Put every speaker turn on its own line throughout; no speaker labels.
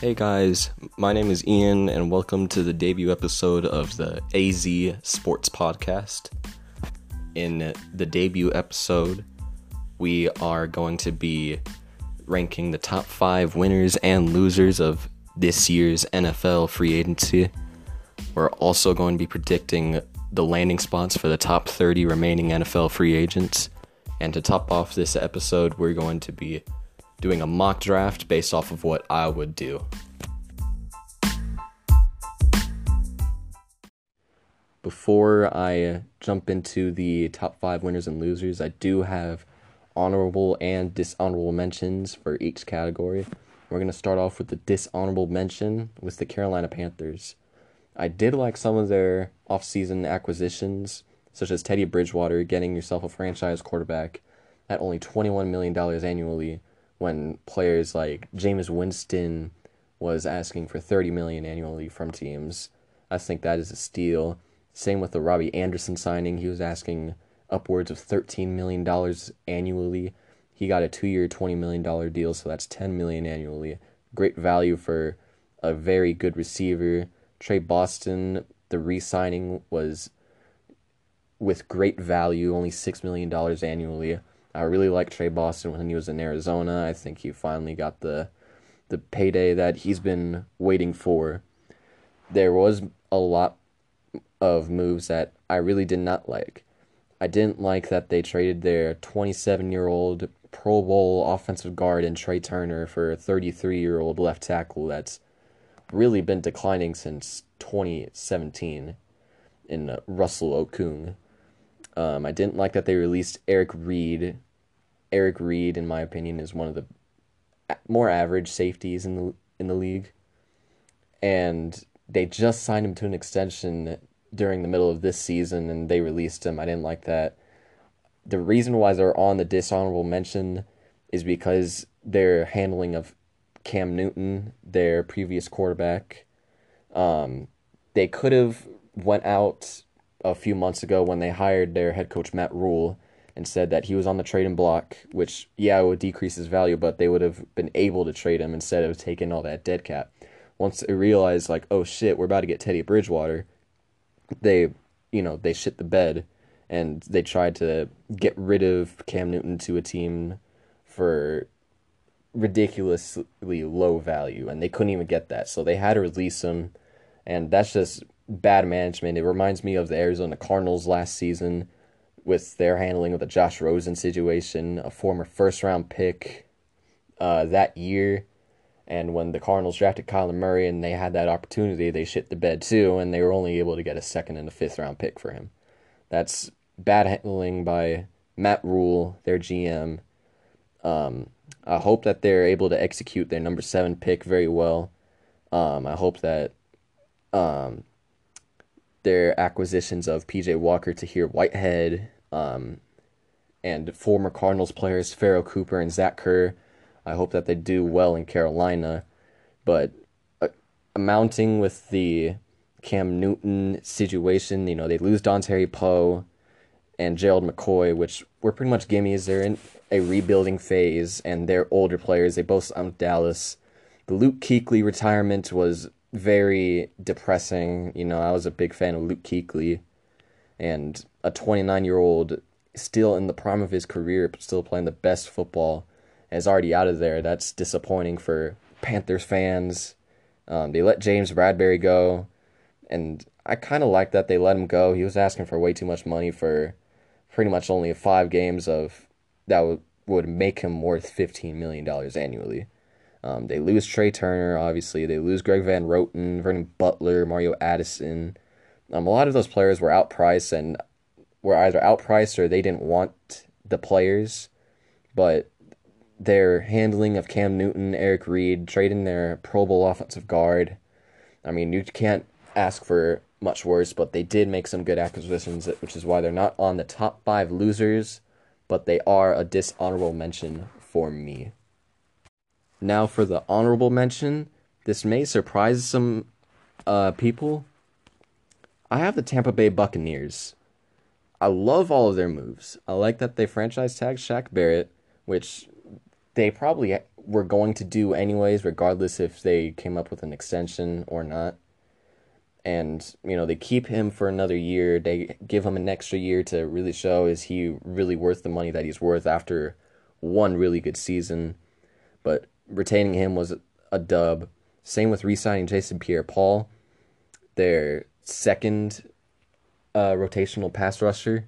Hey guys, my name is Ian, and welcome to the debut episode of the AZ Sports Podcast. In the debut episode, we are going to be ranking the top five winners and losers of this year's NFL free agency. We're also going to be predicting the landing spots for the top 30 remaining NFL free agents. And to top off this episode, we're going to be doing a mock draft based off of what I would do. Before I jump into the top five winners and losers, I do have honorable and dishonorable mentions for each category. We're going to start off with the dishonorable mention with the Carolina Panthers. I did like some of their offseason acquisitions, such as Teddy Bridgewater getting yourself a franchise quarterback at only $21 million annually when players like Jameis Winston was asking for 30 million annually from teams. I think that is a steal. Same with the Robbie Anderson signing. He was asking upwards of 13 million dollars annually. He got a 2-year 20 million dollar deal, so that's 10 million annually. Great value for a very good receiver. Tre Boston, the re-signing was with great value, only 6 million dollars annually. I really like Tre Boston when he was in Arizona. I think he finally got the the payday that he's been waiting for. There was a lot of moves that I really did not like. I didn't like that they traded their 27 year old Pro Bowl offensive guard in Trai Turner for a 33 year old left tackle that's really been declining since 2017 in Russell Okung. Um, I didn't like that they released Eric Reid. Eric Reid, in my opinion, is one of the more average safeties in the in the league, and they just signed him to an extension during the middle of this season, and they released him. I didn't like that. The reason why they're on the dishonorable mention is because their handling of Cam Newton, their previous quarterback. Um, they could have went out a few months ago when they hired their head coach Matt Rhule and said that he was on the trading block, which yeah, would decrease his value, but they would have been able to trade him instead of taking all that dead cap. Once they realized like, oh shit, we're about to get Teddy Bridgewater, they you know, they shit the bed and they tried to get rid of Cam Newton to a team for ridiculously low value and they couldn't even get that. So they had to release him and that's just bad management. It reminds me of the Arizona Cardinals last season with their handling of the Josh Rosen situation, a former first round pick uh, that year. And when the Cardinals drafted Kyler Murray and they had that opportunity, they shit the bed too, and they were only able to get a second and a fifth round pick for him. That's bad handling by Matt Rhule, their GM. Um, I hope that they're able to execute their number seven pick very well. Um, I hope that um, their acquisitions of PJ Walker Tahir Whitehead, um, and former Cardinals players Pharoh Cooper and Zach Kerr. I hope that they do well in Carolina, but uh, amounting with the Cam Newton situation, you know, they lose Dontari Poe and Gerald McCoy, which were pretty much gimmies. They're in a rebuilding phase, and they're older players. They both on Dallas. The Luke Kuechly retirement was very depressing. You know, I was a big fan of Luke Kuechly, and a 29 year old still in the prime of his career, but still playing the best football, is already out of there. That's disappointing for Panthers fans. Um, they let James Bradberry go, and I kind of like that they let him go. He was asking for way too much money for pretty much only five games of that would would make him worth fifteen million dollars annually. Um, they lose Trai Turner, obviously. They lose Greg Van Roten, Vernon Butler, Mario Addison. Um, a lot of those players were outpriced and were either outpriced or they didn't want the players. But their handling of Cam Newton, Eric Reid, trading their Pro Bowl offensive guard. I mean, you can't ask for much worse, but they did make some good acquisitions, which is why they're not on the top five losers, but they are a dishonorable mention for me. Now for the honorable mention, this may surprise some uh, people. I have the Tampa Bay Buccaneers. I love all of their moves. I like that they franchise tag Shaq Barrett, which they probably were going to do anyways, regardless if they came up with an extension or not. And, you know, they keep him for another year. They give him an extra year to really show is he really worth the money that he's worth after one really good season. But retaining him was a dub. Same with re signing Jason Pierre Paul, their second uh, rotational pass rusher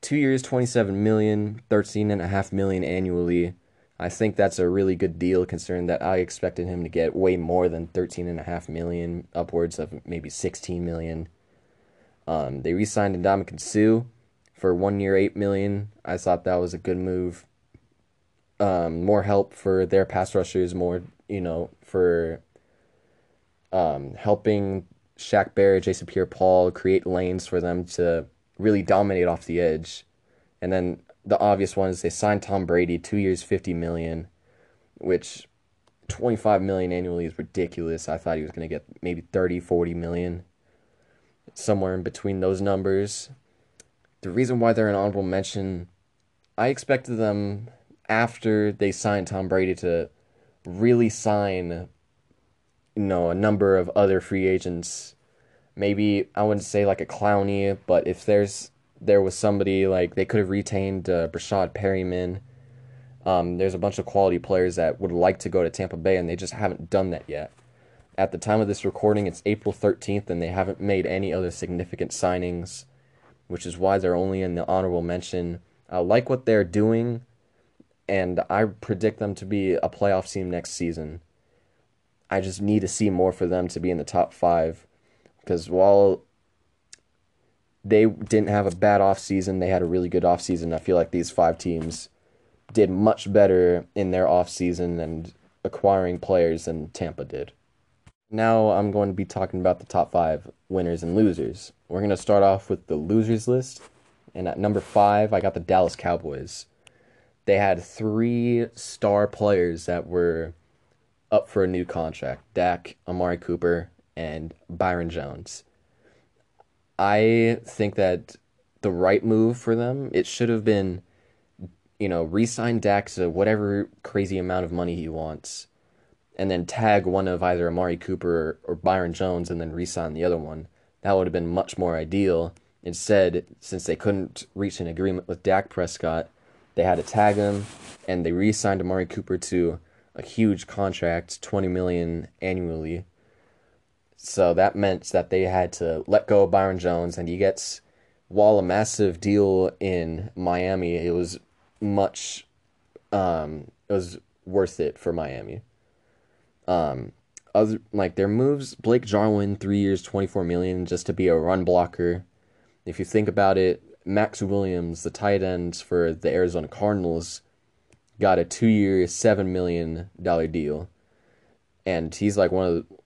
two years, 27 million, 13 and a half million annually. I think that's a really good deal considering that I expected him to get way more than 13 and a half million, upwards of maybe 16 million. Um, they re-signed Ndamukong Suh for one year, 8 million. I thought that was a good move. Um, more help for their pass rushers, more, you know, for um, helping Shaq Barrett, Jason Pierre-Paul create lanes for them to really dominate off the edge. And then the obvious one is they signed Tom Brady, two years, fifty million, which twenty five million annually is ridiculous. I thought he was gonna get maybe 30, 40 million. Somewhere in between those numbers. The reason why they're an honorable mention, I expected them after they signed Tom Brady to really sign you know, a number of other free agents maybe I wouldn't say like a Clowney, but if there's there was somebody like they could have retained uh, Breshad Perriman. Um, there's a bunch of quality players that would like to go to Tampa Bay, and they just haven't done that yet. At the time of this recording, it's April 13th, and they haven't made any other significant signings, which is why they're only in the honorable mention. I like what they're doing, and I predict them to be a playoff team next season. I just need to see more for them to be in the top five because while they didn't have a bad offseason, they had a really good offseason. I feel like these five teams did much better in their offseason and acquiring players than Tampa did. Now I'm going to be talking about the top five winners and losers. We're going to start off with the losers list. And at number five, I got the Dallas Cowboys. They had three star players that were up for a new contract Dak, Amari Cooper, and Byron Jones. I think that the right move for them, it should have been, you know, re-sign Dax to whatever crazy amount of money he wants, and then tag one of either Amari Cooper or Byron Jones, and then re-sign the other one. That would have been much more ideal. Instead, since they couldn't reach an agreement with Dak Prescott, they had to tag him, and they re-signed Amari Cooper to a huge contract, twenty million annually, so that meant that they had to let go of Byron Jones, and he gets, while a massive deal in Miami, it was much, um, it was worth it for Miami. Um, other like their moves, Blake Jarwin, three years, twenty four million, just to be a run blocker. If you think about it, Maxx Williams, the tight ends for the Arizona Cardinals, got a two year, seven million dollar deal, and he's like one of the,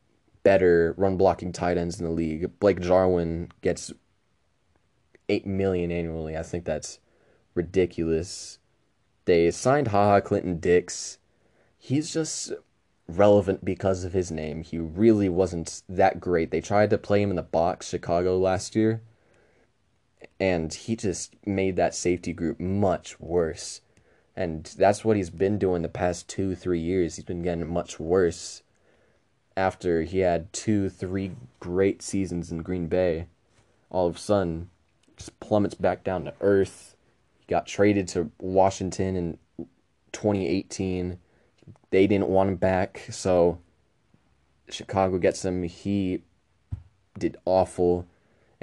better run blocking tight ends in the league. Blake Jarwin gets eight million annually. I think that's ridiculous. They signed Haha Clinton Dix. He's just relevant because of his name. He really wasn't that great. They tried to play him in the box Chicago last year, and he just made that safety group much worse. And that's what he's been doing the past two, three years. He's been getting much worse after he had two, three great seasons in Green Bay, all of a sudden just plummets back down to earth. He got traded to Washington in 2018. They didn't want him back, so Chicago gets him. He did awful.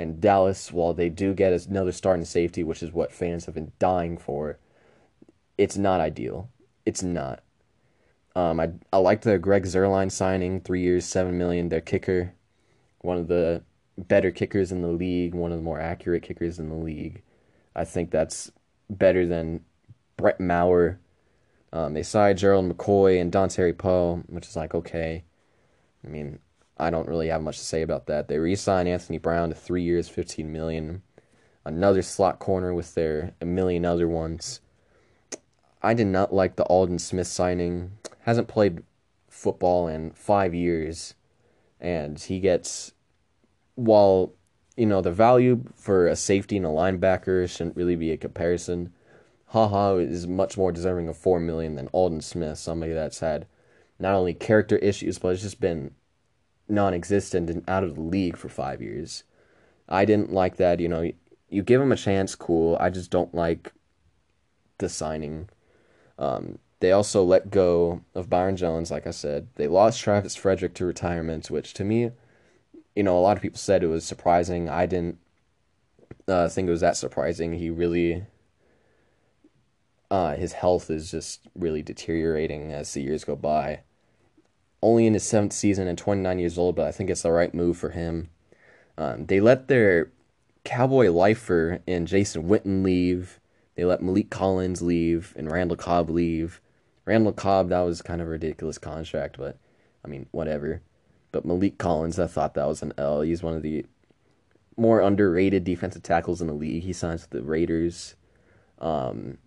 And Dallas, while they do get another starting safety, which is what fans have been dying for, it's not ideal. It's not. Um, I I liked the Greg Zuerlein signing, three years, seven million. Their kicker, one of the better kickers in the league, one of the more accurate kickers in the league. I think that's better than Brett Maher. Um, they signed Gerald McCoy and Dontari Poe, which is like okay. I mean, I don't really have much to say about that. They re-signed Anthony Brown to three years, fifteen million. Another slot corner with their a million other ones. I did not like the Aldon Smith signing hasn't played football in five years, and he gets while you know the value for a safety and a linebacker shouldn't really be a comparison. Haha is much more deserving of four million than Aldon Smith, somebody that's had not only character issues, but it's just been non-existent and out of the league for five years. I didn't like that. You know, you give him a chance, cool. I just don't like the signing. Um, they also let go of Byron Jones, like I said. They lost Travis Frederick to retirement, which to me, you know, a lot of people said it was surprising. I didn't uh, think it was that surprising. He really, uh, his health is just really deteriorating as the years go by. Only in his seventh season and 29 years old, but I think it's the right move for him. Um, they let their cowboy lifer and Jason Witten leave. They let Maliek Collins leave and Randall Cobb leave. Randall Cobb, that was kind of a ridiculous contract, but I mean, whatever. But Maliek Collins, I thought that was an L. He's one of the more underrated defensive tackles in the league. He signs with the Raiders. Um,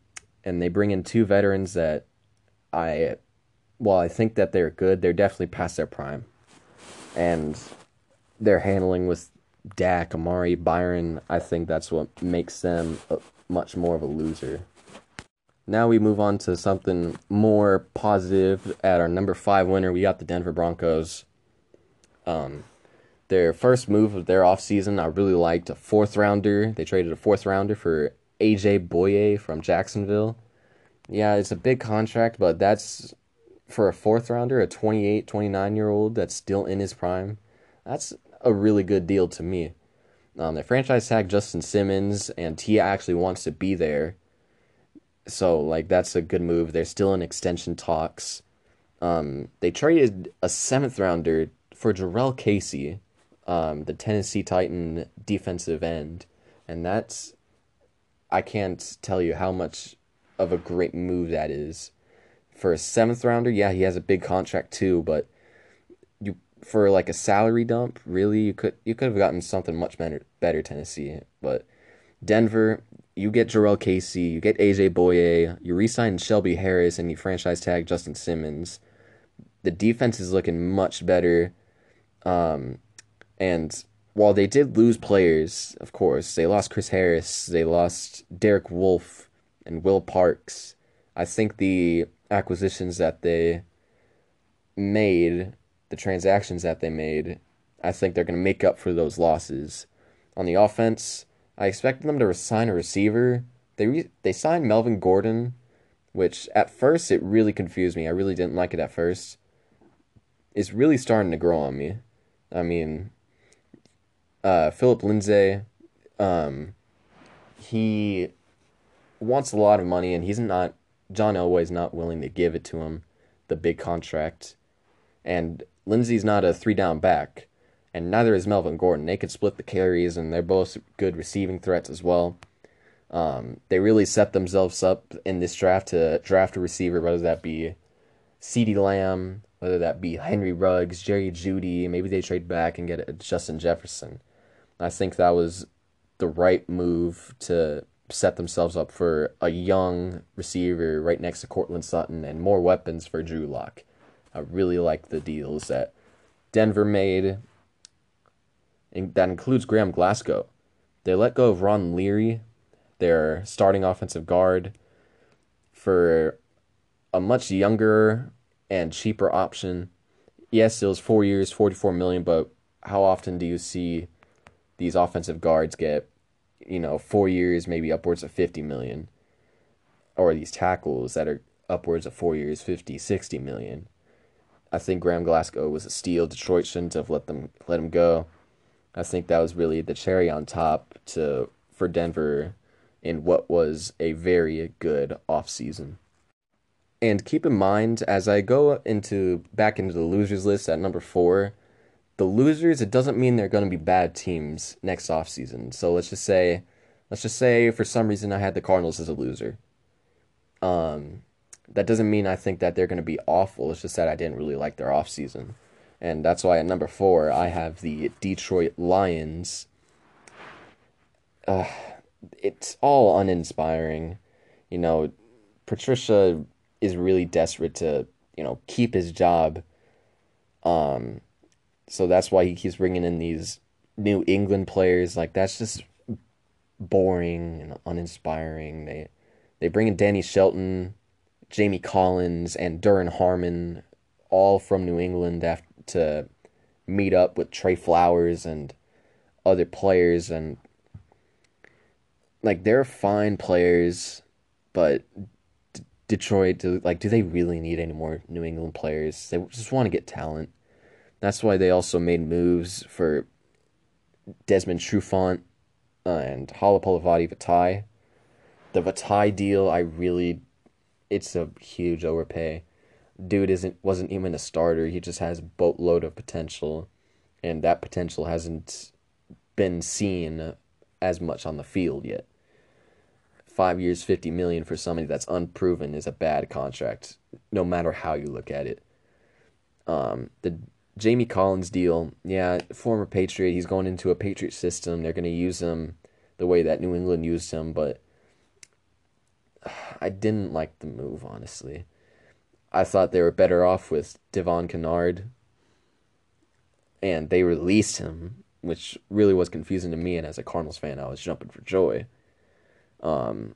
and they bring in two veterans that I, while I think that they're good, they're definitely past their prime. And their handling with Dak, Amari, Byron, I think that's what makes them a, much more of a loser. Now we move on to something more positive. At our number five winner, we got the Denver Broncos. Um, their first move of their offseason, I really liked a fourth rounder. They traded a fourth rounder for AJ Bouye from Jacksonville. Yeah, it's a big contract, but that's for a fourth rounder, a 28, 29 year old that's still in his prime. That's a really good deal to me. Um, they franchise tag Justin Simmons, and he actually wants to be there. So like that's a good move. They're still in extension talks. Um, they traded a seventh rounder for Jurrell Casey, um, the Tennessee Titan defensive end, and that's I can't tell you how much of a great move that is. For a seventh rounder, yeah, he has a big contract too, but you for like a salary dump, really you could you could have gotten something much better better Tennessee. But Denver, you get Jurrell Casey, you get AJ Bouye, you re-sign Shelby Harris, and you franchise tag Justin Simmons. The defense is looking much better. Um, and while they did lose players, of course, they lost Chris Harris, they lost Derek Wolfe and Will Parks. I think the acquisitions that they made, the transactions that they made, I think they're going to make up for those losses. On the offense, I expected them to sign a receiver. They re- they signed Melvin Gordon, which at first it really confused me. I really didn't like it at first. It's really starting to grow on me. I mean, uh, Phillip Lindsay, um, he wants a lot of money, and he's not. John Elway's not willing to give it to him, the big contract, and Lindsay's not a three down back, and neither is Melvin Gordon. They could split the carries, and they're both good receiving threats as well. Um, they really set themselves up in this draft to draft a receiver, whether that be CeeDee Lamb, whether that be Henry Ruggs, Jerry Jeudy, maybe they trade back and get Justin Jefferson. I think that was the right move to set themselves up for a young receiver right next to Courtland Sutton and more weapons for Drew Lock. I really like the deals that Denver made. And that includes Graham Glasgow. They let go of Ron Leary, their starting offensive guard, for a much younger and cheaper option. Yes, it was four years, forty-four million, but how often do you see these offensive guards get, you know, four years, maybe upwards of 50 million, or these tackles that are upwards of four years, 50, 60 million. I think Graham Glasgow was a steal. Detroit shouldn't have let them let him go. I think that was really the cherry on top to for Denver in what was a very good offseason. And keep in mind as I go into back into the losers list at number 4, the losers, it doesn't mean they're going to be bad teams next offseason. So let's just say, let's just say for some reason I had the Cardinals as a loser. Um, that doesn't mean I think that they're going to be awful. It's just that I didn't really like their offseason. And that's why at number four, I have the Detroit Lions. Uh, it's all uninspiring. You know, Patricia is really desperate to, you know, keep his job. Um, so that's why he keeps bringing in these New England players. Like that's just boring and uninspiring. They they bring in Danny Shelton, Jamie Collins, and Duron Harmon, all from New England, after, to meet up with Trey Flowers and other players and like they're fine players, but Detroit, do, like, do they really need any more New England players? They just want to get talent. That's why they also made moves for Desmond Trufant and Halapoulivaati Vaitai. The Vaitai deal, I really, it's a huge overpay. Dude isn't wasn't even a starter. He just has boatload of potential, and that potential hasn't been seen as much on the field yet five years, fifty million for somebody that's unproven is a bad contract, no matter how you look at it. Um, the Jamie Collins deal, yeah, former Patriot. He's going into a Patriot system. They're going to use him the way that New England used him, but I didn't like the move, honestly. I thought they were better off with Devon Kennard, and they released him, which really was confusing to me. And as a Cardinals fan, I was jumping for joy. Um,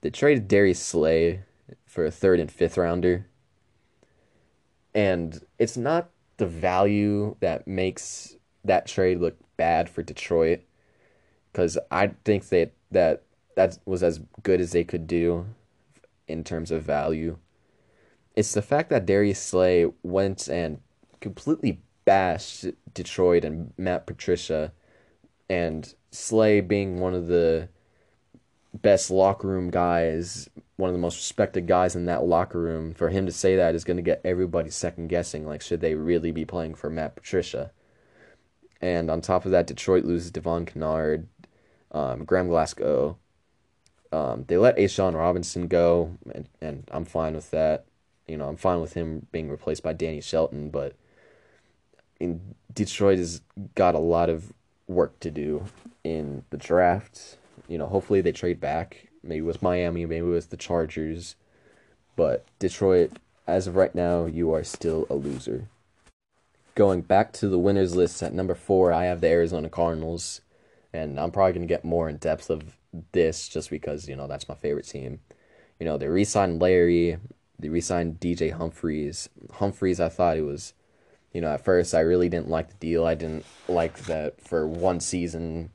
they traded Darius Slay for a third and fifth rounder. And it's not the value that makes that trade look bad for Detroit because I think that that that was as good as they could do in terms of value. It's the fact that Darius Slay went and completely bashed Detroit and Matt Patricia, and Slay being one of the best locker room guys, one of the most respected guys in that locker room, for him to say that is going to get everybody second guessing. Like, should they really be playing for Matt Patricia? And on top of that, Detroit loses Devon Kennard, um, Graham Glasgow. Um, they let A'Shawn Robinson go, and, and I'm fine with that. You know, I'm fine with him being replaced by Danny Shelton, but in Detroit has got a lot of work to do in the draft you know, hopefully they trade back. Maybe with Miami, maybe with the Chargers. But Detroit, as of right now, you are still a loser. Going back to the winners list at number four, I have the Arizona Cardinals. And I'm probably going to get more in depth of this just because, you know, that's my favorite team. You know, they re signed Larry, they re signed DJ Humphries. Humphries, I thought it was, you know, at first I really didn't like the deal. I didn't like that for one season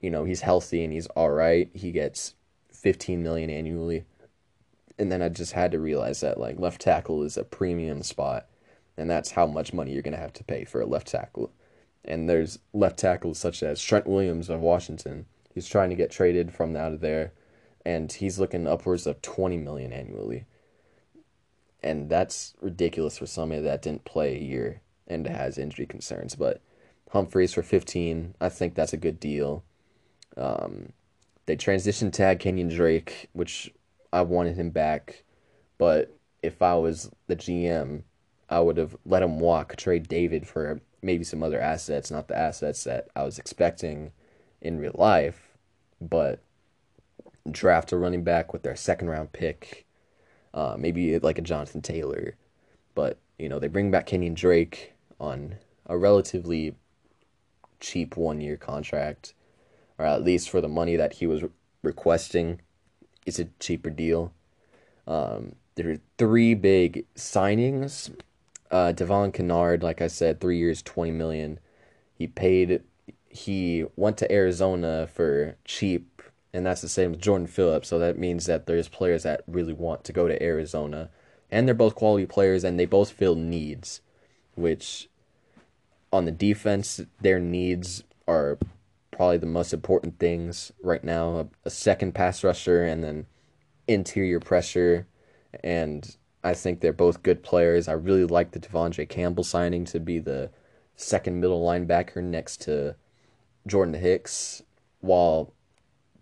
you know, he's healthy and he's all right. He gets 15 million annually. And then I just had to realize that like left tackle is a premium spot and that's how much money you're going to have to pay for a left tackle. And there's left tackles such as Trent Williams of Washington. He's trying to get traded from out of there and he's looking upwards of 20 million annually. And that's ridiculous for somebody that didn't play a year and has injury concerns, but Humphries for 15, I think that's a good deal. Um, they transitioned tag Kenyon Drake, which I wanted him back, but if I was the GM, I would have let him walk, trade David for maybe some other assets, not the assets that I was expecting in real life, but draft a running back with their second round pick, uh, maybe like a Jonathan Taylor. But, you know, they bring back Kenyon Drake on a relatively cheap one year contract or at least for the money that he was requesting, it's a cheaper deal. Um, there are three big signings. Uh, Devon Kennard, like I said, three years, twenty million. He paid. He went to Arizona for cheap, and that's the same with Jordan Phillips. So that means that there's players that really want to go to Arizona, and they're both quality players, and they both fill needs. Which, on the defense, their needs are probably the most important things right now a, a second pass rusher and then interior pressure. And I think they're both good players. I really like the De'Vondre Campbell signing to be the second middle linebacker next to Jordan Hicks, while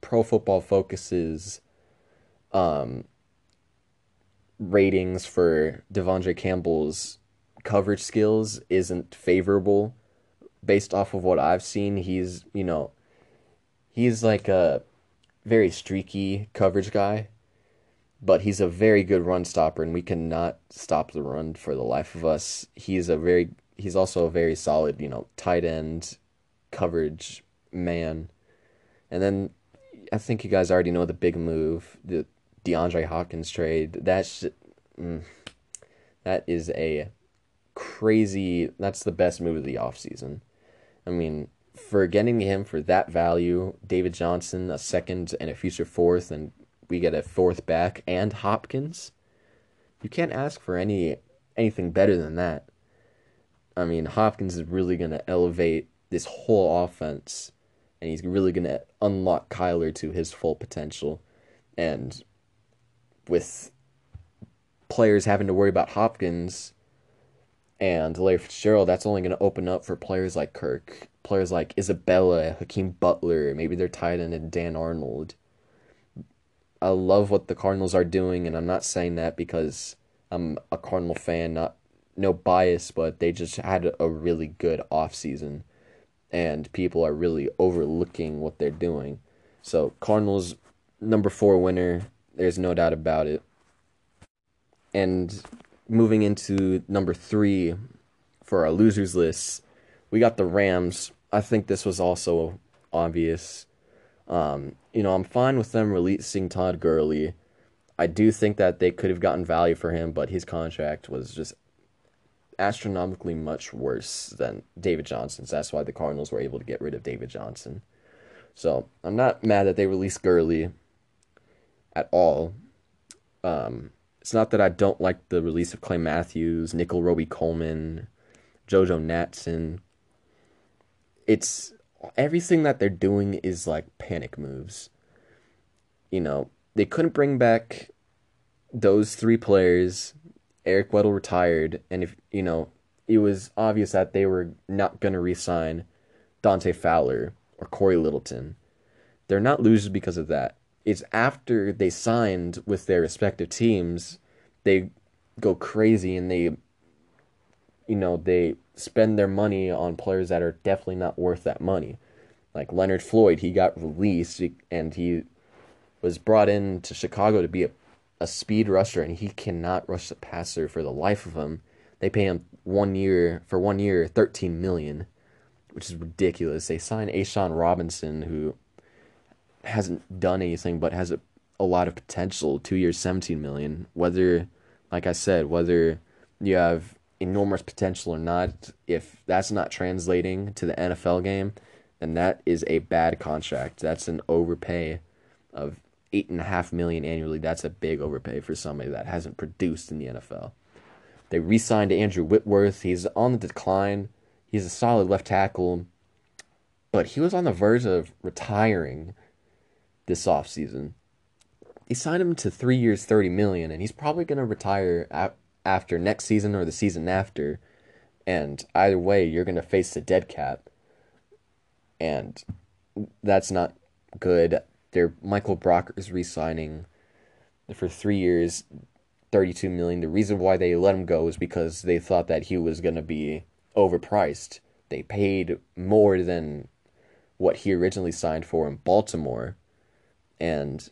Pro Football Focus's um, ratings for De'Vondre Campbell's coverage skills isn't favorable based off of what I've seen, he's, you know, he's like a very streaky coverage guy, but he's a very good run stopper, and we cannot stop the run for the life of us. He's a very, he's also a very solid, you know, tight end coverage man. And then I think you guys already know the big move, the DeAndre Hopkins trade. That's mm, that is a crazy. That's the best move of the offseason. I mean, for getting him for that value, David Johnson, a second and a future fourth, and we get a fourth back and Hopkins. You can't ask for any anything better than that. I mean, Hopkins is really going to elevate this whole offense, and he's really going to unlock Kyler to his full potential. And with players having to worry about Hopkins and Larry Fitzgerald, that's only going to open up for players like Kirk, players like Isabella, Hakeem Butler, maybe they're tied in and Dan Arnold. I love what the Cardinals are doing, and I'm not saying that because I'm a Cardinal fan, not no bias, but they just had a really good off season, and people are really overlooking what they're doing. So Cardinals number four winner, there's no doubt about it. And moving into number three for our losers list, we got the Rams. I think this was also obvious. Um, you know, I'm fine with them releasing Todd Gurley. I do think that they could have gotten value for him, but his contract was just astronomically much worse than David Johnson's. That's why the Cardinals were able to get rid of David Johnson. So I'm not mad that they released Gurley at all. Um, it's not that I don't like the release of Clay Matthews, Nickell Robey Coleman, JoJo Natson. It's everything that they're doing is like panic moves. You know, they couldn't bring back those three players. Eric Weddle retired, and if you know, it was obvious that they were not going to re-sign Dante Fowler or Cory Littleton. They're not losers because of that. It's after they signed with their respective teams, they go crazy and they, you know, they spend their money on players that are definitely not worth that money. Like Leonard Floyd, he got released and he was brought in to Chicago to be a, a speed rusher, and he cannot rush the passer for the life of him. They pay him one year for one year, thirteen million, which is ridiculous. They signed A'Shawn Robinson, who hasn't done anything but has a, a lot of potential. Two years, seventeen million. Whether, like I said, whether you have enormous potential or not, if that's not translating to the NFL game, then that is a bad contract. That's an overpay of eight and a half million annually. That's a big overpay for somebody that hasn't produced in the NFL. They re-signed Andrew Whitworth. He's on the decline. He's a solid left tackle, but he was on the verge of retiring this offseason. They signed him to three years, thirty million, and he's probably going to retire after next season or the season after. And either way, you're going to face the dead cap, and that's not good. Their Michael Brockers re-signing for three years, thirty-two million. The reason why they let him go is because they thought that he was going to be overpriced. They paid more than what he originally signed for in Baltimore, and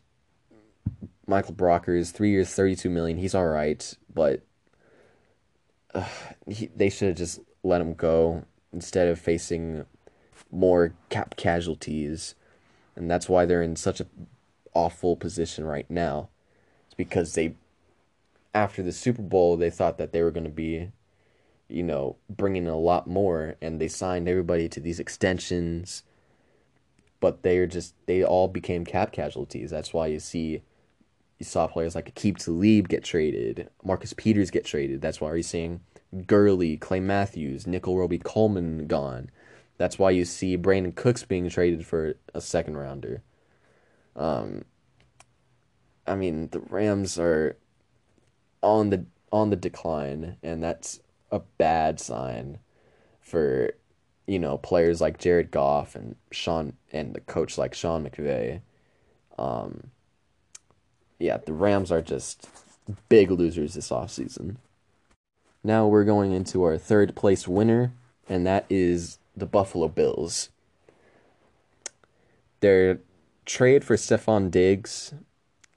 Michael Brockers three years, thirty-two million. He's all right, but uh, he, they should have just let him go instead of facing more cap casualties and that's why they're in such a awful position right now. It's because they, after the Super Bowl, they thought that they were going to be, you know, bringing in a lot more, and they signed everybody to these extensions. But they are just they all became cap casualties. That's why you see, you saw players like Aqib Talib get traded, Marcus Peters get traded. That's why you're seeing Gurley, Clay Matthews, Nickell Robey-Coleman gone. That's why you see Brandin Cooks being traded for a second rounder. Um, I mean, the Rams are on the on the decline, and that's a bad sign for you know players like Jared Goff and Sean and the coach like Sean McVay. Um, yeah, the Rams are just big losers this offseason. Now we're going into our third place winner, and that is the Buffalo Bills. Their trade for Stefon Diggs,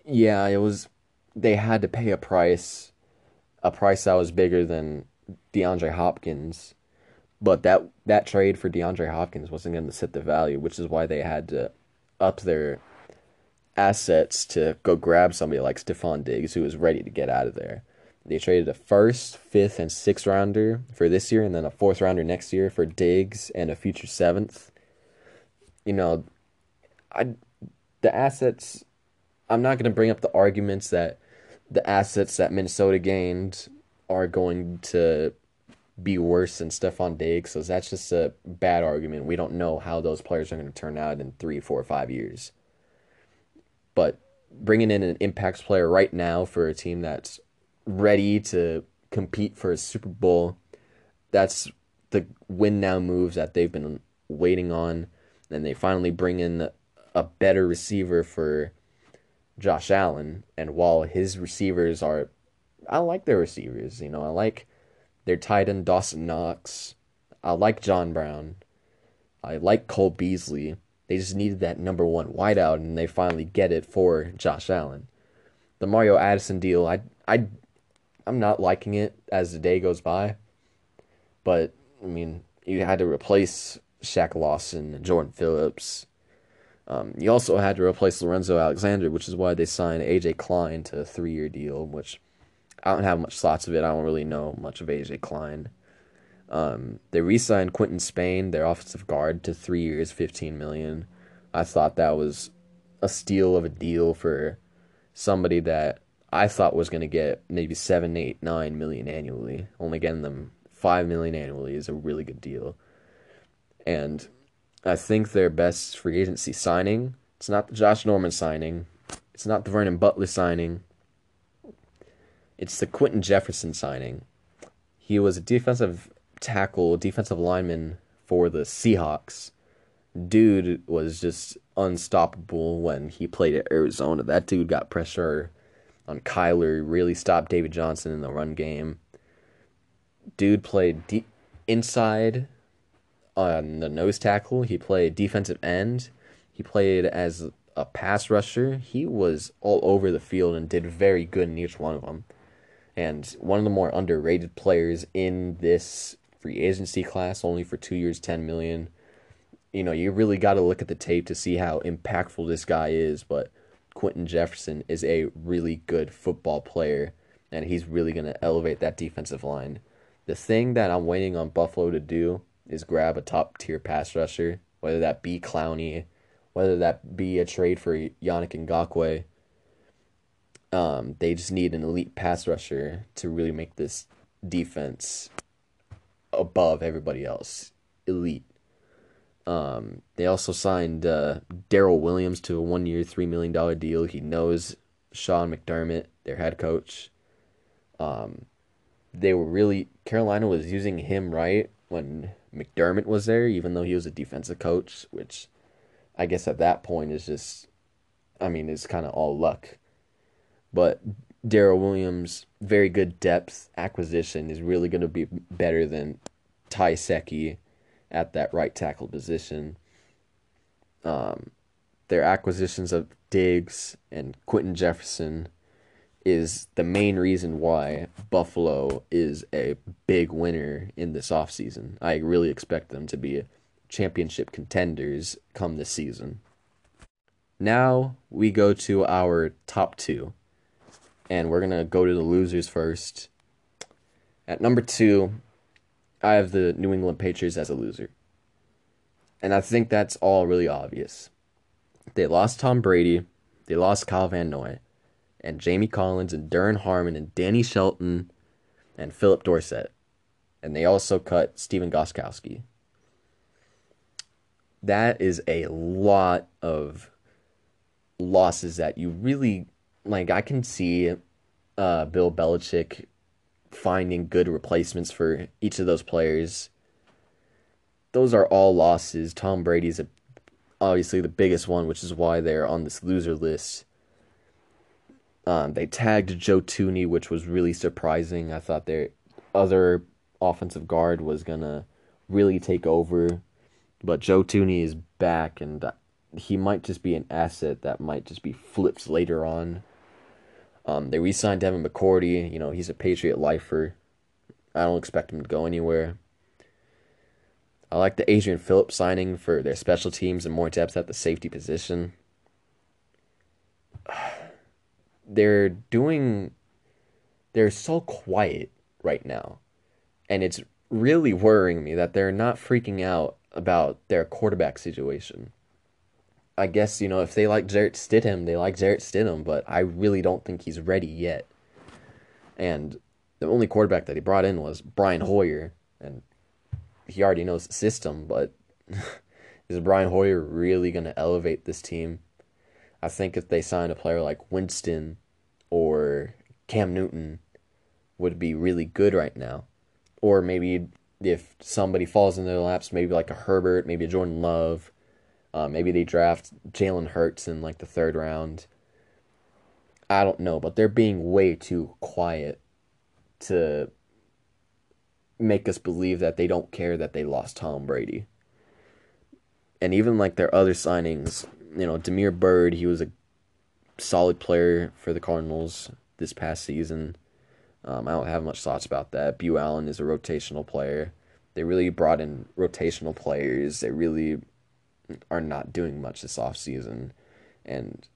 yeah, it was they had to pay a price, a price that was bigger than DeAndre Hopkins, but that that trade for DeAndre Hopkins wasn't going to set the value, which is why they had to up their assets to go grab somebody like Stefon Diggs, who was ready to get out of there. They traded a first, fifth, and sixth rounder for this year, and then a fourth rounder next year for Diggs and a future seventh. You know, I the assets. I'm not going to bring up the arguments that the assets that Minnesota gained are going to be worse than Stefon Diggs. So that's just a bad argument. We don't know how those players are going to turn out in three, four, five years. But bringing in an impacts player right now for a team that's ready to compete for a Super Bowl, that's the win now moves that they've been waiting on. And they finally bring in a better receiver for Josh Allen. And while his receivers are, I like their receivers. You know, I like their tight end Dawson Knox. I like John Brown. I like Cole Beasley. They just needed that number one wideout, and they finally get it for Josh Allen. The Mario Addison deal, I, I, I'm not liking it as the day goes by. But I mean, you had to replace Shaq Lawson and Jordan Phillips. Um, you also had to replace Lorenzo Alexander, which is why they signed AJ Klein to a three-year deal, which I don't have much thoughts of it. I don't really know much of AJ Klein. Um, they re-signed Quinton Spain, their offensive guard, to three years, fifteen million. I thought that was a steal of a deal for somebody that I thought was going to get maybe seven, eight, nine million annually. Only getting them five million annually is a really good deal. And I think their best free agency signing. It's not the Josh Norman signing. It's not the Vernon Butler signing. It's the Quinton Jefferson signing. He was a defensive tackle, defensive lineman for the Seahawks. Dude was just unstoppable when he played at Arizona. That dude got pressure on Kyler, really stopped David Johnson in the run game. Dude played deep inside on the nose tackle. He played defensive end. He played as a pass rusher. He was all over the field and did very good in each one of them and one of the more underrated players in this free agency class, only for two years, ten million. You know, you really got to look at the tape to see how impactful this guy is. But Quinton Jefferson is a really good football player, and he's really going to elevate that defensive line. The thing that I'm waiting on Buffalo to do is grab a top tier pass rusher, whether that be Clowney, whether that be a trade for Yannick Ngakoue um, they just need an elite pass rusher to really make this defense above everybody else. Elite. Um, they also signed uh, Daryl Williams to a one year, $3 million deal. He knows Sean McDermott, their head coach. Um, they were really, Carolina was using him right when McDermott was there, even though he was a defensive coach, which I guess at that point is just, I mean, it's kind of all luck but Daryl Williams, very good depth acquisition, is really going to be better than Ty Nsekhe at that right tackle position. Um, their acquisitions of Diggs and Quinton Jefferson is the main reason why Buffalo is a big winner in this offseason. I really expect them to be championship contenders come this season. Now we go to our top two and we're gonna go to the losers first. At number two, I have the New England Patriots as a loser. And I think that's all really obvious. They lost Tom Brady, they lost Kyle Van Noy, and Jamie Collins and Duron Harmon and Danny Shelton and Philip Dorsett. And they also cut Stephen Gostkowski. That is a lot of losses that you really like I can see uh, Bill Belichick finding good replacements for each of those players. Those are all losses. Tom Brady's a, obviously the biggest one, which is why they're on this loser list. Um, they tagged Joe Thuney, which was really surprising. I thought their other offensive guard was gonna really take over, but Joe Thuney is back, and he might just be an asset that might just be flipped later on. Um, they re-signed Devin McCourty. You know, he's a Patriot lifer. I don't expect him to go anywhere. I like the Adrian Phillips signing for their special teams and more depth at the safety position. they're doing they're so quiet right now. And it's really worrying me that they're not freaking out about their quarterback situation. I guess, you know, if they like Jarrett Stidham, they like Jarrett Stidham, but I really don't think he's ready yet. And the only quarterback that he brought in was Brian Hoyer, and he already knows the system, but is Brian Hoyer really going to elevate this team? I think if they sign a player like Winston or Cam Newton would be really good right now. Or maybe if somebody falls in their laps, maybe like a Herbert, maybe a Jordan Love, uh, maybe they draft Jalen Hurts in like the third round. I don't know, but they're being way too quiet to make us believe that they don't care that they lost Tom Brady. And even like their other signings, you know, Damiere Byrd, he was a solid player for the Cardinals this past season. Um, I don't have much thoughts about that. Beau Allen is a rotational player. They really brought in rotational players. They really are not doing much this offseason. And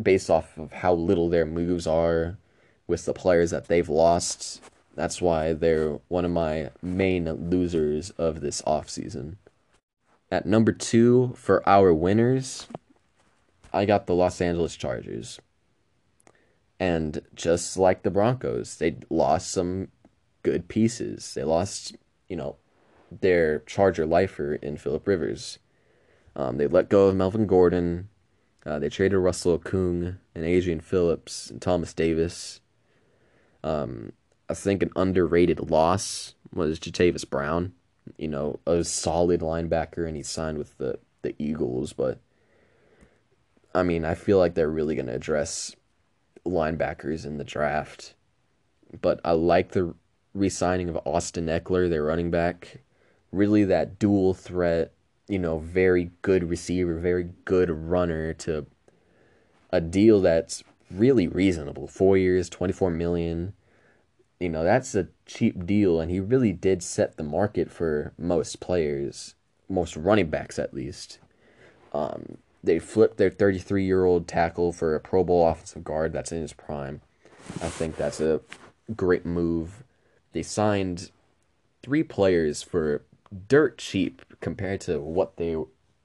based off of how little their moves are with the players that they've lost, that's why they're one of my main losers of this offseason. At number two for our winners, I got the Los Angeles Chargers. And just like the Broncos, they lost some good pieces. They lost, you know, their Charger lifer in Philip Rivers. Um, they let go of Melvin Gordon. Uh, they traded Russell Okung and Adrian Phillips and Thomas Davis. Um, I think an underrated loss was Jatavis Brown. You know, a solid linebacker, and he signed with the, the Eagles. But, I mean, I feel like they're really going to address linebackers in the draft. But I like the re signing of Austin Ekeler, their running back. Really, that dual threat, you know, very good receiver, very good runner to a deal that's really reasonable. Four years, 24 million. You know, that's a cheap deal, and he really did set the market for most players, most running backs at least. Um, they flipped their 33 year old tackle for a Pro Bowl offensive guard that's in his prime. I think that's a great move. They signed three players for dirt cheap compared to what they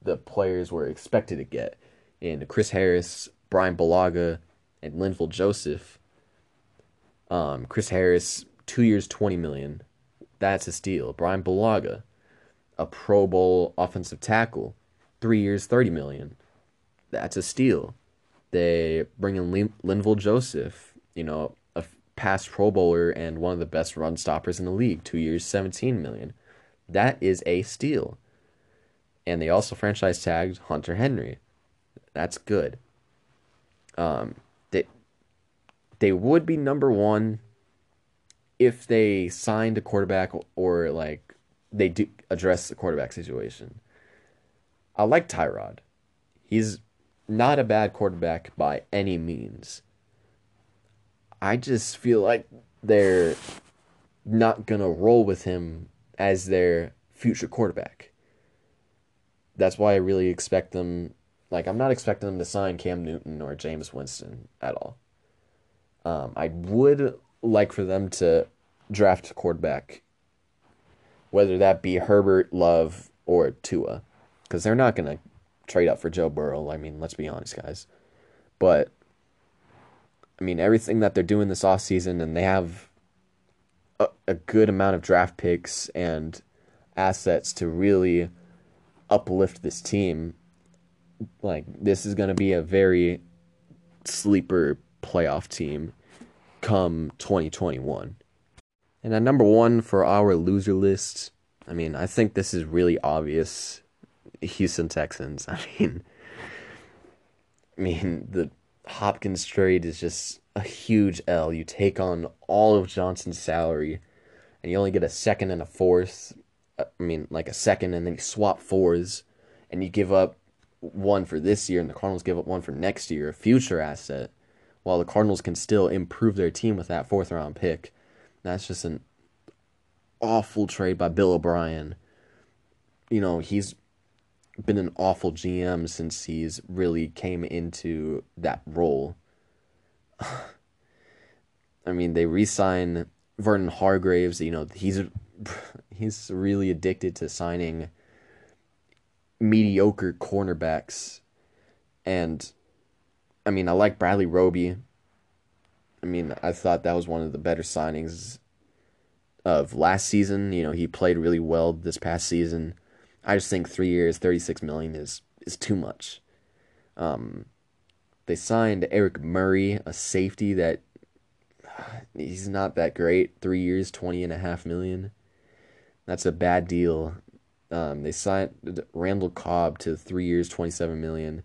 the players were expected to get in Chris Harris, Brian Bulaga, and Linval Joseph. Um, Chris Harris, two years, twenty million. That's a steal. Brian Bulaga, a Pro Bowl offensive tackle, three years, thirty million that's a steal. They bring in Lin- Linval Joseph, you know, a past Pro Bowler and one of the best run stoppers in the league, two years, 17 million. That is a steal. And they also franchise tagged Hunter Henry. That's good. Um, they they would be number one if they signed a quarterback or like they do address the quarterback situation. I like Tyrod. He's not a bad quarterback by any means. I just feel like they're not to roll with him as their future quarterback. That's why I really expect them like I'm not expecting them to sign Cam Newton or Jameis Winston at all. Um, I would like for them to draft a quarterback, whether that be Herbert, Love, or Tua, because they're not gonna trade up for Joe Burrow. I mean, let's be honest, guys. But I mean, everything that they're doing this offseason and they have a, a good amount of draft picks and assets to really uplift this team. Like this is going to be a very sleeper playoff team come 2021. And at number 1 for our loser list, I mean, I think this is really obvious Houston Texans. I mean, I mean the Hopkins trade is just a huge L. You take on all of Johnson's salary, and you only get a second and a fourth. Uh, I mean, like a second, and then you swap fours, and you give up one for this year, and the Cardinals give up one for next year, a future asset, while the Cardinals can still improve their team with that fourth round pick. That's just an awful trade by Bill O'Brien. You know, he's been an awful GM since he's really came into that role. I mean, they re-sign Vernon Hargreaves. You know, he's he's really addicted to signing mediocre cornerbacks, and I mean, I like Bradley Roby. I mean, I thought that was one of the better signings of last season. You know, he played really well this past season. I just think three years, thirty six million is is too much. Um, they signed Eric Murray, a safety that he's not that great. Three years, twenty and a half million. That's a bad deal. Um, they signed Randall Cobb to three years, twenty seven million,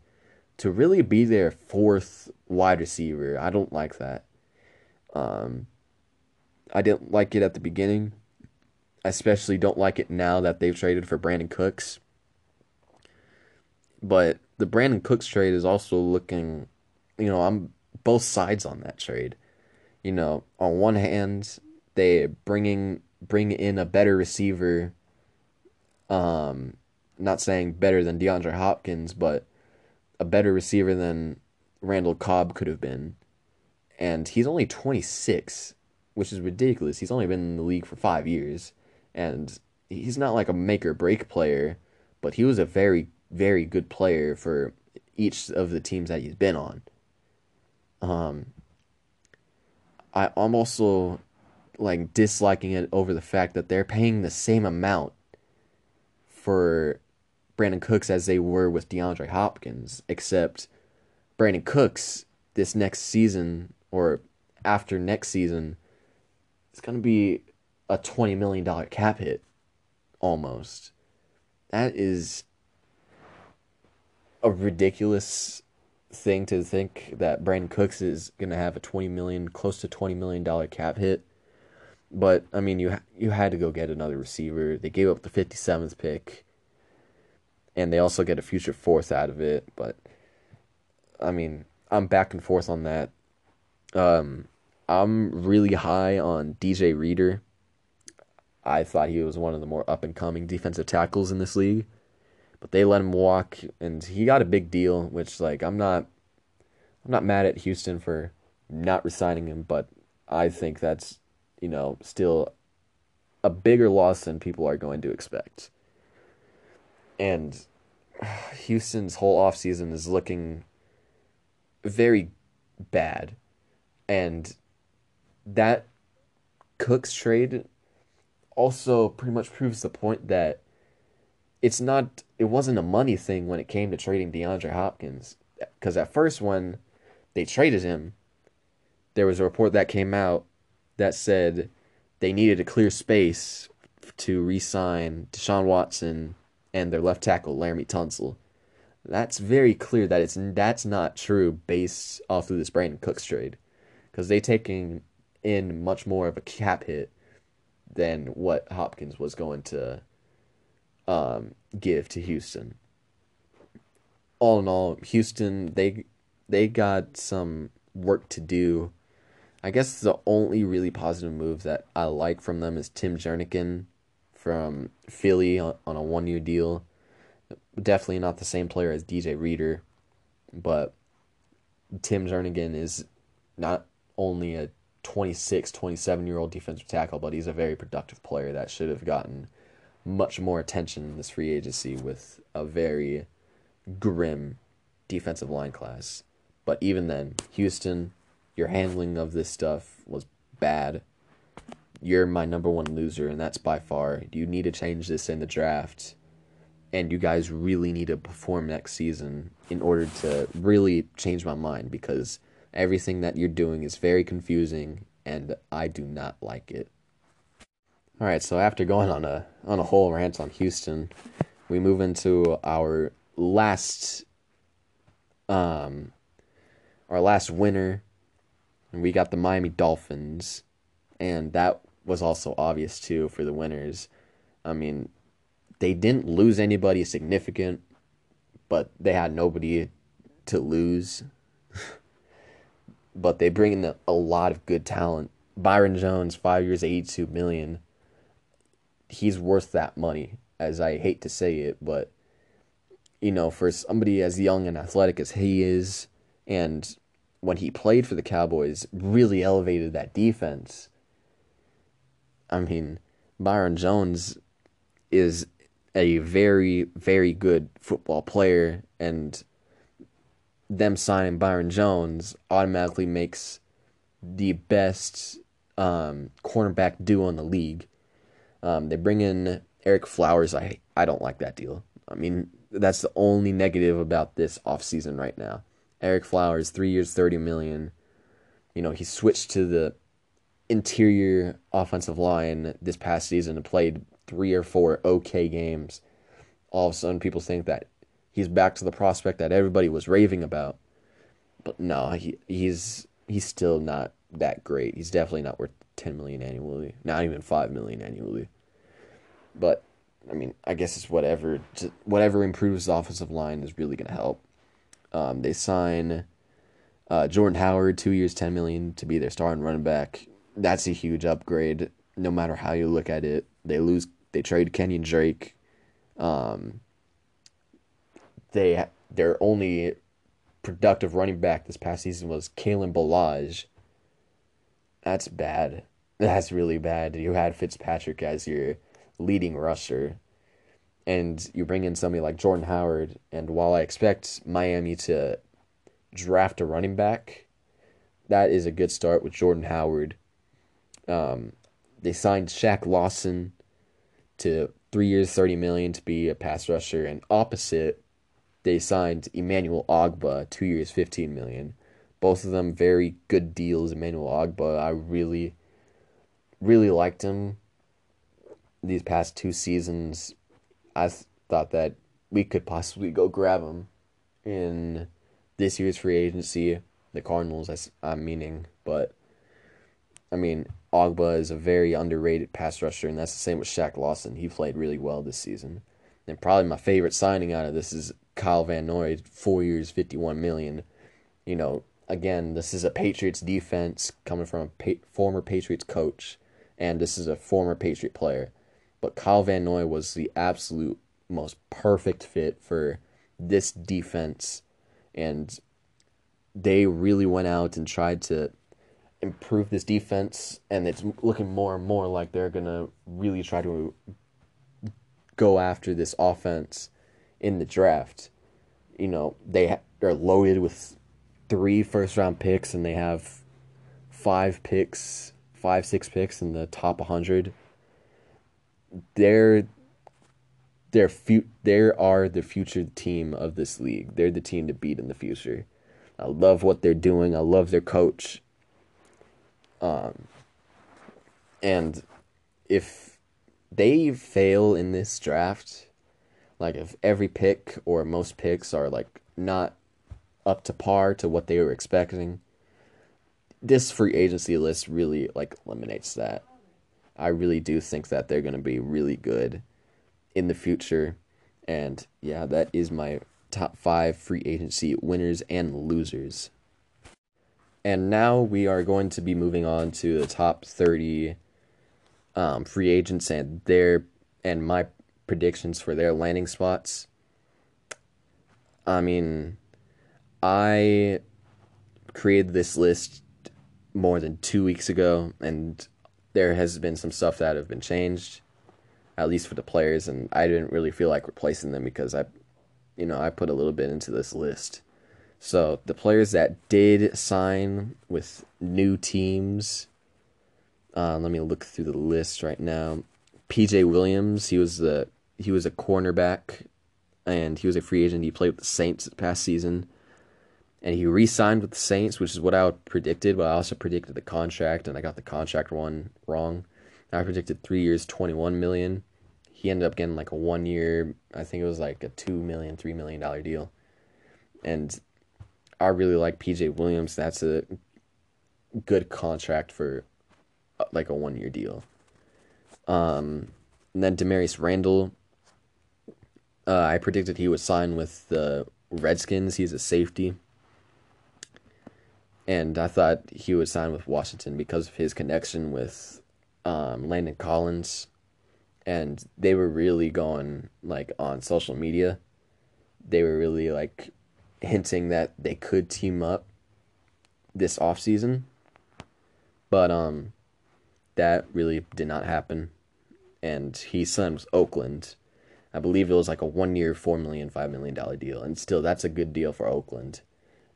to really be their fourth wide receiver. I don't like that. Um, I didn't like it at the beginning. I especially don't like it now that they've traded for Brandin Cooks. But the Brandin Cooks trade is also looking, you know, I'm both sides on that trade. You know, on one hand, they bringing bring in a better receiver. Um, not saying better than DeAndre Hopkins, but a better receiver than Randall Cobb could have been. And he's only 26 which is ridiculous. He's only been in the league for five years, and he's not like a make or break player, but he was a very, very good player for each of the teams that he's been on. Um, I, I'm also like disliking it over the fact that they're paying the same amount for Brandin Cooks as they were with DeAndre Hopkins, except Brandin Cooks this next season or after next season it's going to be a $20 million cap hit almost. That is a ridiculous thing to think that Brandin Cooks is going to have a 20 million close to 20 million dollar cap hit. But I mean you you had to go get another receiver. They gave up the 57th pick and they also get a future fourth out of it, but I mean, I'm back and forth on that. Um I'm really high on DJ Reader. I thought he was one of the more up and coming defensive tackles in this league. But they let him walk and he got a big deal, which like I'm not I'm not mad at Houston for not resigning him, but I think that's, you know, still a bigger loss than people are going to expect. And Houston's whole offseason is looking very bad. And that Cooks trade also pretty much proves the point that it's not it wasn't a money thing when it came to trading DeAndre Hopkins because at first when they traded him there was a report that came out that said they needed a clear space to re-sign Deshaun Watson and their left tackle Laremy Tunsil. That's very clear that it's that's not true based off of this Brandin Cooks trade because they taking in much more of a cap hit than what Hopkins was going to um, give to Houston. All in all, Houston they they got some work to do. I guess the only really positive move that I like from them is Tim Jernigan from Philly on, a one year deal. Definitely not the same player as DJ Reader, but Tim Jernigan is not only a 26, 27 year old defensive tackle, but he's a very productive player that should have gotten much more attention in this free agency with a very grim defensive line class. But even then, Houston, your handling of this stuff was bad. You're my number one loser, and that's by far. You need to change this in the draft. And you guys really need to perform next season in order to really change my mind because Everything that you're doing is very confusing and I do not like it. All right, so after going on a on a whole rant on Houston, we move into our last um our last winner and we got the Miami Dolphins and that was also obvious too for the winners. I mean, they didn't lose anybody significant, but they had nobody to lose but they bring in a lot of good talent. Byron Jones, five years, eighty-two million. He's worth that money, as I hate to say it, but you know, for somebody as young and athletic as he is, and when he played for the Cowboys, really elevated that defense. I mean, Byron Jones is a very, very good football player, and them signing Byron Jones automatically makes the best um, cornerback duo in the league. Um, they bring in Ereck Flowers. I I don't like that deal. I mean, that's the only negative about this offseason right now. Ereck Flowers, three years, thirty million. You know, he switched to the interior offensive line this past season and played three or four okay games. All of a sudden, people think that he's back to the prospect that everybody was raving about. But no, he he's he's still not that great. He's definitely not worth ten million annually. Not even five million annually. But I mean, I guess it's whatever. Whatever improves the offensive line is really going to help. Um, they sign uh, Jordan Howard, two years, ten million to be their starting running back. That's a huge upgrade. No matter how you look at it, they lose. They trade Kenyon Drake. Um, they their only productive running back this past season was Kalen Ballage. That's bad. That's really bad. You had Fitzpatrick as your leading rusher. And you bring in somebody like Jordan Howard, and while I expect Miami to draft a running back, that is a good start with Jordan Howard. Um, they signed Shaq Lawson to three years, thirty million to be a pass rusher, and opposite, they signed Emmanuel Ogbah, two years, fifteen million. Both of them very good deals. Emmanuel Ogbah, I really, really liked him these past two seasons, I thought that we could possibly go grab him in this year's free agency. The Cardinals, I'm meaning, but I mean, Ogbah is a very underrated pass rusher, and that's the same with Shaq Lawson. He played really well this season. And probably my favorite signing out of this is Kyle Van Noy, four years, fifty-one million. You know, again, this is a Patriots defense coming from a pa- former Patriots coach, and this is a former Patriot player. But Kyle Van Noy was the absolute most perfect fit for this defense. And they really went out and tried to improve this defense. And it's looking more and more like they're going to really try to go after this offense in the draft. You know, they they're loaded with three first round picks and they have five picks, five, six picks in the top 100 they're they're fu- they are the future team of this league. They're the team to beat in the future. I love what they're doing. I love their coach. Um, and if they fail in this draft, like if every pick or most picks are like not up to par to what they were expecting, this free agency list really like eliminates that. I really do think that they're going to be really good in the future. And yeah, that is my top five free agency winners and losers. And now we are going to be moving on to the top 30 um, free agents and their and my predictions for their landing spots. I mean, I created this list more than two weeks ago, and there has been some stuff that have been changed, at least for the players, and I didn't really feel like replacing them because I, you know, I put a little bit into this list. So the players that did sign with new teams, uh, let me look through the list right now. PJ Williams, he was the he was a cornerback, and he was a free agent. He played with the Saints past season and he re-signed with the Saints, which is what I predicted. But I also predicted the contract, and I got the contract one wrong. I predicted three years, twenty-one million. He ended up getting like a one-year. I think it was like a two million, three million dollar deal. And I really like PJ Williams. That's a good contract for uh, like a one-year deal. Um, and then Damarious Randall. Uh, I predicted he would sign with the Redskins. He's a safety and I thought he would sign with Washington because of his connection with um, Landon Collins, and they were really going like on social media they were really like hinting that they could team up this offseason. But um that really did not happen. And he signed with Oakland. I believe it was like a one year, four million, five million dollar deal. And still that's a good deal for Oakland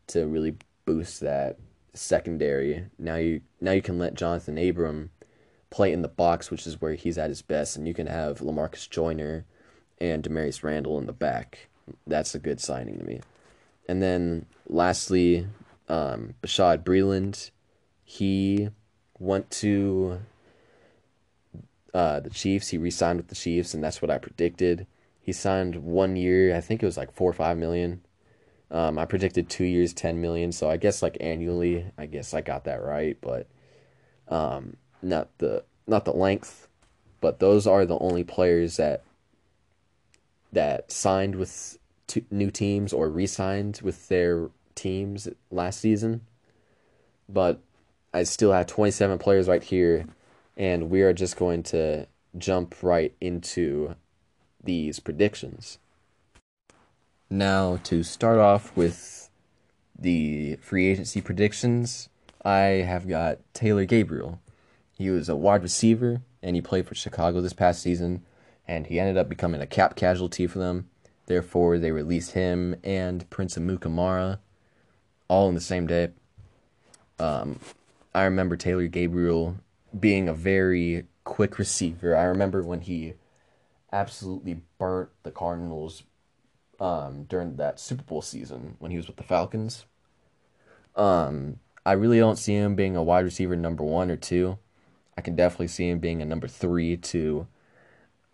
to really boost that secondary. Now you now you can let Johnathan Abram play in the box, which is where he's at his best, and you can have Lamarcus Joyner and Damarious Randall in the back. That's a good signing to me. And then lastly, um, Bashaud Breeland, he went to uh, the Chiefs. He re-signed with the Chiefs, and that's what I predicted. He signed one year. I think it was like four or five million. Um, I predicted two years, ten million. So I guess like annually, I guess I got that right, but um, not the not the length. But those are the only players that that signed with two new teams or re-signed with their teams last season. But I still have 27 players right here, and we are just going to jump right into these predictions. Now, to start off with the free agency predictions, I have got Taylor Gabriel. He was a wide receiver, and he played for Chicago this past season, and he ended up becoming a cap casualty for them. Therefore, they released him and Prince Amukamara all in the same day. Um, I remember Taylor Gabriel being a very quick receiver. I remember when he absolutely burnt the Cardinals um, during that Super Bowl season when he was with the Falcons. Um, I really don't see him being a wide receiver number one or two. I can definitely see him being a number three to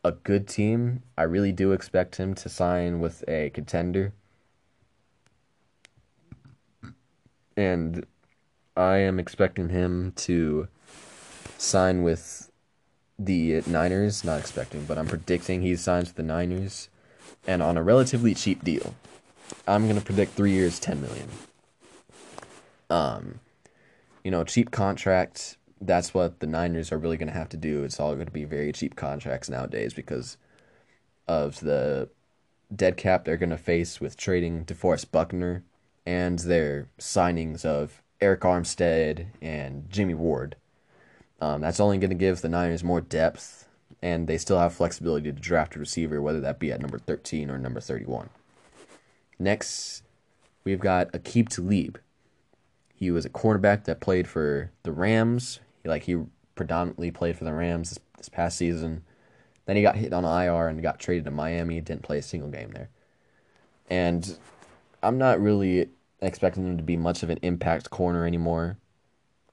a good team. I really do expect him to sign with a contender. And I am expecting him to sign with the Niners. Not expecting, but I'm predicting he signs with the Niners and on a relatively cheap deal. I'm to predict three years, 10 million. Um, you know, cheap contract that's what the Niners are really to have to do. It's all to be very cheap contracts nowadays because of the dead cap they're to face with trading DeForest Buckner and their signings of Arik Armstead and Jimmy Ward. Um, that's only to give the Niners more depth, and they still have flexibility to draft a receiver, whether that be at number 13 or number 31. Next, we've got Aqib Talib. He was a cornerback that played for the Rams like he predominantly played for the Rams this, this past season. Then he got hit on IR and got traded to Miami. Didn't play a single game there. And I'm not really expecting him to be much of an impact corner anymore.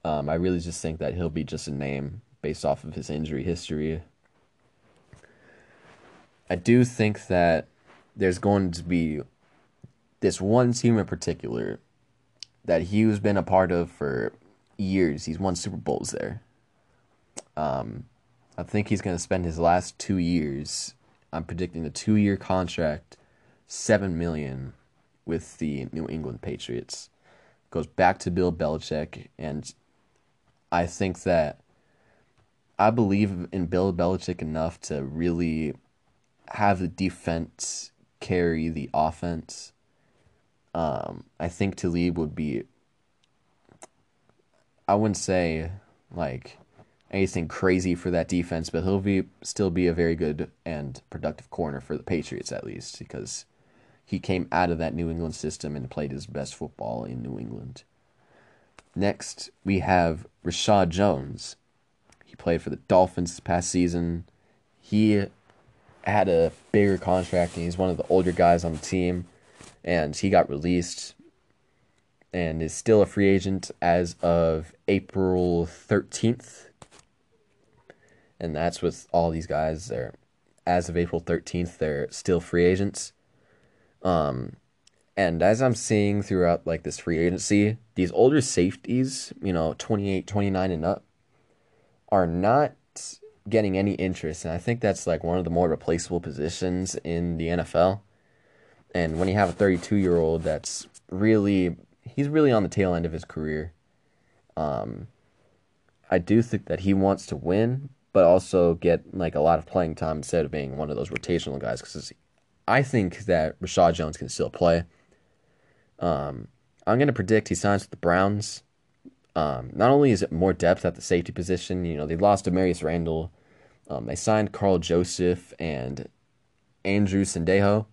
Um, I really just think that he'll be just a name based off of his injury history. I do think that there's going to be this one team in particular that he's been a part of for years. He's won Super Bowls there. Um, I think he's going to spend his last two years. I'm predicting a two-year contract, seven million, with the New England Patriots. Goes back to Bill Belichick, and I think that I believe in Bill Belichick enough to really have the defense carry the offense. Um, I think Talib would be I wouldn't say like anything crazy for that defense, but he'll be still be a very good and productive corner for the Patriots at least because he came out of that New England system and played his best football in New England. Next, we have Reshad Jones. He played for the Dolphins this past season. He had a bigger contract and he's one of the older guys on the team and he got released and is still a free agent as of April 13th. And that's with all these guys. They're as of April 13th, they're still free agents. Um, and as I'm seeing throughout like this free agency, these older safeties, you know, 28, 29 and up, are not getting any interest. And I think that's like one of the more replaceable positions in the NFL. And when you have a 32 year old that's really he's really on the tail end of his career. Um, I do think that he wants to win, but also get like a lot of playing time instead of being one of those rotational guys. Because I think that Reshad Jones can still play. Um, I'm going to predict he signs with the Browns. Um, not only is it more depth at the safety position, you know, they lost Damarious Randall. Um, they signed Karl Joseph and Andrew Sendejo.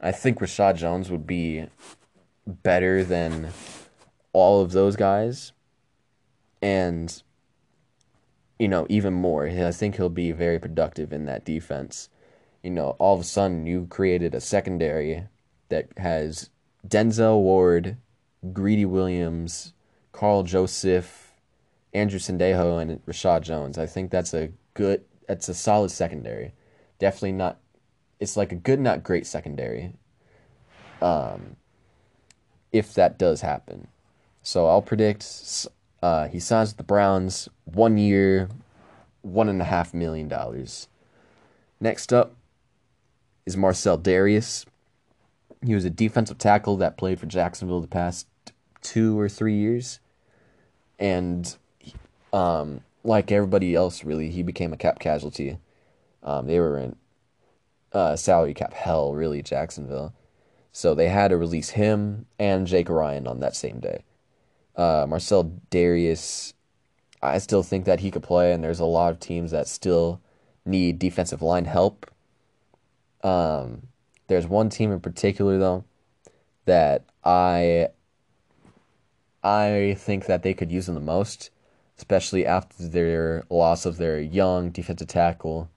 I think Reshad Jones would be better than all of those guys. And, you know, even more. I think he'll be very productive in that defense. You know, all of a sudden you created a secondary that has Denzel Ward, Greedy Williams, Karl Joseph, Andrew Sendejo, and Reshad Jones. I think that's a good, that's a solid secondary. Definitely not, it's like a good, not great secondary. Um, if that does happen. So I'll predict uh, he signs with the Browns one year, one and a half million dollars. Next up is Marcell Dareus. He was a defensive tackle that played for Jacksonville the past two or three years. And um, like everybody else, really, he became a cap casualty. Um, they were in uh, salary cap hell, really, Jacksonville. So they had to release him and Jake Ryan on that same day. Uh, Marcell Dareus, I still think that he could play, and there's a lot of teams that still need defensive line help. Um, there's one team in particular though that I I think that they could use him the most, especially after their loss of their young defensive tackle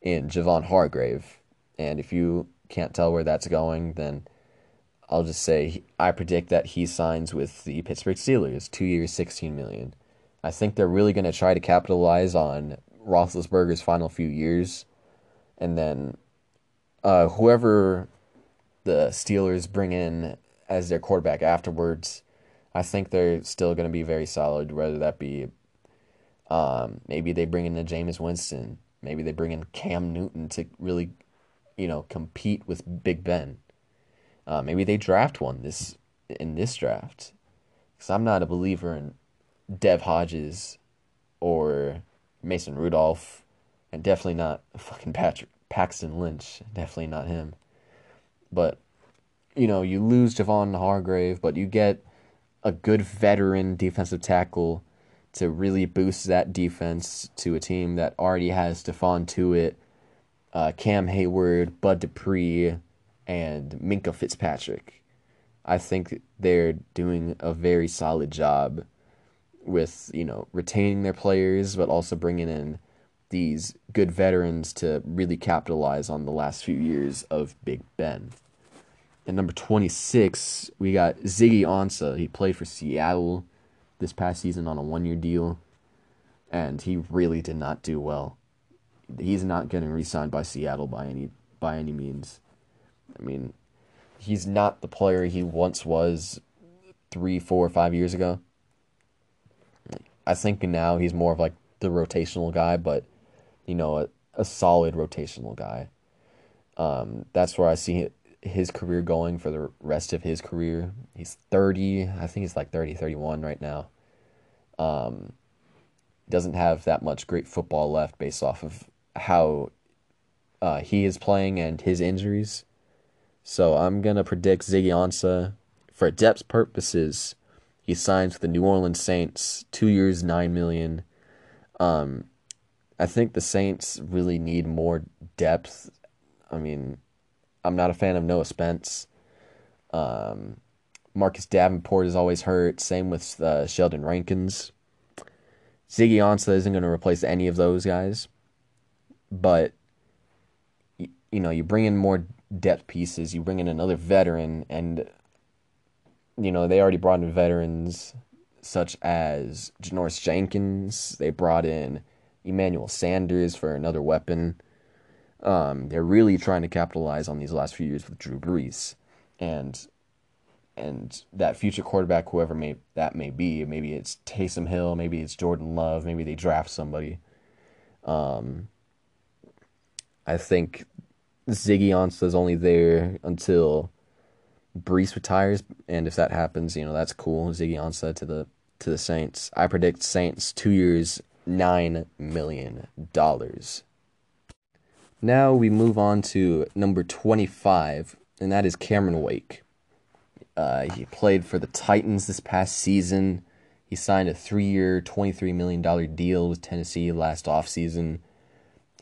in Javon Hargrave. And if you can't tell where that's going, then I'll just say I predict that he signs with the Pittsburgh Steelers, two years, sixteen million. I think they're really going to try to capitalize on Roethlisberger's final few years, and then uh, whoever the Steelers bring in as their quarterback afterwards, I think they're still going to be very solid. Whether that be um, maybe they bring in a Jameis Winston, maybe they bring in Cam Newton to really, you know, compete with Big Ben. Uh, maybe they draft one this in this draft, because I'm not a believer in Dev Hodges or Mason Rudolph, and definitely not fucking Patrick Paxton Lynch. Definitely not him. But you know, you lose Javon Hargrave, but you get a good veteran defensive tackle to really boost that defense to a team that already has Stephon Tuitt, uh, Cam Heyward, Bud Dupree, and Minkah Fitzpatrick. I think they're doing a very solid job with, you know, retaining their players, but also bringing in these good veterans to really capitalize on the last few years of Big Ben. And number 26, we got Ziggy Ansah. He played for Seattle this past season on a one year deal, and he really did not do well. He's not getting re signed by Seattle by any by any means. I mean, he's not the player he once was three, four, five years ago. I think now he's more of like the rotational guy, but you know, a, a solid rotational guy. Um, that's where I see his career going for the rest of his career. He's 30, I think he's like 30, 31 right now. Um, doesn't have that much great football left based off of how uh, he is playing and his injuries. So I'm gonna predict Ziggy Ansah for depth purposes. He signs with the New Orleans Saints, two years, nine million. Um, I think the Saints really need more depth. I mean, I'm not a fan of Noah Spence. Um, Marcus Davenport is always hurt. Same with uh, Sheldon Rankins. Ziggy Ansah isn't going to replace any of those guys, but you know, you bring in more depth pieces. You bring in another veteran, and you know they already brought in veterans such as Janoris Jenkins. They brought in Emmanuel Sanders for another weapon. Um, they're really trying to capitalize on these last few years with Drew Brees, and and that future quarterback, whoever may that may be, maybe it's Taysom Hill, maybe it's Jordan Love, maybe they draft somebody. Um, I think Ziggy Ansah is only there until Brees retires, and if that happens, you know that's cool. Ziggy Ansah to the to the Saints. I predict Saints two years, nine million dollars. Now we move on to number 25, and that is Cameron Wake. Uh, he played for the Titans this past season. He signed a three year, $23 million deal with Tennessee last offseason.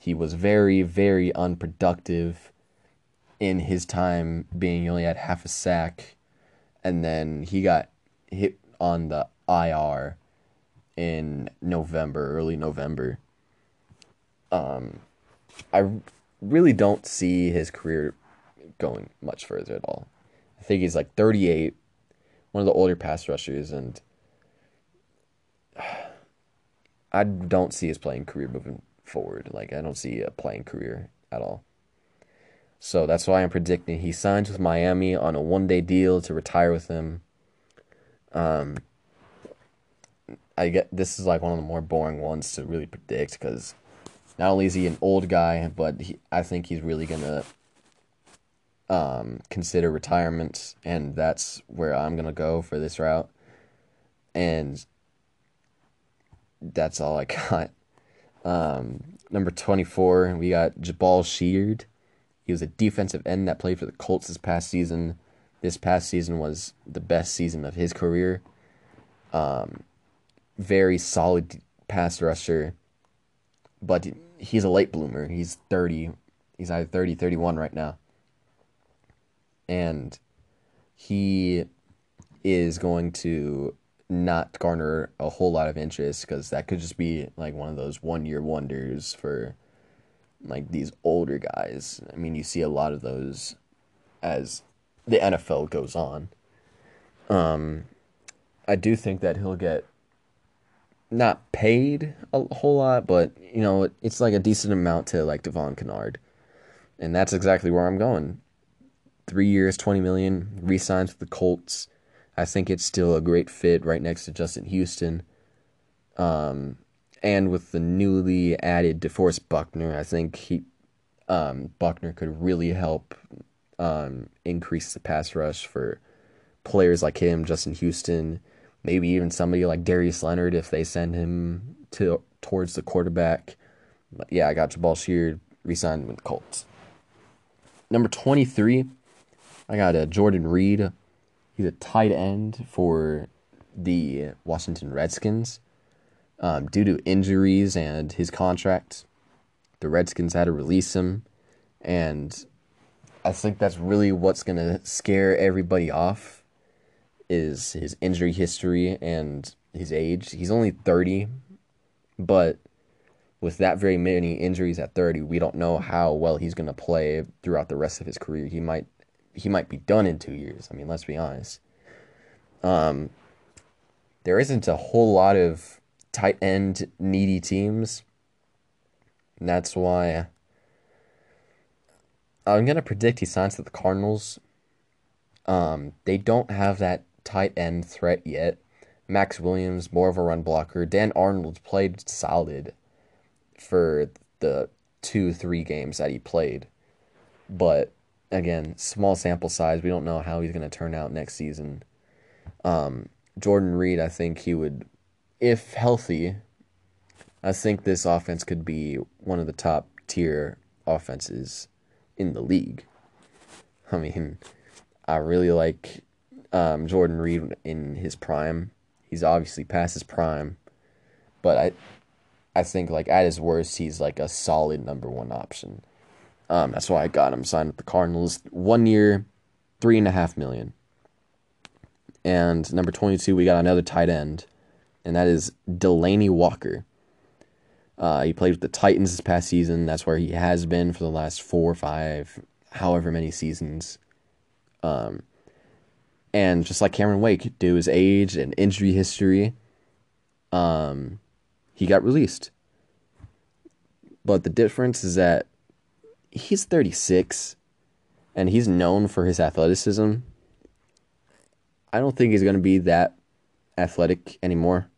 He was very, very unproductive in his time being he only had half a sack. And then he got hit on the IR in November, early November. Um, I really don't see his career going much further at all. I think he's like 38, one of the older pass rushers, and I don't see his playing career moving forward. Like, I don't see a playing career at all. So that's why I'm predicting he signs with Miami on a one day deal to retire with them. Um, I get this is like one of the more boring ones to really predict because not only is he an old guy, but he, I think he's really gonna um, consider retirement, and that's where I'm gonna go for this route. And that's all I got. Um, number 24, we got Jabaal Sheard. He was a defensive end that played for the Colts this past season. This past season was the best season of his career. Um, very solid pass rusher, but he's a late bloomer. He's 30. He's either 30, 31 right now. And he is going to not garner a whole lot of interest because that could just be like one of those one year wonders for like these older guys. I mean, you see a lot of those as the NFL goes on. Um, I do think that he'll get not paid a whole lot, but you know, it's like a decent amount to like Devon Kennard. And that's exactly where I'm going. Three years, twenty million, re-signs with the Colts. I think it's still a great fit right next to Justin Houston. Um, and with the newly added DeForest Buckner, I think he um, Buckner could really help um, increase the pass rush for players like him, Justin Houston, maybe even somebody like Darius Leonard if they send him to towards the quarterback. But yeah, I got Jabaal Sheard re-signed with the Colts. Number 23, I got a uh, Jordan Reed. He's a tight end for the Washington Redskins. Um, due to injuries and his contract, the Redskins had to release him. And I think that's really what's going to scare everybody off is his injury history and his age. He's only 30, but with that very many injuries at 30, we don't know how well he's going to play throughout the rest of his career. He might he might be done in 2 years. I mean, let's be honest. Um there isn't a whole lot of tight end needy teams. And that's why I'm going to predict he signs to the Cardinals. Um, they don't have that tight end threat yet. Maxx Williams, more of a run blocker. Dan Arnold played solid for the two, three games that he played. But again, small sample size. We don't know how he's going to turn out next season. Um, Jordan Reed, I think he would, if healthy, I think this offense could be one of the top tier offenses in the league. I mean, I really like um, Jordan Reed in his prime. He's obviously past his prime, but I, I think like at his worst, he's like a solid number one option. Um, that's why I got him signed with the Cardinals. One year, three and a half million. And number twenty-two, we got another tight end, and that is Delanie Walker. Uh, he played with the Titans this past season. That's where he has been for the last four, or five, however many seasons. Um, and just like Cameron Wake, due his age and injury history, um, he got released. But the difference is that he's 36 and he's known for his athleticism. I don't think he's going to be that athletic anymore.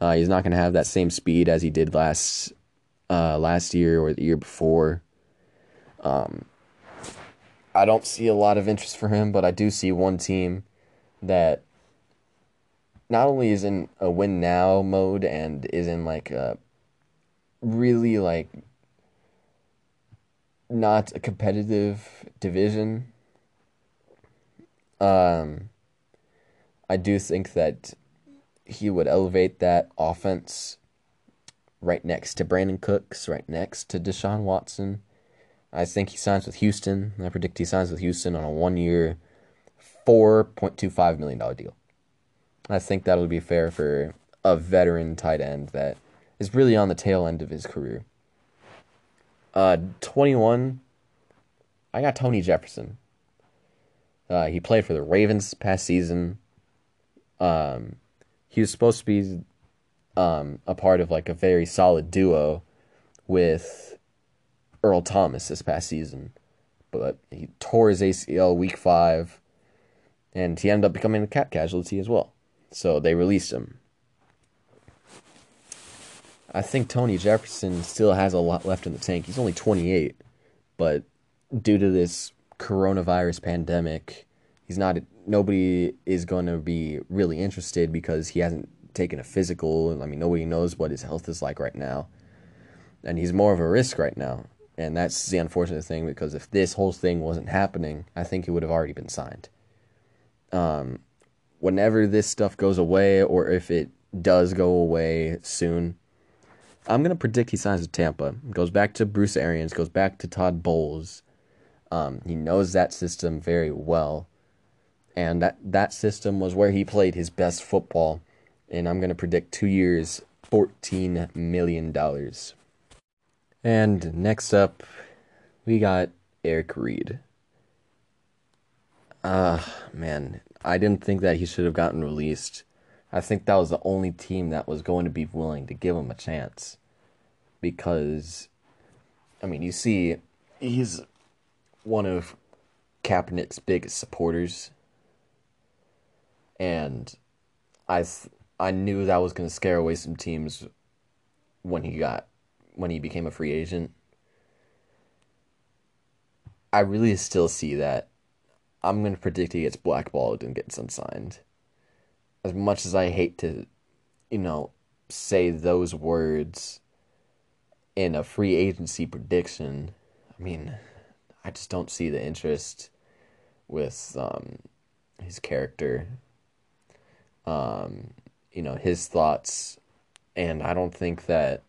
Uh, he's not going to have that same speed as he did last uh, last year or the year before. Um, I don't see a lot of interest for him, but I do see one team that not only is in a win now mode and is in like a really like not a competitive division. Um, I do think that he would elevate that offense right next to Brandin Cooks, right next to Deshaun Watson. I think he signs with Houston. I predict he signs with Houston on a one year, $4.25 million deal. I think that'll be fair for a veteran tight end that is really on the tail end of his career. Uh, 21, I got Tony Jefferson. Uh, he played for the Ravens past season. Um, he was supposed to be um, a part of like a very solid duo with Earl Thomas this past season, but he tore his ACL week five, and he ended up becoming a cap casualty as well. So they released him. I think Tony Jefferson still has a lot left in the tank. He's only 28, but due to this coronavirus pandemic, he's not nobody is going to be really interested because he hasn't taken a physical. I mean, nobody knows what his health is like right now. And he's more of a risk right now. And that's the unfortunate thing because if this whole thing wasn't happening, I think he would have already been signed. Um, whenever this stuff goes away, or if it does go away soon, I'm gonna predict he signs with Tampa. Goes back to Bruce Arians. Goes back to Todd Bowles. Um, he knows that system very well, and that that system was where he played his best football. And I'm gonna predict two years, fourteen million dollars. And next up, we got Eric Reid. Ah, uh, man, I didn't think that he should have gotten released. I think that was the only team that was going to be willing to give him a chance. Because, I mean, you see, he's one of Kaepernick's biggest supporters. And I, th- I knew that was going to scare away some teams when he got, when he became a free agent. I really still see that. I'm going to predict he gets blackballed and gets unsigned as much as I hate to, you know, say those words in a free agency prediction, I mean, I just don't see the interest with um, his character, um, you know, his thoughts, and I don't think that.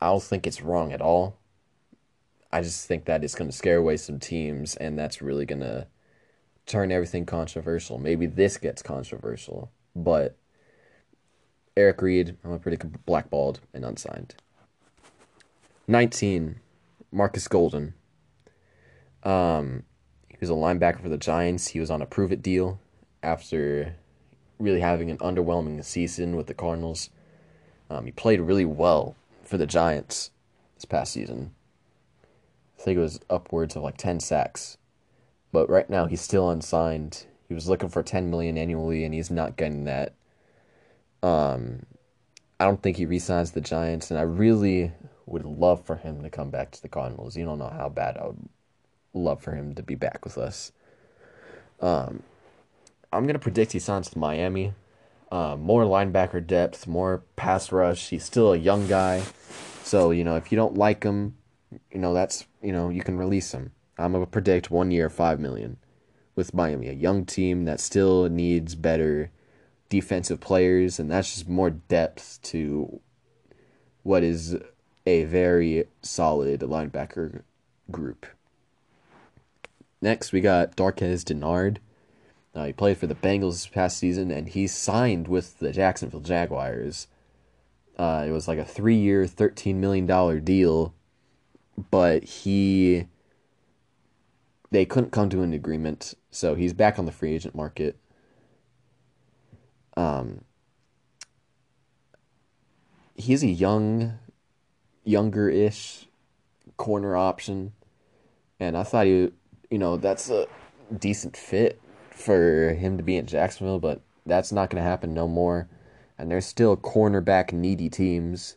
I don't think it's wrong at all. I just think that it's going to scare away some teams, and that's really going to turn everything controversial. Maybe this gets controversial, but Eric Reid, I'm a pretty blackballed and unsigned. 19, Marcus Golden. Um, he was a linebacker for the Giants. He was on a prove it deal after really having an underwhelming season with the Cardinals. Um, he played really well for the Giants this past season. I think it was upwards of like 10 sacks but right now he's still unsigned. He was looking for 10 million annually and he's not getting that. Um I don't think he resigns the Giants and I really would love for him to come back to the Cardinals. You don't know how bad I would love for him to be back with us. Um I'm going to predict he signs to Miami. Uh, more linebacker depth, more pass rush. He's still a young guy. So, you know, if you don't like him, you know, that's, you know, you can release him. I'm gonna predict one year five million with Miami, a young team that still needs better defensive players, and that's just more depth to what is a very solid linebacker group. Next, we got Darqueze Dennard. Uh, he played for the Bengals this past season, and he signed with the Jacksonville Jaguars. Uh, it was like a three-year, thirteen million dollar deal, but he they couldn't come to an agreement, so he's back on the free agent market. Um, he's a young, younger-ish corner option, and I thought he, you know, that's a decent fit for him to be in Jacksonville, but that's not going to happen no more. And there's still cornerback needy teams.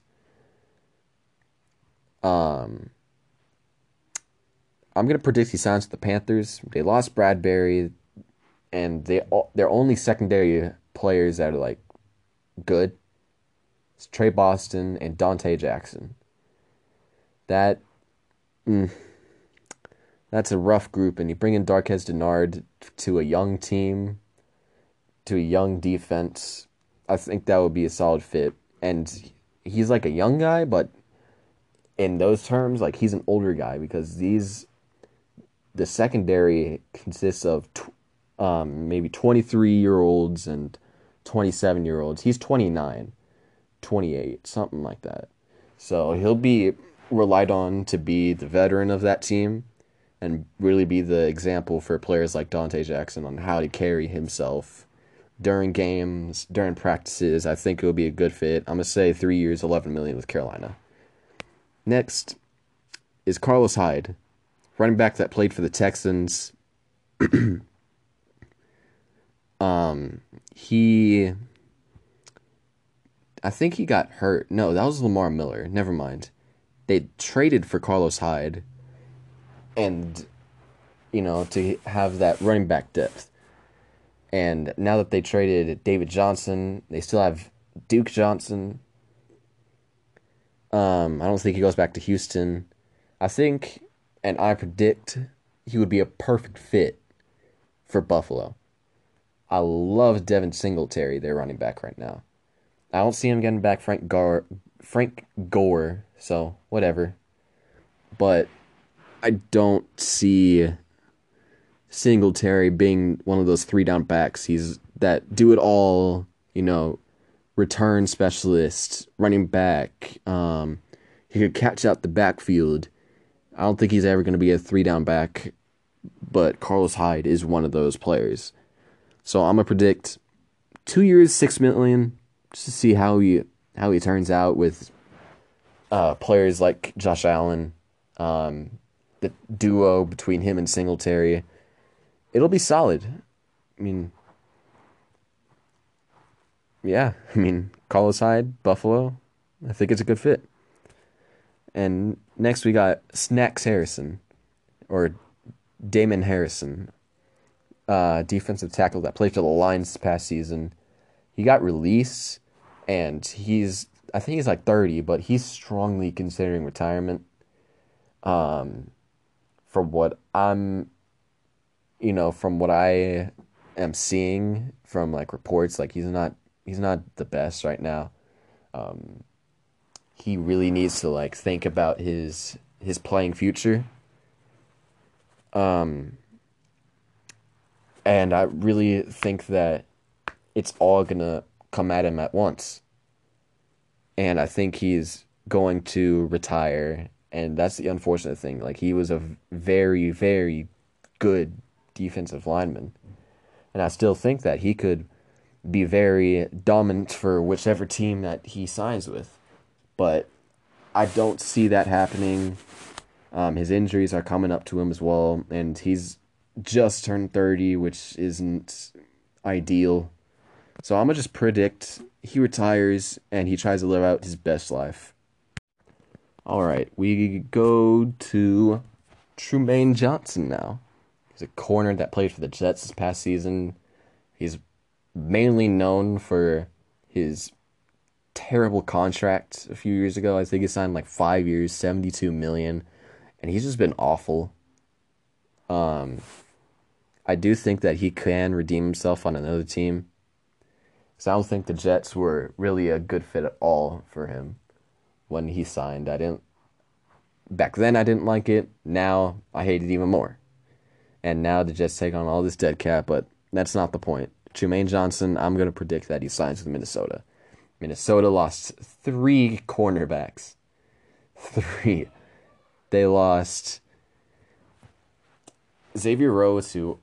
Um, I'm gonna predict he signs with the Panthers. They lost Bradberry, and they their only secondary players that are like good. It's Tre Boston and Donte Jackson. That mm, that's a rough group, and you bring in Darqueze Dennard to a young team, to a young defense. I think that would be a solid fit, and he's like a young guy, but in those terms, like he's an older guy because these the secondary consists of tw- um, maybe 23 year olds and 27 year olds. He's 29, 28, something like that. So he'll be relied on to be the veteran of that team and really be the example for players like Donte Jackson on how to carry himself during games, during practices. I think it will be a good fit. I'm to say three years, 11 million with Carolina. Next is Carlos Hyde, running back that played for the Texans. um, he, I think he got hurt. No, that was Lamar Miller. Never mind. They traded for Carlos Hyde, and you know to have that running back depth. And now that they traded David Johnson, they still have Duke Johnson. Um, I don't think he goes back to Houston. I think, and I predict, he would be a perfect fit for Buffalo. I love Devin Singletary, their running back right now. I don't see him getting back Frank Gar Frank Gore, so whatever. But I don't see Singletary being one of those three down backs. He's that do it all, you know, return specialist, running back. Um, he could catch out the backfield. I don't think he's ever going to be a three down back, but Carlos Hyde is one of those players. So I'm gonna predict two years, six million, just to see how he how he turns out with uh, players like Josh Allen, um, the duo between him and Singletary. It'll be solid. I mean, yeah, I mean, Carlos Hyde, Buffalo. I think it's a good fit. And next we got Snacks Harrison, or Damon Harrison, uh, defensive tackle that played for the Lions this past season. He got released, and he's I think he's like thirty, but he's strongly considering retirement. Um, from what I'm, you know, from what I am seeing from like reports, like he's not he's not the best right now. Um, he really needs to like think about his his playing future. Um, and I really think that it's all gonna come at him at once. And I think he's going to retire, and that's the unfortunate thing. Like he was a very, very good defensive lineman, and I still think that he could be very dominant for whichever team that he signs with. But I don't see that happening. Um, his injuries are coming up to him as well, and he's just turned 30, which isn't ideal. So I'm to just predict he retires and he tries to live out his best life. All right, we go to Trumaine Johnson now. He's a corner that played for the Jets this past season. He's mainly known for his terrible contract a few years ago. I think he signed like five years, seventy-two million, and he's just been awful. Um, I do think that he can redeem himself on another team. So I don't think the Jets were really a good fit at all for him when he signed. I didn't back then I didn't like it. Now I hate it even more. And now the Jets take on all this dead cap, but that's not the point. Trumaine Johnson, I'm gonna predict that he signs with Minnesota. Minnesota lost three cornerbacks. Three. They lost Xavier Rhodes, who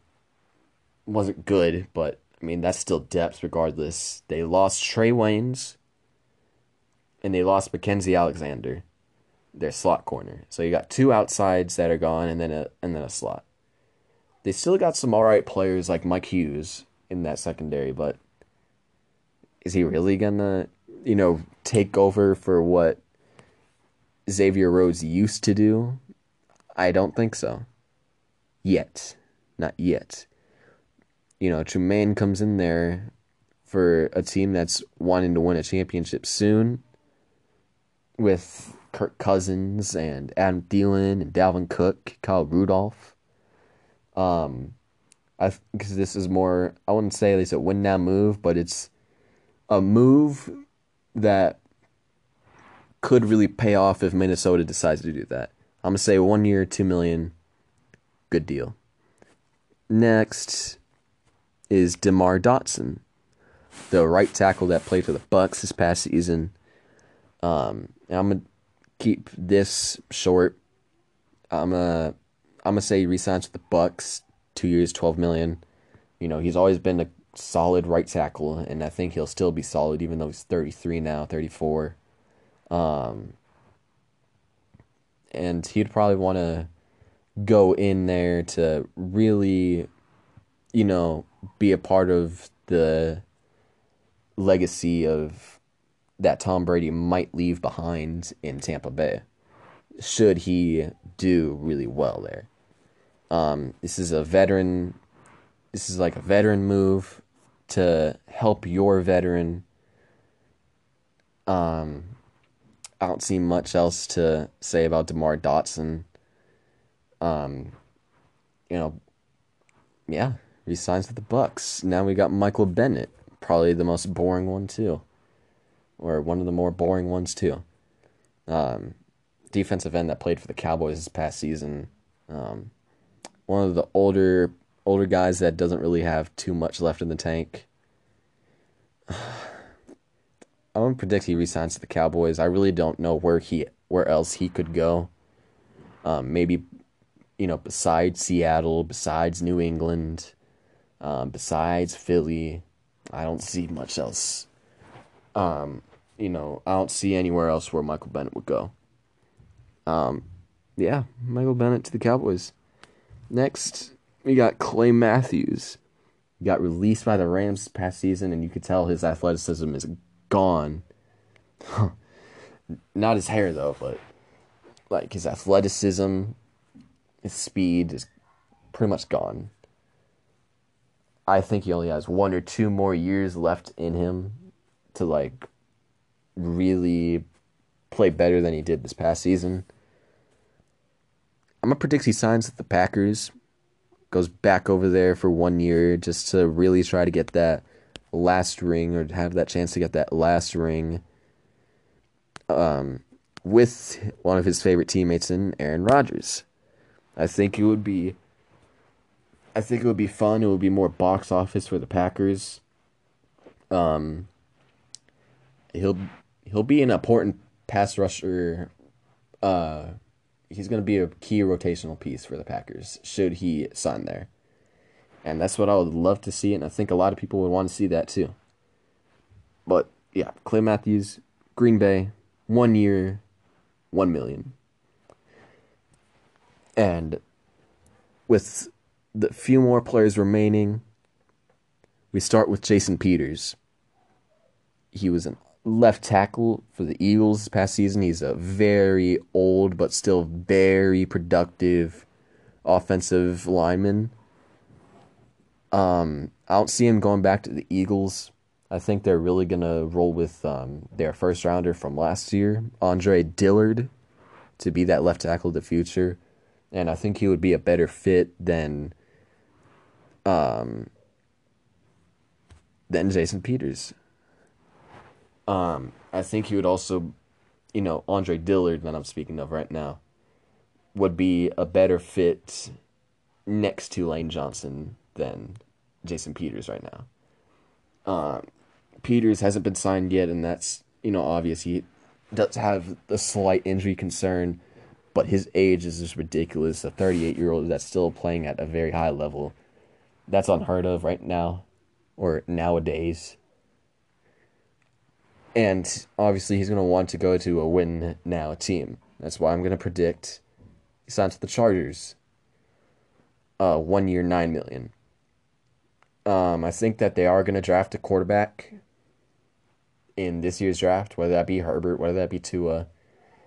wasn't good, but I mean that's still depth regardless. They lost Trae Waynes and they lost Mackenzie Alexander, their slot corner. So you got two outsides that are gone and then a and then a slot. They still got some alright players like Mike Hughes in that secondary, but is he really gonna, you know, take over for what Xavier Rhodes used to do? I don't think so. Yet. Not yet you know, Trumaine comes in there for a team that's wanting to win a championship soon with Kirk Cousins and Adam Thielen and Dalvin Cook, Kyle Rudolph. Um, I because this is more I wouldn't say it's a win now move, but it's a move that could really pay off if Minnesota decides to do that. I'm gonna say one year, two million, good deal. Next is Demar Dotson, the right tackle that played for the Bucs this past season. Um, I'm gonna keep this short. I'm gonna I'm gonna say he resigns with the Bucs, two years, twelve million. You know, he's always been a solid right tackle, and I think he'll still be solid even though he's 33 now, 34. Um, and he'd probably want to go in there to really, you know, be a part of the legacy of that Tom Brady might leave behind in Tampa Bay, should he do really well there. Um, this is a veteran. This is like a veteran move to help your veteran. Um, I don't see much else to say about Demar Dotson. Um, you know, yeah, he signs with the Bucs. Now we got Michael Bennett, probably the most boring one too, or one of the more boring ones too. Um, defensive end that played for the Cowboys this past season. Um, one of the older older guys that doesn't really have too much left in the tank. I don't predict he resigns to the Cowboys. I really don't know where he where else he could go. Um, maybe, you know, besides Seattle, besides New England, um, besides Philly, I don't see much else. Um, you know, I don't see anywhere else where Michael Bennett would go. Um, yeah, Michael Bennett to the Cowboys. Next, we got Clay Matthews. He got released by the Rams past season, and you could tell his athleticism is gone. Not his hair though, but like his athleticism, his speed is pretty much gone. I think he only has one or two more years left in him to like really play better than he did this past season. I'm gonna predict he signs with the Packers, goes back over there for one year just to really try to get that last ring or have that chance to get that last ring um, with one of his favorite teammates in Aaron Rodgers. I think it would be I think it would be fun. It would be more box office for the Packers. Um he'll he'll be an important pass rusher uh he's going to be a key rotational piece for the Packers should he sign there. And that's what I would love to see, and I think a lot of people would want to see that too. But yeah, Clay Matthews, Green Bay, one year, one million. And with the few more players remaining, we start with Jason Peters. He was a left tackle for the Eagles this past season. He's a very old but still very productive offensive lineman. Um, I don't see him going back to the Eagles. I think they're really gonna roll with um, their first rounder from last year, Andre Dillard, to be that left tackle of the future, and I think he would be a better fit than um, than Jason Peters. Um, I think he would also, you know, Andre Dillard that I'm speaking of right now, would be a better fit next to Lane Johnson than Jason Peters right now. Uh, Peters hasn't been signed yet, and that's you know obvious. He does have a slight injury concern, but his age is just ridiculous. A 38 year old that's still playing at a very high level. That's unheard of right now, or nowadays. And obviously, he's going to want to go to a win now team. That's why I'm going to predict he signs to the Chargers. Uh, one year, nine million. Um, I think that they are going to draft a quarterback in this year's draft, whether that be Herbert, whether that be Tua.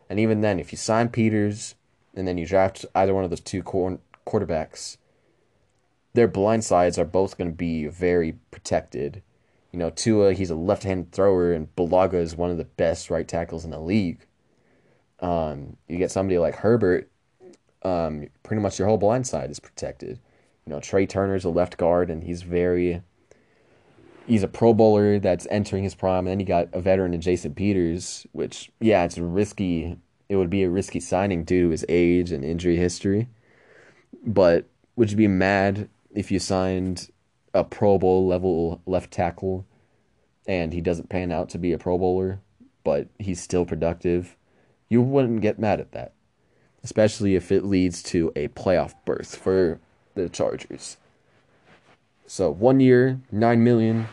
And even then, if you sign Peters and then you draft either one of those two quarterbacks, their blind sides are both going to be very protected. You know, Tua, he's a left-handed thrower, and Bulaga is one of the best right tackles in the league. Um, you get somebody like Herbert, um, pretty much your whole blind side is protected. You know, Trai Turner's a left guard, and he's very. He's a Pro Bowler that's entering his prime, and then you got a veteran in Jason Peters, which yeah, it's risky. It would be a risky signing due to his age and injury history. But would you be mad if you signed a Pro Bowl level left tackle and he doesn't pan out to be a Pro Bowler, but he's still productive? You wouldn't get mad at that, especially if it leads to a playoff berth for the Chargers. So one year, nine million.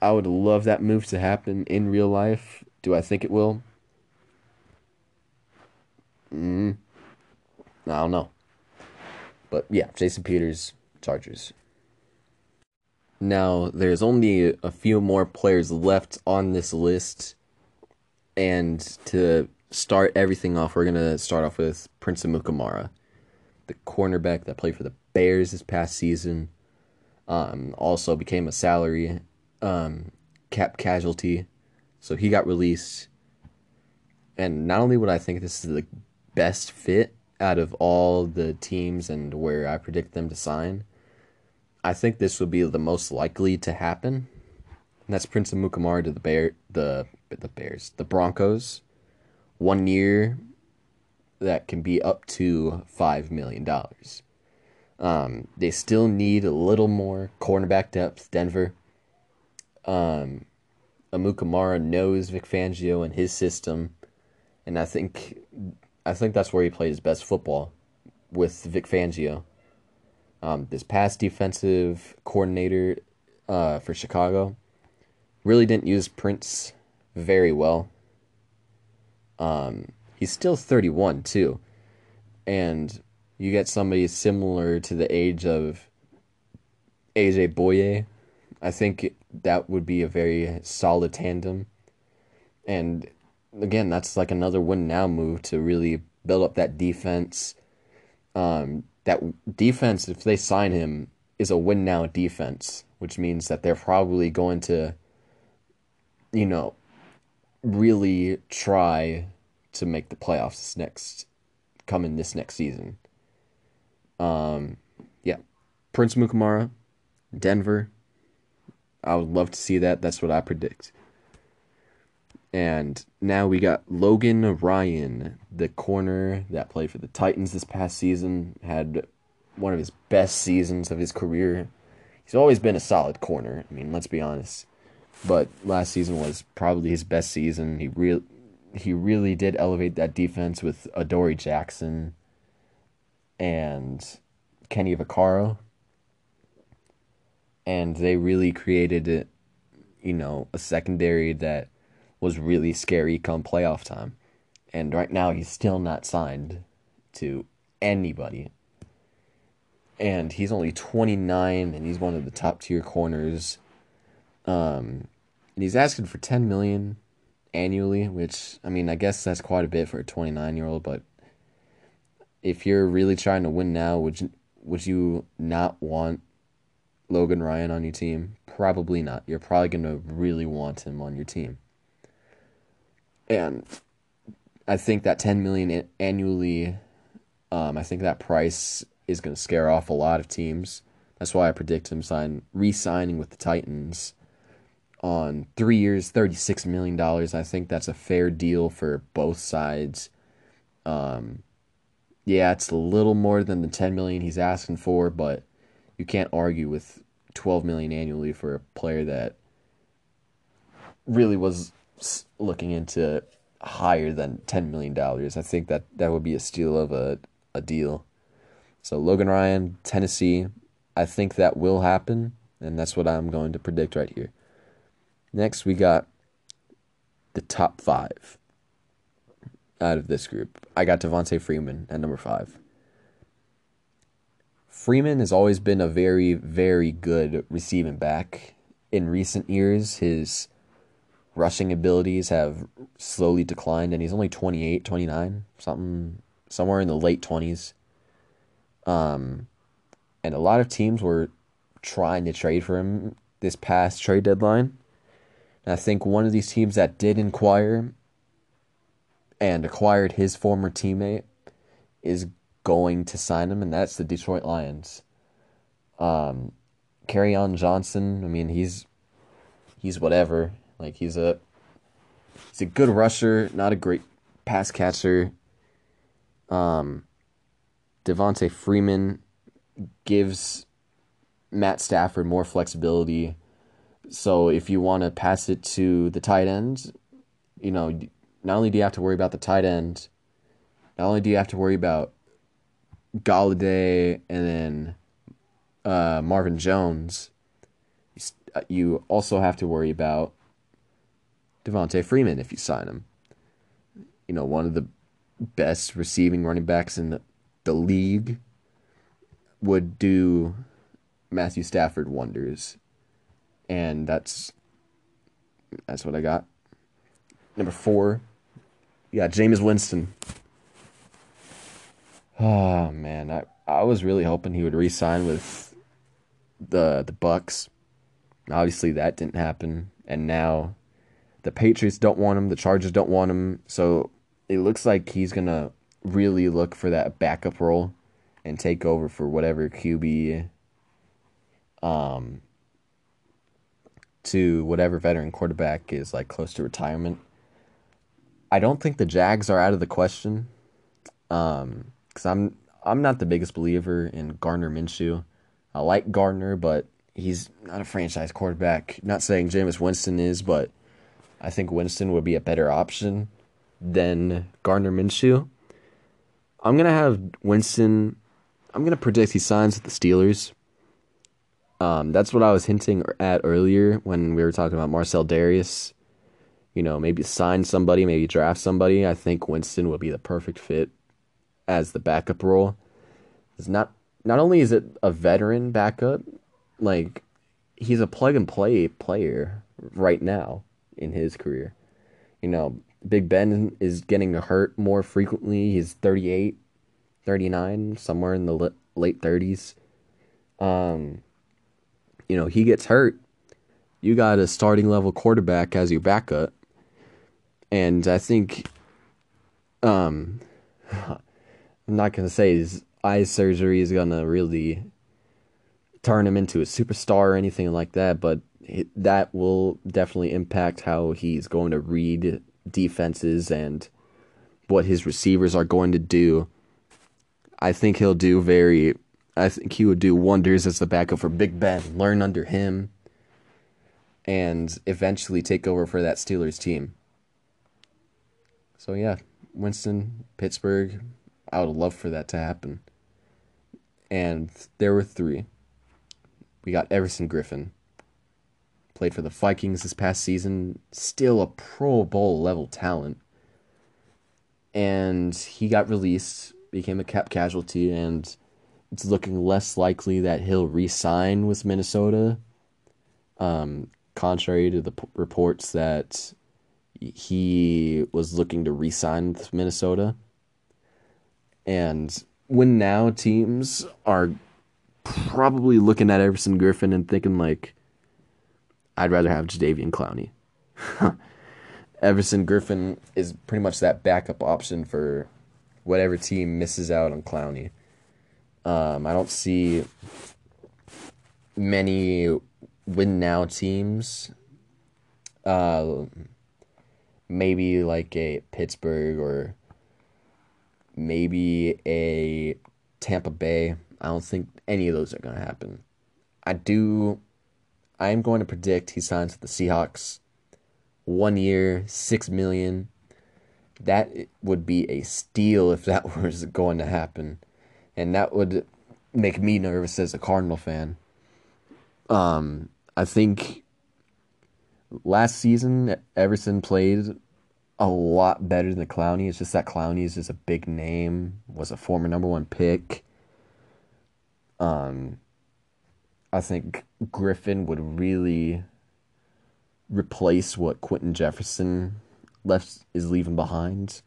I would love that move to happen in real life. Do I think it will? Mm, I don't know. But yeah, Jason Peters, Chargers. Now, there's only a few more players left on this list. And to start everything off, we're going to start off with Prince Amukamara, the cornerback that played for the Bears this past season. Um, also became a salary um, cap casualty. So he got released. And not only would I think this is the best fit out of all the teams and where I predict them to sign, I think this would be the most likely to happen. And that's Prince Amukamara to the Bear the the Bears, the Broncos. One year that can be up to five million dollars. Um, they still need a little more cornerback depth. Denver. Um, Amukamara knows Vic Fangio and his system, and I think I think that's where he played his best football with Vic Fangio. Um, this past defensive coordinator uh, for Chicago really didn't use Prince very well. Um, he's still 31 too, and you get somebody similar to the age of AJ Bouye. I think that would be a very solid tandem. And again, that's like another win now move to really build up that defense. Um, that defense, if they sign him, is a win now defense, which means that they're probably going to, you know, really try to make the playoffs next coming this next season. Um, yeah, Prince Amukamara, Denver. I would love to see that. That's what I predict. And now we got Logan Ryan, the corner that played for the Titans this past season, had one of his best seasons of his career. He's always been a solid corner. I mean, let's be honest. But last season was probably his best season. He real he really did elevate that defense with Adoree Jackson and Kenny Vaccaro. And they really created, you know, a secondary that was really scary come playoff time. And right now he's still not signed to anybody. And he's only 29 and he's one of the top tier corners. Um and he's asking for 10 million annually, which I mean, I guess that's quite a bit for a 29-year-old, but if you're really trying to win now, would you would you not want Logan Ryan on your team? Probably not. You're probably going to really want him on your team and I think that 10 million annually um, I think that price is going to scare off a lot of teams. That's why I predict him sign re-signing with the Titans on 3 years, 36 million dollars. I think that's a fair deal for both sides. Um, yeah, it's a little more than the 10 million he's asking for, but you can't argue with 12 million annually for a player that really was looking into higher than ten million dollars. I think that that would be a steal of a a deal. So Logan Ryan, Tennessee, I think that will happen, and that's what I'm going to predict right here. Next, we got the top five out of this group. I got Devonta Freeman at number five. Freeman has always been a very, very good receiving back. In recent years, his rushing abilities have slowly declined and he's only 28 29 something somewhere in the late 20s um and a lot of teams were trying to trade for him this past trade deadline and i think one of these teams that did inquire and acquired his former teammate is going to sign him, and that's the Detroit Lions. Um, Kerryon Johnson, I mean, he's he's whatever. Like he's a he's a good rusher, not a great pass catcher. Um, Devonta Freeman gives Matt Stafford more flexibility. So if you want to pass it to the tight end, you know, not only do you have to worry about the tight end, not only do you have to worry about Golladay and then uh, Marvin Jones, you also have to worry about Devonta Freeman if you sign him. You know, one of the best receiving running backs in the, the league would do Matthew Stafford wonders. And that's that's what I got. Number four, yeah, Jameis Winston. Oh man, I I was really hoping he would re-sign with the the Bucs. Obviously, that didn't happen, and now the Patriots don't want him. The Chargers don't want him. So it looks like he's gonna really look for that backup role and take over for whatever QB um to whatever veteran quarterback is like close to retirement. I don't think the Jags are out of the question. Um cuz I'm I'm not the biggest believer in Gardner Minshew. I like Gardner, but he's not a franchise quarterback. Not saying Jameis Winston is, but I think Winston would be a better option than Gardner Minshew. I'm gonna have Winston. I'm gonna predict he signs with the Steelers. Um, that's what I was hinting at earlier when we were talking about Marcell Dareus. You know, maybe sign somebody, maybe draft somebody. I think Winston would be the perfect fit as the backup role. It's not not only is it a veteran backup, like he's a plug and play player right now in his career. You know, Big Ben is getting hurt more frequently. He's 38, 39, somewhere in the late 30s. Um, you know, he gets hurt. You got a starting level quarterback as your backup. And I think um I'm not going to say his eye surgery is going to really turn him into a superstar or anything like that, but that will definitely impact how he's going to read defenses and what his receivers are going to do. I think he'll do very I think he would do wonders as the backup for Big Ben, learn under him and eventually take over for that Steelers team. So yeah, Winston, Pittsburgh, I would love for that to happen. And there were 3. We got Everson Griffen played for the Vikings this past season, still a Pro Bowl level talent. And he got released, became a cap casualty, and it's looking less likely that he'll re sign with Minnesota. Um, contrary to the p- reports that he was looking to re sign with Minnesota. And when now teams are probably looking at Everson Griffen and thinking, like, I'd rather have Jadeveon Clowney. Everson Griffen is pretty much that backup option for whatever team misses out on Clowney. Um, I don't see many win now teams. Uh, maybe like a Pittsburgh or maybe a Tampa Bay. I don't think any of those are going to happen. I do I am going to predict he signs with the Seahawks. One year, six million. That would be a steal if that was going to happen, and that would make me nervous as a Cardinal fan. Um, I think last season Everson played a lot better than Clowney. It's just that Clowney is just a big name, was a former number one pick. Um, I think Griffen would really replace what Quinton Jefferson left is leaving behind.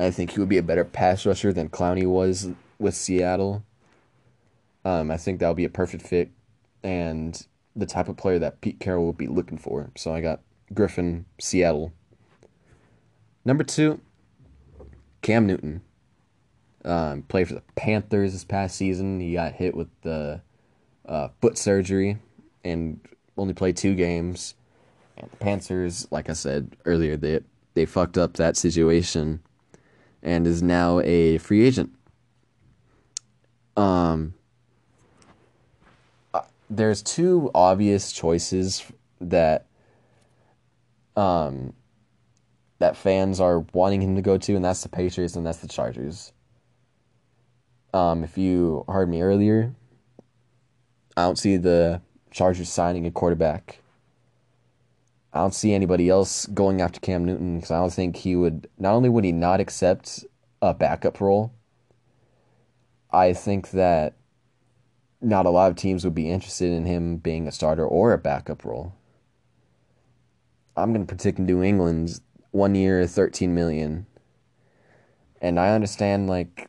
I think he would be a better pass rusher than Clowney was with Seattle. Um, I think that would be a perfect fit and the type of player that Pete Carroll would be looking for. So I got Griffen, Seattle. Number two, Cam Newton um, played for the Panthers this past season. He got hit with the uh, foot surgery and only played two games. And the Panthers, like I said earlier, they they fucked up that situation and is now a free agent. Um, uh, there's two obvious choices that um that fans are wanting him to go to, and that's the Patriots and that's the Chargers. Um, if you heard me earlier, I don't see the Chargers signing a quarterback. I don't see anybody else going after Cam Newton because I don't think he would. Not only would he not accept a backup role, I think that not a lot of teams would be interested in him being a starter or a backup role. I'm going to predict New England's one year, 13 million. And I understand, like,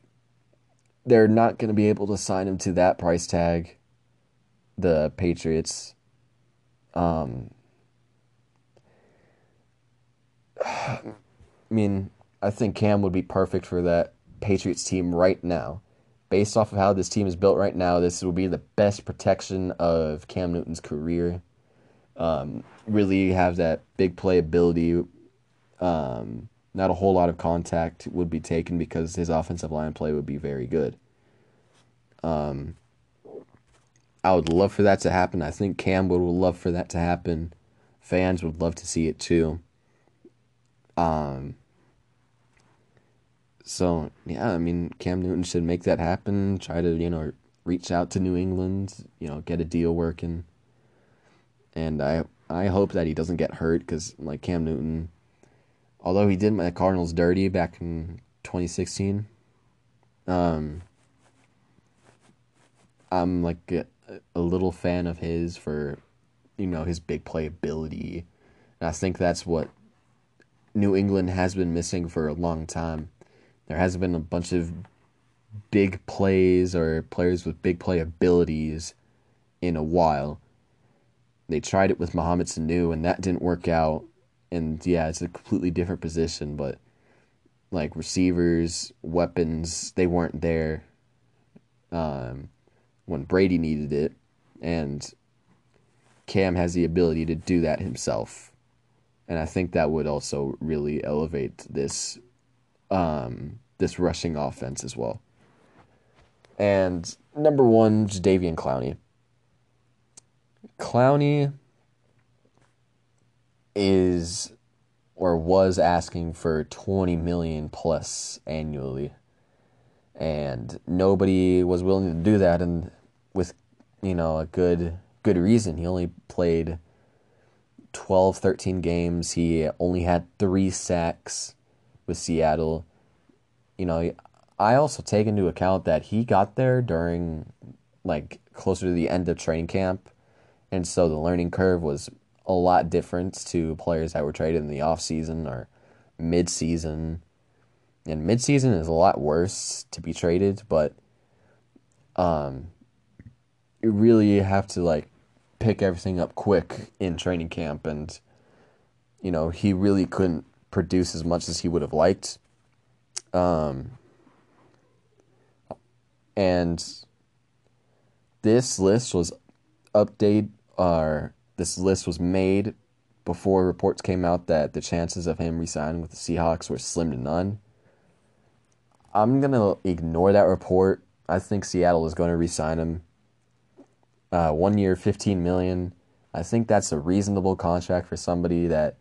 they're not going to be able to sign him to that price tag, the Patriots. Um, I mean, I think Cam would be perfect for that Patriots team right now. Based off of how this team is built right now, this will be the best protection of Cam Newton's career. Um, really have that big playability. Um, not a whole lot of contact would be taken because his offensive line play would be very good. Um, I would love for that to happen. I think Cam would love for that to happen. Fans would love to see it too. Um, so yeah, I mean Cam Newton should make that happen. Try to you know reach out to New England, you know, get a deal working. And I I hope that he doesn't get hurt because like Cam Newton, although he did my Cardinals dirty back in 2016, um, I'm like a, little fan of his for, you know, his big playability. And I think that's what New England has been missing for a long time. There hasn't been a bunch of big plays or players with big play abilities in a while. They tried it with Mohamed Sanu and that didn't work out. And yeah, it's a completely different position, but like receivers, weapons, they weren't there um, when Brady needed it. And Cam has the ability to do that himself. And I think that would also really elevate this um, this rushing offense as well. And number one, Jadeveon Clowney. Clowney is or was asking for 20 million plus annually and nobody was willing to do that and with you know a good good reason. He only played 12 13 games. He only had 3 sacks with Seattle. You know I also take into account that he got there during like closer to the end of training camp and so the learning curve was a lot different to players that were traded in the off season or mid season. And midseason is a lot worse to be traded, but um you really have to like pick everything up quick in training camp and you know, he really couldn't produce as much as he would have liked. Um and this list was update or this list was made before reports came out that the chances of him resigning with the Seahawks were slim to none. I'm gonna ignore that report. I think Seattle is going to resign him. Uh, one year, fifteen million. I think that's a reasonable contract for somebody that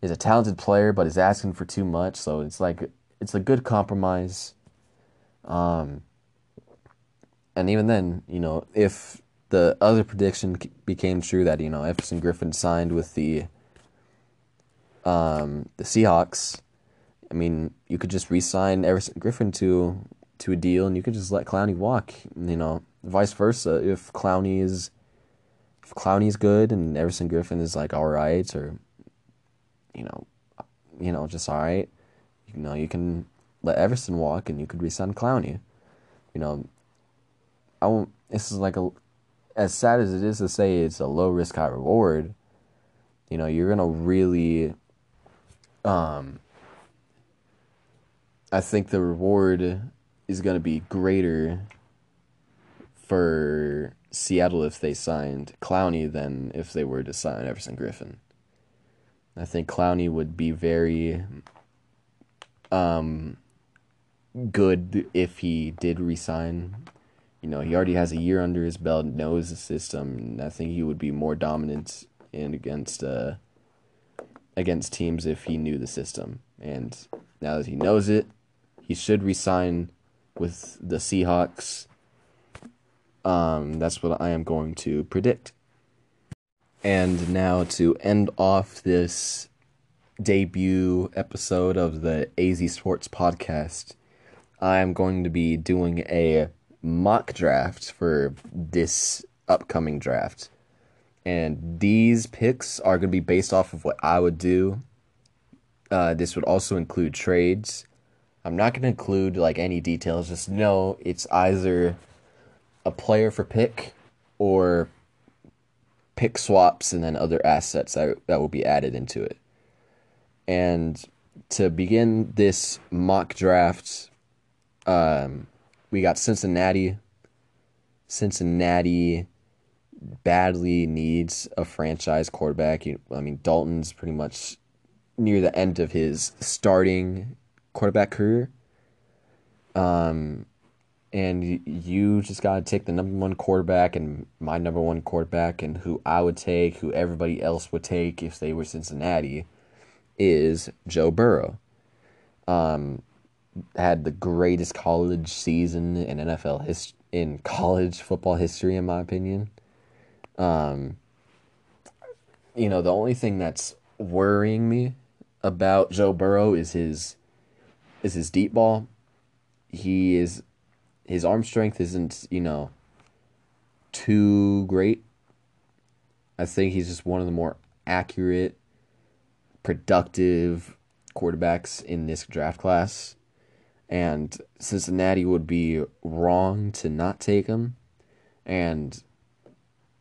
is a talented player but is asking for too much. So it's like it's a good compromise. Um, and even then, you know, if the other prediction became true that you know Everson Griffen signed with the um, the Seahawks. I mean, you could just re-sign Everson Griffen to to a deal, and you could just let Clowney walk. You know, vice versa. If Clowney is if Clowney is good and Everson Griffen is like all right, or you know, you know, just all right, you know, you can let Everson walk, and you could re-sign Clowney. You know, I won't. This is like a as sad as it is to say it's a low risk high reward, you know, you're gonna really um I think the reward is going to be greater for Seattle if they signed Clowney than if they were to sign Everson Griffen. I think Clowney would be very um, good if he did resign. You know, he already has a year under his belt, knows the system, and I think he would be more dominant in against uh, against teams if he knew the system. And now that he knows it, he should resign with the Seahawks. Um, that's what I am going to predict. And now to end off this debut episode of the AZ Sports podcast, I am going to be doing a mock draft for this upcoming draft. And these picks are going to be based off of what I would do. Uh, this would also include trades. I'm not to include like any details. Just know it's either a player for pick or pick swaps and then other assets that, that will be added into it. And to begin this mock draft, um, we got Cincinnati. Cincinnati badly needs a franchise quarterback. I mean, Dalton's pretty much near the end of his starting quarterback career. Um, and you just got to take the number one quarterback and my number one quarterback and who I would take, who everybody else would take if they were Cincinnati, is Joe Burrow. Um, had the greatest college season in NFL his in college football history, in my opinion. Um, you know, the only thing that's worrying me about Joe Burrow is his is his deep ball. He is his arm strength isn't, you know, too great. I think he's just one of the more accurate, productive quarterbacks in this draft class. And Cincinnati would be wrong to not take him. And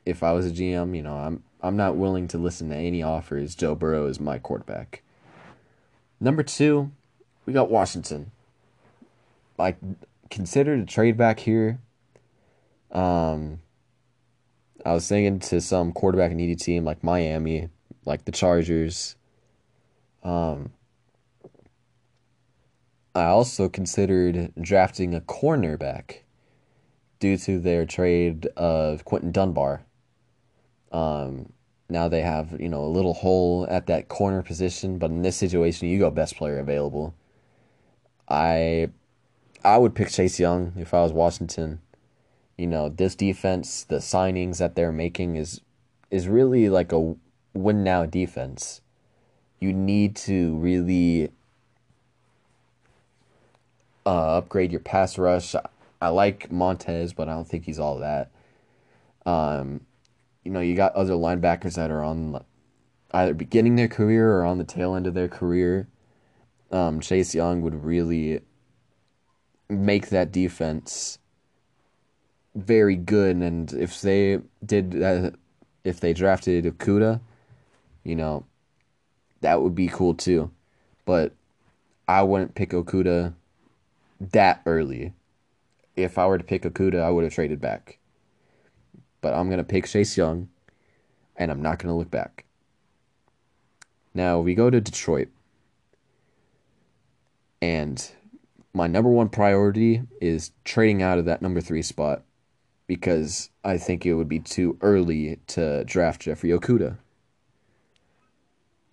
if I was a GM, you know, I'm I'm not willing to listen to any offers. Joe Burrow is my quarterback. Number two, we got Washington. Like consider a trade back here. Um, I was thinking to some quarterback needy team like Miami, like the Chargers. Um, I also considered drafting a cornerback due to their trade of Quinton Dunbar. Um, now they have you know a little hole at that corner position, but in this situation, you go best player available. I I would pick Chase Young if I was Washington. You know, this defense, the signings that they're making is is really like a win now defense. You need to really uh, upgrade your pass rush. I like Montez, but I don't think he's all that. Um, you know, you got other linebackers that are on either beginning their career or on the tail end of their career. Um, Chase Young would really make that defense very good. And if they did that, if they drafted Okudah, you know, that would be cool too. But I wouldn't pick Okudah that early. If I were to pick Okudah, I would have traded back. But I'm going to pick Chase Young, and I'm not going to look back. Now we go to Detroit. And my number one priority is trading out of that number three spot because I think it would be too early to draft Jeffrey Okudah.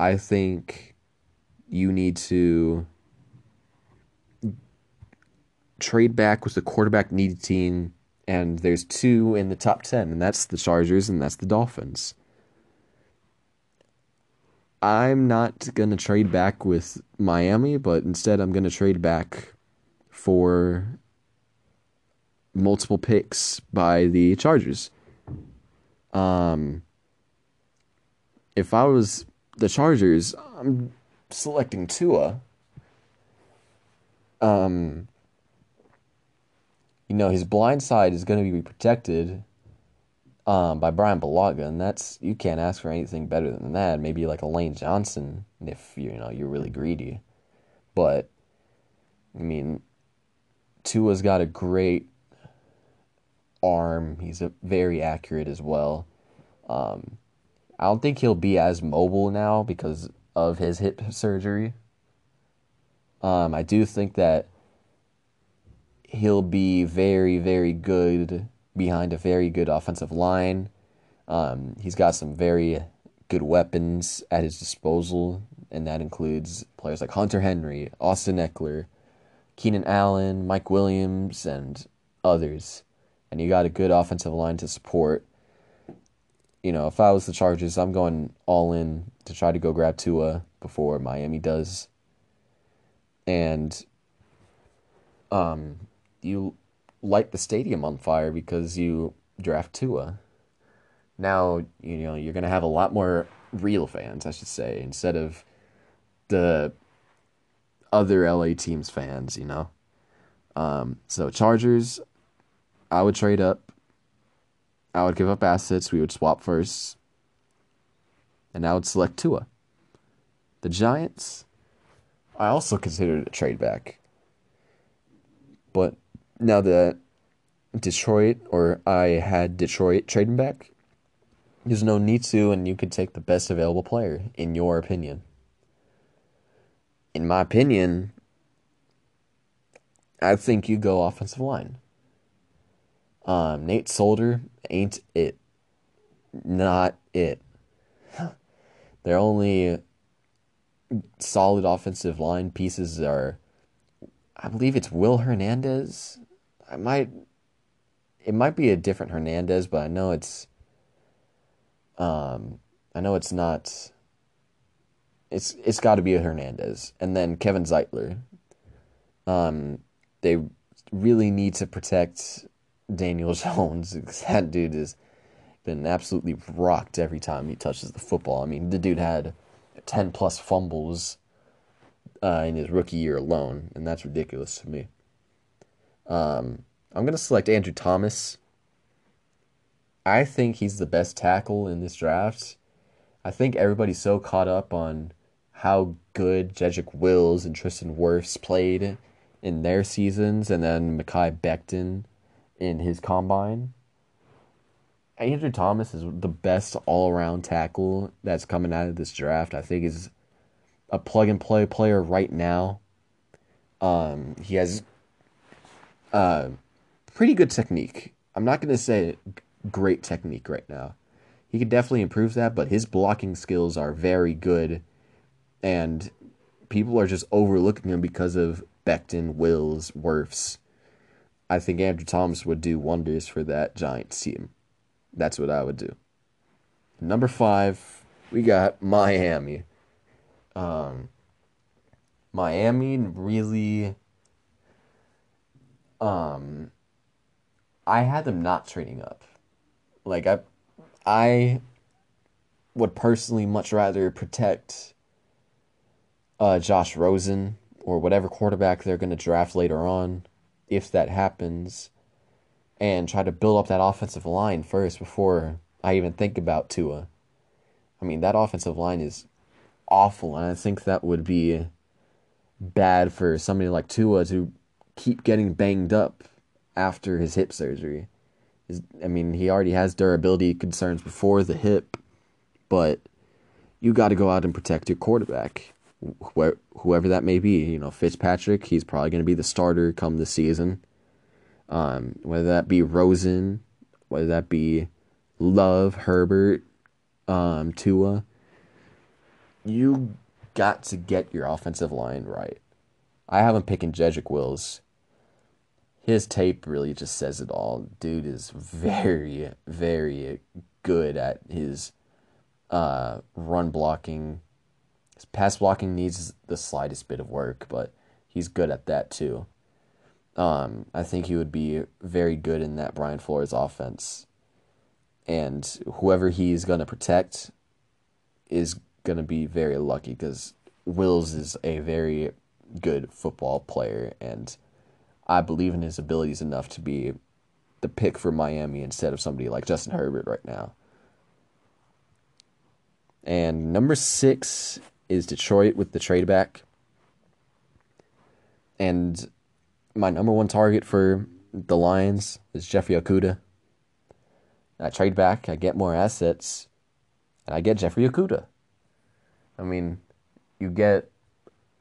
I think you need to trade back with the quarterback needy team, and there's two in the top 10, and that's the Chargers and that's the Dolphins. I'm not going to trade back with Miami, but instead I'm going to trade back for multiple picks by the Chargers. Um, if I was the Chargers, I'm selecting Tua. Um, you know, his blind side is going to be protected um, by Brian Bulaga, and that's you can't ask for anything better than that. Maybe like a Lane Johnson if you know you're really greedy, but I mean, Tua's got a great arm. He's a, very accurate as well. Um, I don't think he'll be as mobile now because of his hip surgery. Um, I do think that he'll be very, very good behind a very good offensive line. Um, he's got some very good weapons at his disposal, and that includes players like Hunter Henry, Austin Ekeler, Keenan Allen, Mike Williams, and others. And you got a good offensive line to support. You know, if I was the Chargers, I'm going all in to try to go grab Tua before Miami does. And um, you light the stadium on fire because you draft Tua. Now, you know, you're going to have a lot more real fans, I should say, instead of the other LA teams fans, you know. Um, so Chargers, I would trade up. I would give up assets. We would swap first. And I would select Tua. The Giants, I also considered a trade back. But now that Detroit, or I had Detroit trading back, there's no need to, and you could take the best available player, in your opinion. In my opinion, I think you go offensive line. Um, Nate Solder ain't it. Not it. Their only solid offensive line pieces are, I believe it's Will Hernandez. I might, it might be a different Hernandez, but I know it's, um, I know it's not. It's it's got to be a Hernandez, and then Kevin Zeitler. Um, they really need to protect Daniel Jones. that dude has been absolutely rocked every time he touches the football. I mean, the dude had ten plus fumbles uh, in his rookie year alone, and that's ridiculous to me. Um, I'm gonna select Andrew Thomas. I think he's the best tackle in this draft. I think everybody's so caught up on how good Jedrick Wills and Tristan Wirfs played in their seasons, and then Mekhi Becton in his combine. Andrew Thomas is the best all around tackle that's coming out of this draft. I think is a plug and play player right now. Um, he has uh, pretty good technique. I'm not gonna say great technique right now. He could definitely improve that, but his blocking skills are very good, and people are just overlooking him because of Becton, Wills, Wirfs. I think Andrew Thomas would do wonders for that Giants team. That's what I would do. Number five, we got Miami. Um, Miami really. Um, I had them not trading up. Like I, I would personally much rather protect uh, Josh Rosen or whatever quarterback they're going to draft later on, if that happens, and try to build up that offensive line first before I even think about Tua. I mean, that offensive line is awful, and I think that would be bad for somebody like Tua to keep getting banged up after his hip surgery. I mean, he already has durability concerns before the hip, but you got to go out and protect your quarterback, wh- whoever that may be. You know, Fitzpatrick, he's probably going to be the starter come the season. Um, whether that be Rosen, whether that be Love, Herbert, um, Tua, you got to get your offensive line right. I have him picking Jedrick Wills his tape really just says it all. Dude is very, very good at his uh, run blocking. His pass blocking needs the slightest bit of work, but he's good at that too. Um, I think he would be very good in that Brian Flores offense. And whoever he's going to protect is going to be very lucky because Wills is a very good football player and I believe in his abilities enough to be the pick for Miami instead of somebody like Justin Herbert right now. And number six is Detroit with the trade back. And my number one target for the Lions is Jeffrey Okudah. I trade back, I get more assets, and I get Jeffrey Okudah. I mean, you get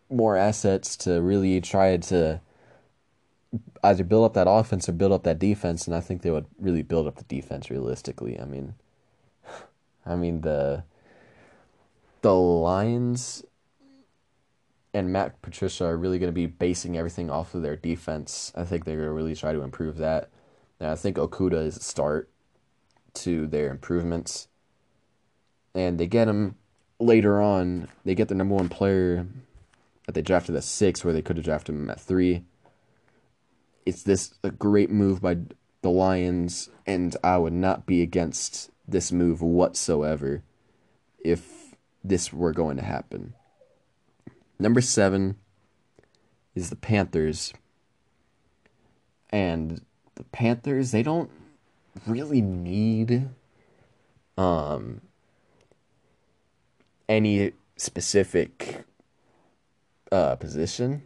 more assets to really try to either build up that offense or build up that defense, and I think they would really build up the defense realistically. I mean, I mean the the Lions and Matt Patricia are really going to be basing everything off of their defense. I think they're going to really try to improve that. And I think Okudah is a start to their improvements. And they get him later on. They get the number one player that they drafted at six, where they could have drafted him at three. It's this a great move by the Lions, and I would not be against this move whatsoever if this were going to happen. Number seven is the Panthers. And the Panthers, they don't really need um any specific uh position.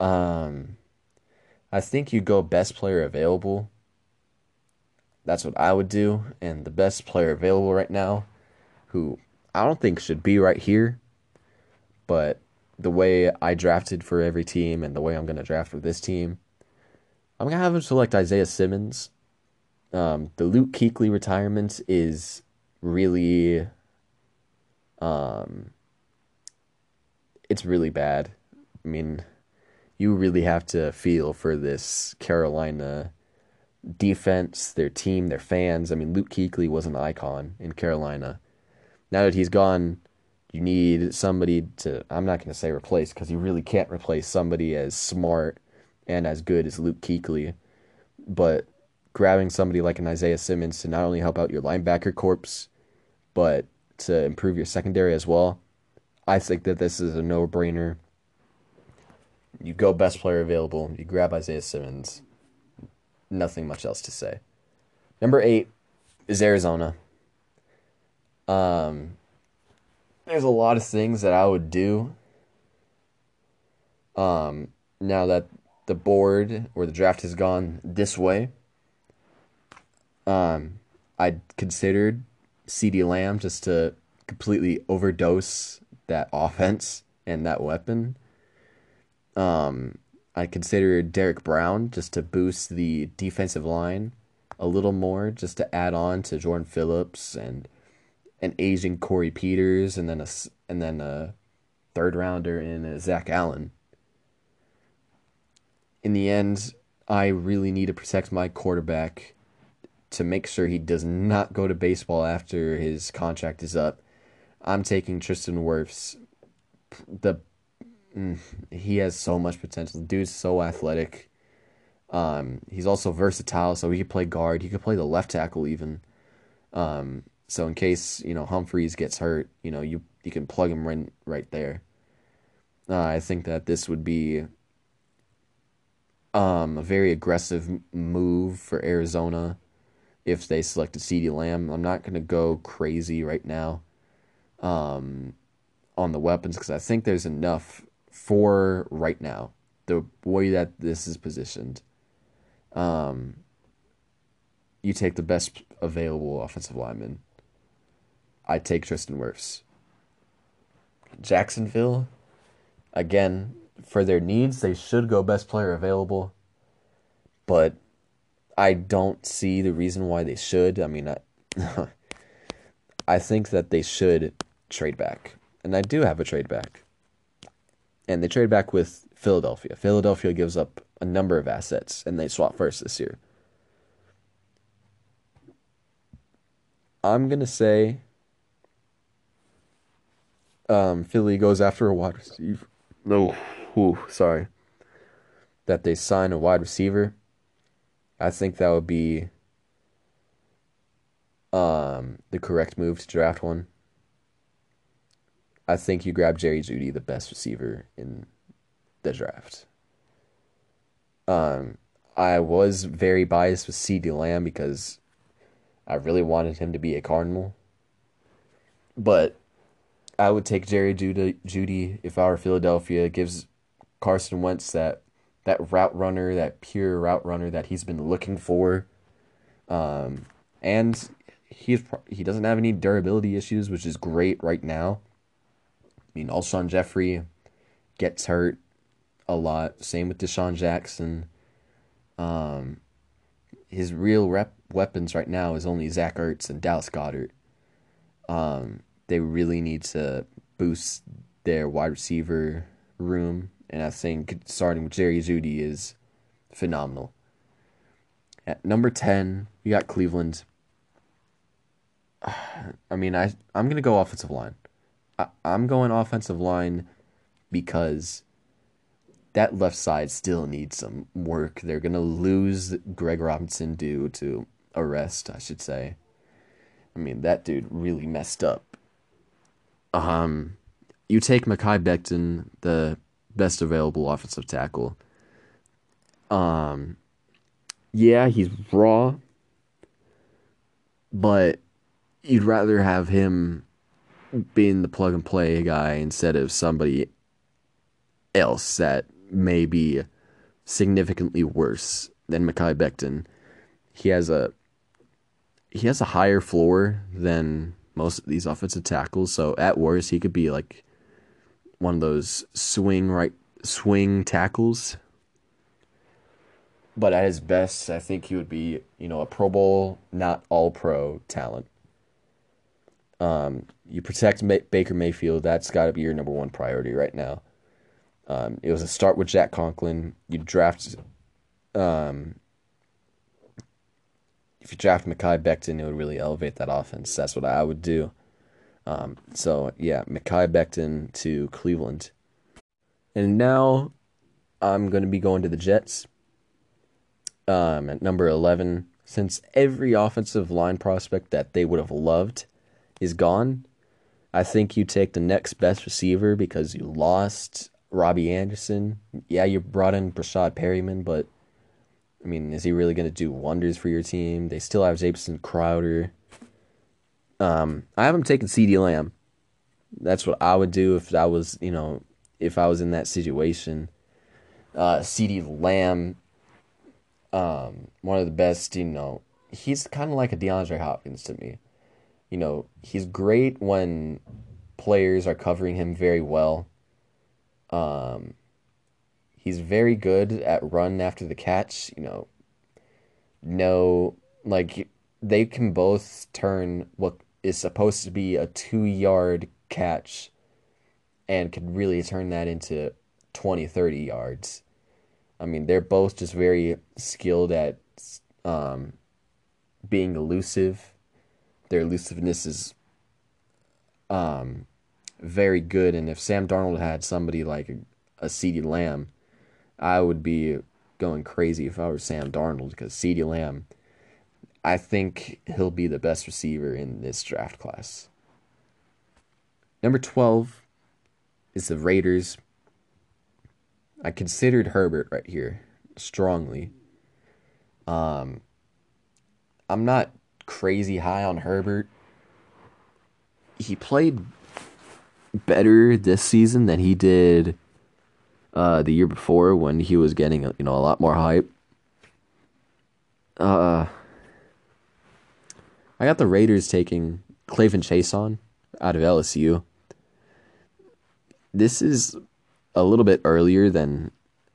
Um I think you go best player available. That's what I would do. And the best player available right now, who I don't think should be right here, but the way I drafted for every team and the way I'm going to draft for this team, I'm going to have him select Isaiah Simmons. Um, the Luke Kuechly retirement is really, um, it's really bad. I mean, you really have to feel for this Carolina defense, their team, their fans. I mean, Luke Kuechly was an icon in Carolina. Now that he's gone, you need somebody to, I'm not going to say replace because you really can't replace somebody as smart and as good as Luke Kuechly. But grabbing somebody like an Isaiah Simmons to not only help out your linebacker corps, but to improve your secondary as well, I think that this is a no brainer. You go best player available, you grab Isaiah Simmons. Nothing much else to say. Number eight is Arizona. Um, there's a lot of things that I would do. Um, now that the board or the draft has gone this way, um, I considered CeeDee Lamb just to completely overdose that offense and that weapon. Um, I consider Derrick Brown just to boost the defensive line a little more, just to add on to Jordan Phillips and an aging Corey Peters, and then a and then a third rounder in a Zach Allen. In the end, I really need to protect my quarterback to make sure he does not go to baseball after his contract is up. I'm taking Tristan Wirfs. The mm, he has so much potential. The dude's so athletic. Um, he's also versatile, so he could play guard. He could play the left tackle even. Um, so in case you know Humphries gets hurt, you know you you can plug him right right there. Uh, I think that this would be um, a very aggressive move for Arizona if they selected CeeDee Lamb. I'm not gonna go crazy right now um, on the weapons because I think there's enough for right now the way that this is positioned. Um, you take the best available offensive lineman. I take Tristan Wirfs. Jacksonville, again, for their needs, they should go best player available. But I don't see the reason why they should. I mean, I, I think that they should trade back. And I do have a trade back. And they trade back with Philadelphia. Philadelphia gives up a number of assets, and they swap first this year. I'm going to say um, Philly goes after a wide receiver. No, Ooh, sorry. That they sign a wide receiver. I think that would be um, the correct move to draft one. I think you grab Jerry Jeudy, the best receiver in the draft. Um, I was very biased with CeeDee Lamb because I really wanted him to be a Cardinal. But I would take Jerry Judy, Jeudy if I were Philadelphia. It gives Carson Wentz that that route runner, that pure route runner that he's been looking for. Um, and he's he doesn't have any durability issues, which is great right now. I mean, Alshon Jeffery gets hurt a lot. Same with DeSean Jackson. Um, his real rep weapons right now is only Zach Ertz and Dallas Goedert. Um, they really need to boost their wide receiver room, and I think starting with Jerry Jeudy is phenomenal. At number ten, you got Cleveland. I mean, I I'm gonna go offensive line. I, I'm going offensive line because that left side still needs some work. They're gonna lose Greg Robinson due to arrest, I should say. I mean, that dude really messed up. Um, you take Mekhi Becton, the best available offensive tackle. Um, yeah, he's raw, but you'd rather have him being the plug and play guy instead of somebody else that may be significantly worse than Mekhi Becton. He has a he has a higher floor than most of these offensive tackles, so at worst he could be like one of those swing right swing tackles. But at his best, I think he would be, you know, a Pro Bowl, not all pro talent. Um, you protect May- Baker Mayfield. That's got to be your number one priority right now. Um, it was a start with Jack Conklin. You draft, um, if you draft Mekhi Becton, it would really elevate that offense. That's what I would do. Um, so yeah, Mekhi Becton to Cleveland, and now I'm going to be going to the Jets. Um, at number eleven, since every offensive line prospect that they would have loved is gone, I think you take the next best receiver because you lost Robbie Anderson. Yeah, you brought in Breshad Perriman, but I mean, is he really going to do wonders for your team? They still have Jamison Crowder. Um, I haven't taken CeeDee Lamb. That's what I would do if I was, you know, if I was in that situation. Uh, CeeDee Lamb, um, one of the best, you know, he's kind of like a DeAndre Hopkins to me. You know, he's great when players are covering him very well um, he's very good at run after the catch. You know, no, like they can both turn what is supposed to be a two yard catch and can really turn that into 20, 30 yards. I mean, they're both just very skilled at um, being elusive. Their elusiveness is um, very good. And if Sam Darnold had somebody like a, a CeeDee Lamb, I would be going crazy if I were Sam Darnold because CeeDee Lamb, I think he'll be the best receiver in this draft class. Number 12 is the Raiders. I considered Herbert right here strongly. Um, I'm not crazy high on Herbert. He played better this season than he did uh, the year before when he was getting you know a lot more hype. Uh, I got the Raiders taking K'Lavon Chaisson out of LSU. This is a little bit earlier than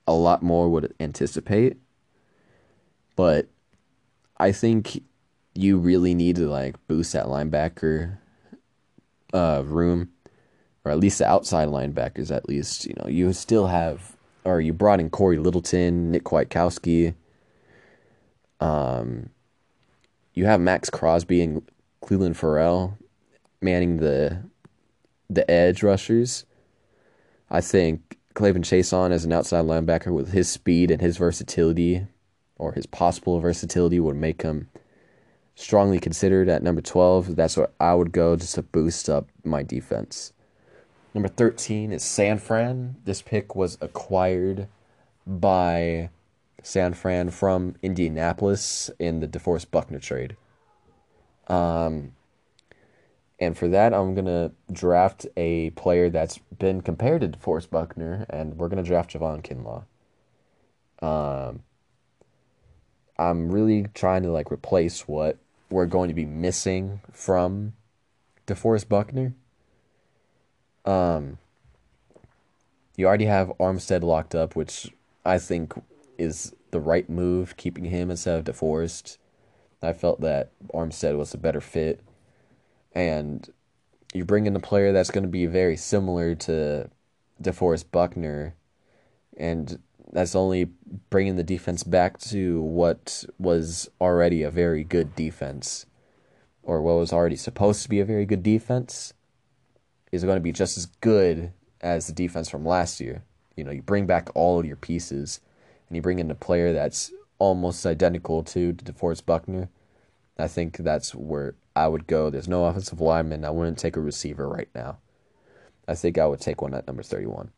a lot more would anticipate, but I think you really need to like boost that linebacker uh, room or at least the outside linebackers, at least, you know, you still have, or you brought in Corey Littleton, Nick Kwiatkoski. Um, you have Maxx Crosby and Clelin Ferrell manning the the edge rushers. I think K'Lavon Chaisson as an outside linebacker with his speed and his versatility, or his possible versatility, would make him strongly considered at number 12. That's where I would go just to boost up my defense. Number 13 is San Fran. This pick was acquired by San Fran from Indianapolis in the DeForest Buckner trade. Um, And for that, I'm going to draft a player that's been compared to DeForest Buckner, and we're going to draft Javon Kinlaw. Um, I'm really trying to like replace what we're going to be missing from DeForest Buckner. Um, you already have Armstead locked up, which I think is the right move, keeping him instead of DeForest. I felt that Armstead was a better fit. And you bring in a player that's going to be very similar to DeForest Buckner, and that's only bringing the defense back to what was already a very good defense, or what was already supposed to be a very good defense, is going to be just as good as the defense from last year. You know, you bring back all of your pieces, and you bring in a player that's almost identical to DeForest Buckner. I think that's where I would go. There's no offensive lineman. I wouldn't take a receiver right now. I think I would take one at number 31.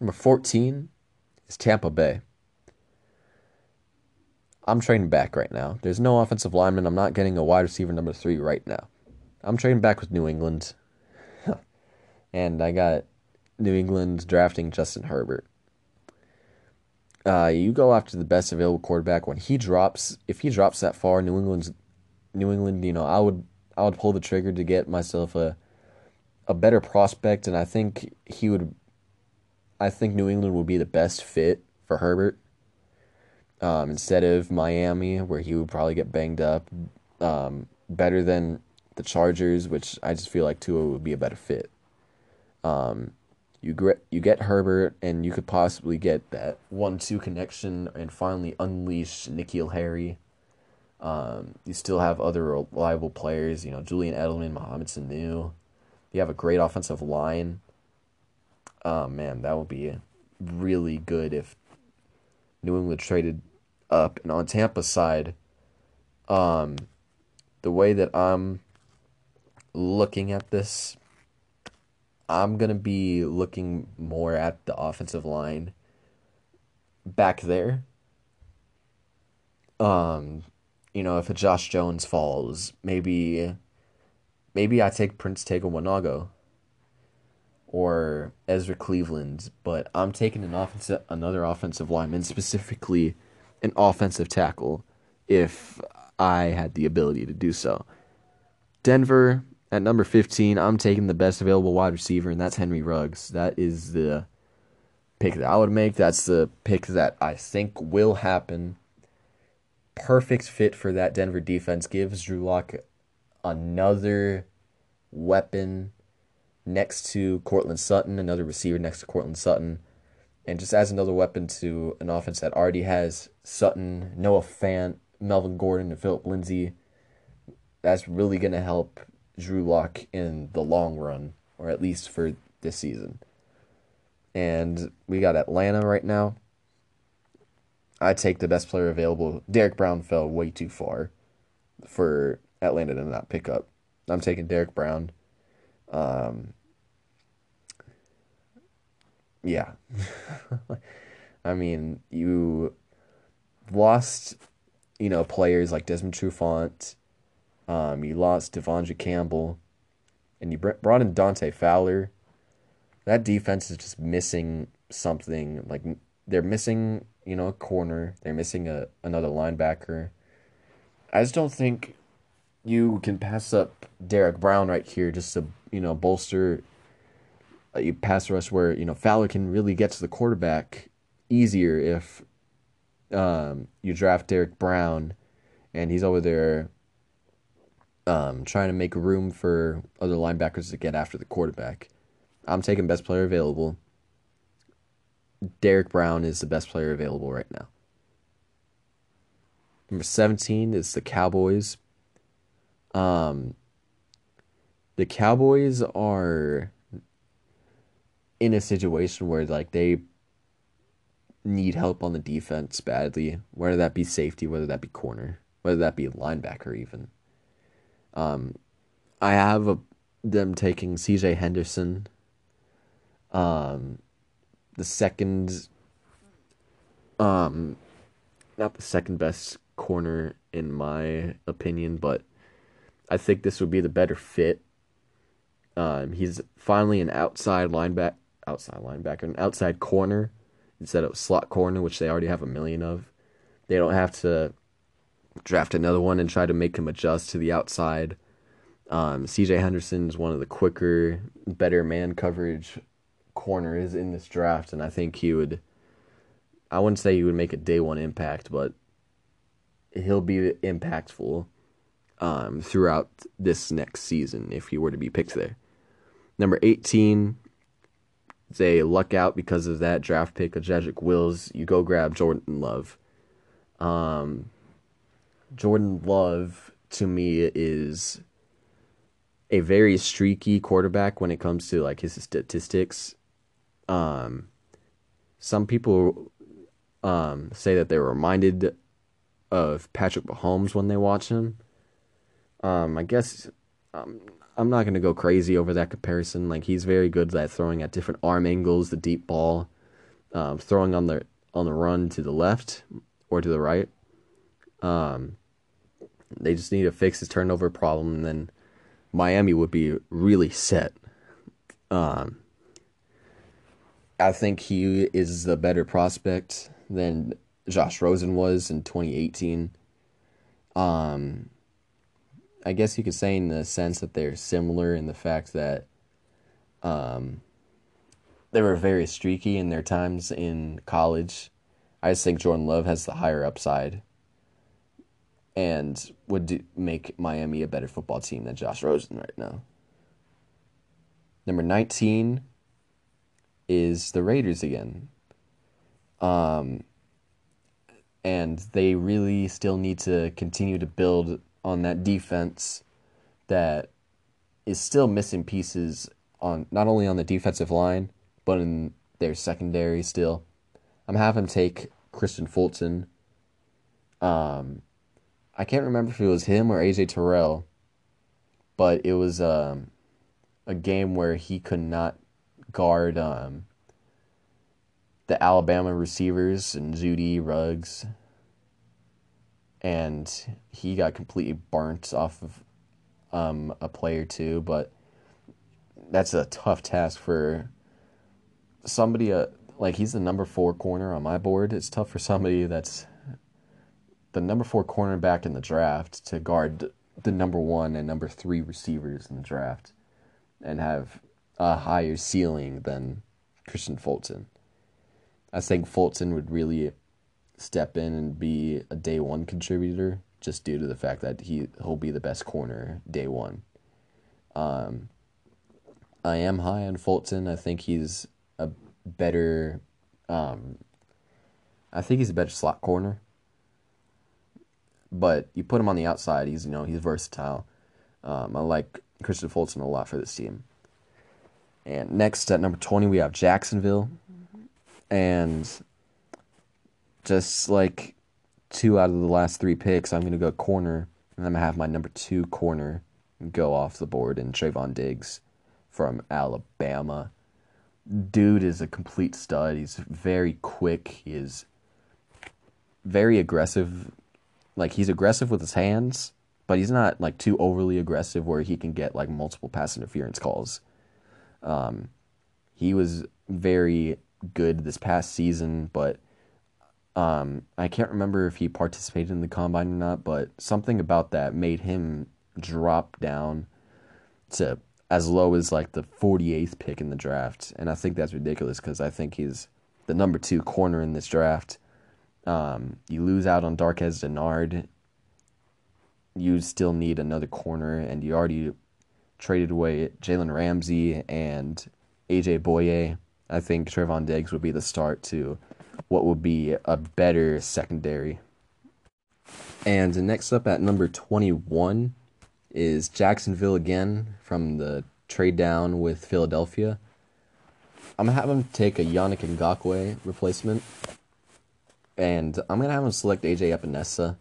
Number 14 is Tampa Bay. I'm trading back right now. There's no offensive lineman. I'm not getting a wide receiver number three right now. I'm trading back with New England. and I got New England drafting Justin Herbert. Uh, you go after the best available quarterback when he drops. If he drops that far, New England's New England. You know, I would I would pull the trigger to get myself a a better prospect, and I think he would. I think New England would be the best fit for Herbert. Um, instead of Miami, where he would probably get banged up, um, better than the Chargers, which I just feel like Tua would be a better fit. Um, you get you get Herbert, and you could possibly get that one-two connection, and finally unleash N'Keal Harry. Um, you still have other reliable players, you know Julian Edelman, Mohamed Sanu. You have a great offensive line. Oh man, that would be really good if New England traded up. And on Tampa's side, um, the way that I'm looking at this I'm going to be looking more at the offensive line back there. Um, you know, if a Josh Jones falls, maybe maybe I take Prince Tega Wanogho or Ezra Cleveland, but I'm taking an offensive another offensive lineman, specifically an offensive tackle, if I had the ability to do so. Denver, at number 15, I'm taking the best available wide receiver, and that's Henry Ruggs. That is the pick that I would make. That's the pick that I think will happen. Perfect fit for that Denver defense. Gives Drew Lock another weapon next to Courtland Sutton, another receiver next to Courtland Sutton, and just adds another weapon to an offense that already has Sutton, Noah Fant, Melvin Gordon, and Philip Lindsay. That's really going to help Drew Lock in the long run, or at least for this season. And we got Atlanta right now. I take the best player available. Derrick Brown fell way too far for Atlanta to not pick up. I'm taking Derrick Brown. Um, yeah. I mean, you lost, you know, players like Desmond Trufant um, you lost De'Vondre Campbell, and you brought in Dante Fowler. That defense is just missing something. Like they're missing, you know, a corner. They're missing a another linebacker. I just don't think you can pass up Derrick Brown right here just to you know bolster a pass rush where you know Fowler can really get to the quarterback easier if um, you draft Derrick Brown and he's over there um, trying to make room for other linebackers to get after the quarterback. I'm taking best player available. Derrick Brown is the best player available right now. Number 17 is the Cowboys. Um, the Cowboys are in a situation where like they need help on the defense badly, whether that be safety, whether that be corner, whether that be linebacker even. Um, I have a, them taking C.J. Henderson. Um, the second, um, not the second best corner in my opinion, but I think this would be the better fit. Um, he's finally an outside linebacker, outside linebacker, an outside corner instead of slot corner, which they already have a million of. They don't have to draft another one and try to make him adjust to the outside. Um, CJ Henderson is one of the quicker, better man coverage corners in this draft, and I think he would. I wouldn't say he would make a day one impact, but he'll be impactful um, throughout this next season if he were to be picked there. Number 18 is a luck out because of that draft pick of Jedrick Wills. You go grab Jordan Love. Um, Jordan Love, to me, is a very streaky quarterback when it comes to like his statistics. Um, some people um, say that they're reminded of Patrick Mahomes when they watch him. Um, I guess um, I'm not gonna go crazy over that comparison. Like he's very good at throwing at different arm angles, the deep ball, um, throwing on the on the run to the left or to the right. Um, they just need to fix his turnover problem, and then Miami would be really set. Um, I think he is the better prospect than Josh Rosen was in 2018. Um, I guess you could say in the sense that they're similar in the fact that um, they were very streaky in their times in college. I just think Jordan Love has the higher upside and would do, make Miami a better football team than Josh Rosen right now. Number 19 is the Raiders again. Um, and they really still need to continue to build on that defense that is still missing pieces on not only on the defensive line but in their secondary still. I'm having take Kristian Fulton. Um, I can't remember if it was him or AJ Terrell, but it was um, a game where he could not guard um, the Alabama receivers and Jeudy Ruggs, and he got completely burnt off of um, a play or two. But that's a tough task for somebody. Uh, like he's the number four corner on my board. It's tough for somebody that's the number four cornerback in the draft to guard the number one and number three receivers in the draft, and have a higher ceiling than Kristian Fulton. I think Fulton would really step in and be a day one contributor just due to the fact that he he'll be the best corner day one. Um, I am high on Fulton. I think he's a better. Um, I think he's a better slot corner. But you put him on the outside, he's you know he's versatile. Um, I like Kristian Fulton a lot for this team. And next at number twenty we have Jacksonville and just like two out of the last three picks, I'm gonna go corner, and I'm gonna have my number two corner go off the board in Trevon Diggs from Alabama. Dude is a complete stud. He's very quick. He is very aggressive. Like he's aggressive with his hands, but he's not like too overly aggressive where he can get like multiple pass interference calls. Um, he was very good this past season, but um, I can't remember if he participated in the combine or not, but something about that made him drop down to as low as like the 48th pick in the draft. And I think that's ridiculous because I think he's the number two corner in this draft. Um, you lose out on Darqueze Dennard. You still need another corner, and you already traded away Jalen Ramsey and AJ Bouye. I think Trevon Diggs would be the start to what would be a better secondary. And next up at number 21 is Jacksonville again from the trade down with Philadelphia. I'm gonna have him take a Yannick Ngakoue replacement, and I'm gonna have him select AJ Epenesa.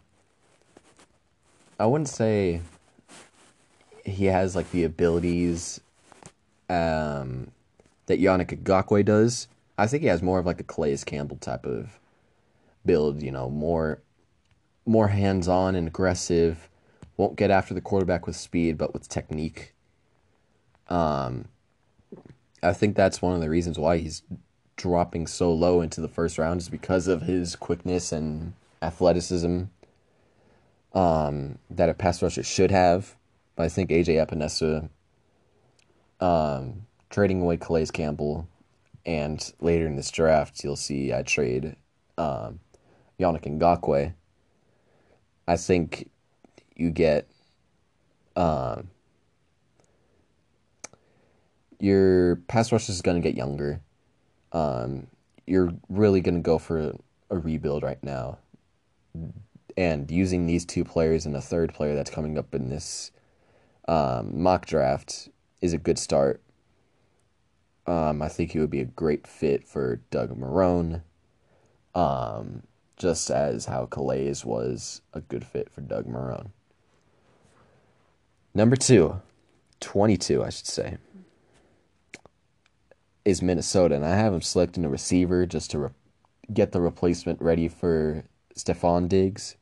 I wouldn't say he has like the abilities um, that Yannick Ngakoue does. I think he has more of like a Calais Campbell type of build, you know, more more hands on and aggressive won't get after the quarterback with speed, but with technique. Um, I think that's one of the reasons why he's dropping so low into the first round is because of his quickness and athleticism um, that a pass rusher should have. But I think AJ Epenesa um, trading away Calais Campbell, and later in this draft, you'll see I trade um, Yannick Ngakoue. I think you get um, your pass rush is going to get younger. Um, you're really going to go for a rebuild right now. And using these two players and a third player that's coming up in this um, mock draft is a good start. Um, I think he would be a great fit for Doug Marrone, um, just as how Calais was a good fit for Doug Marrone. Number two, 22, I should say, is Minnesota, and I have him selecting a receiver just to re- get the replacement ready for Stefon Diggs.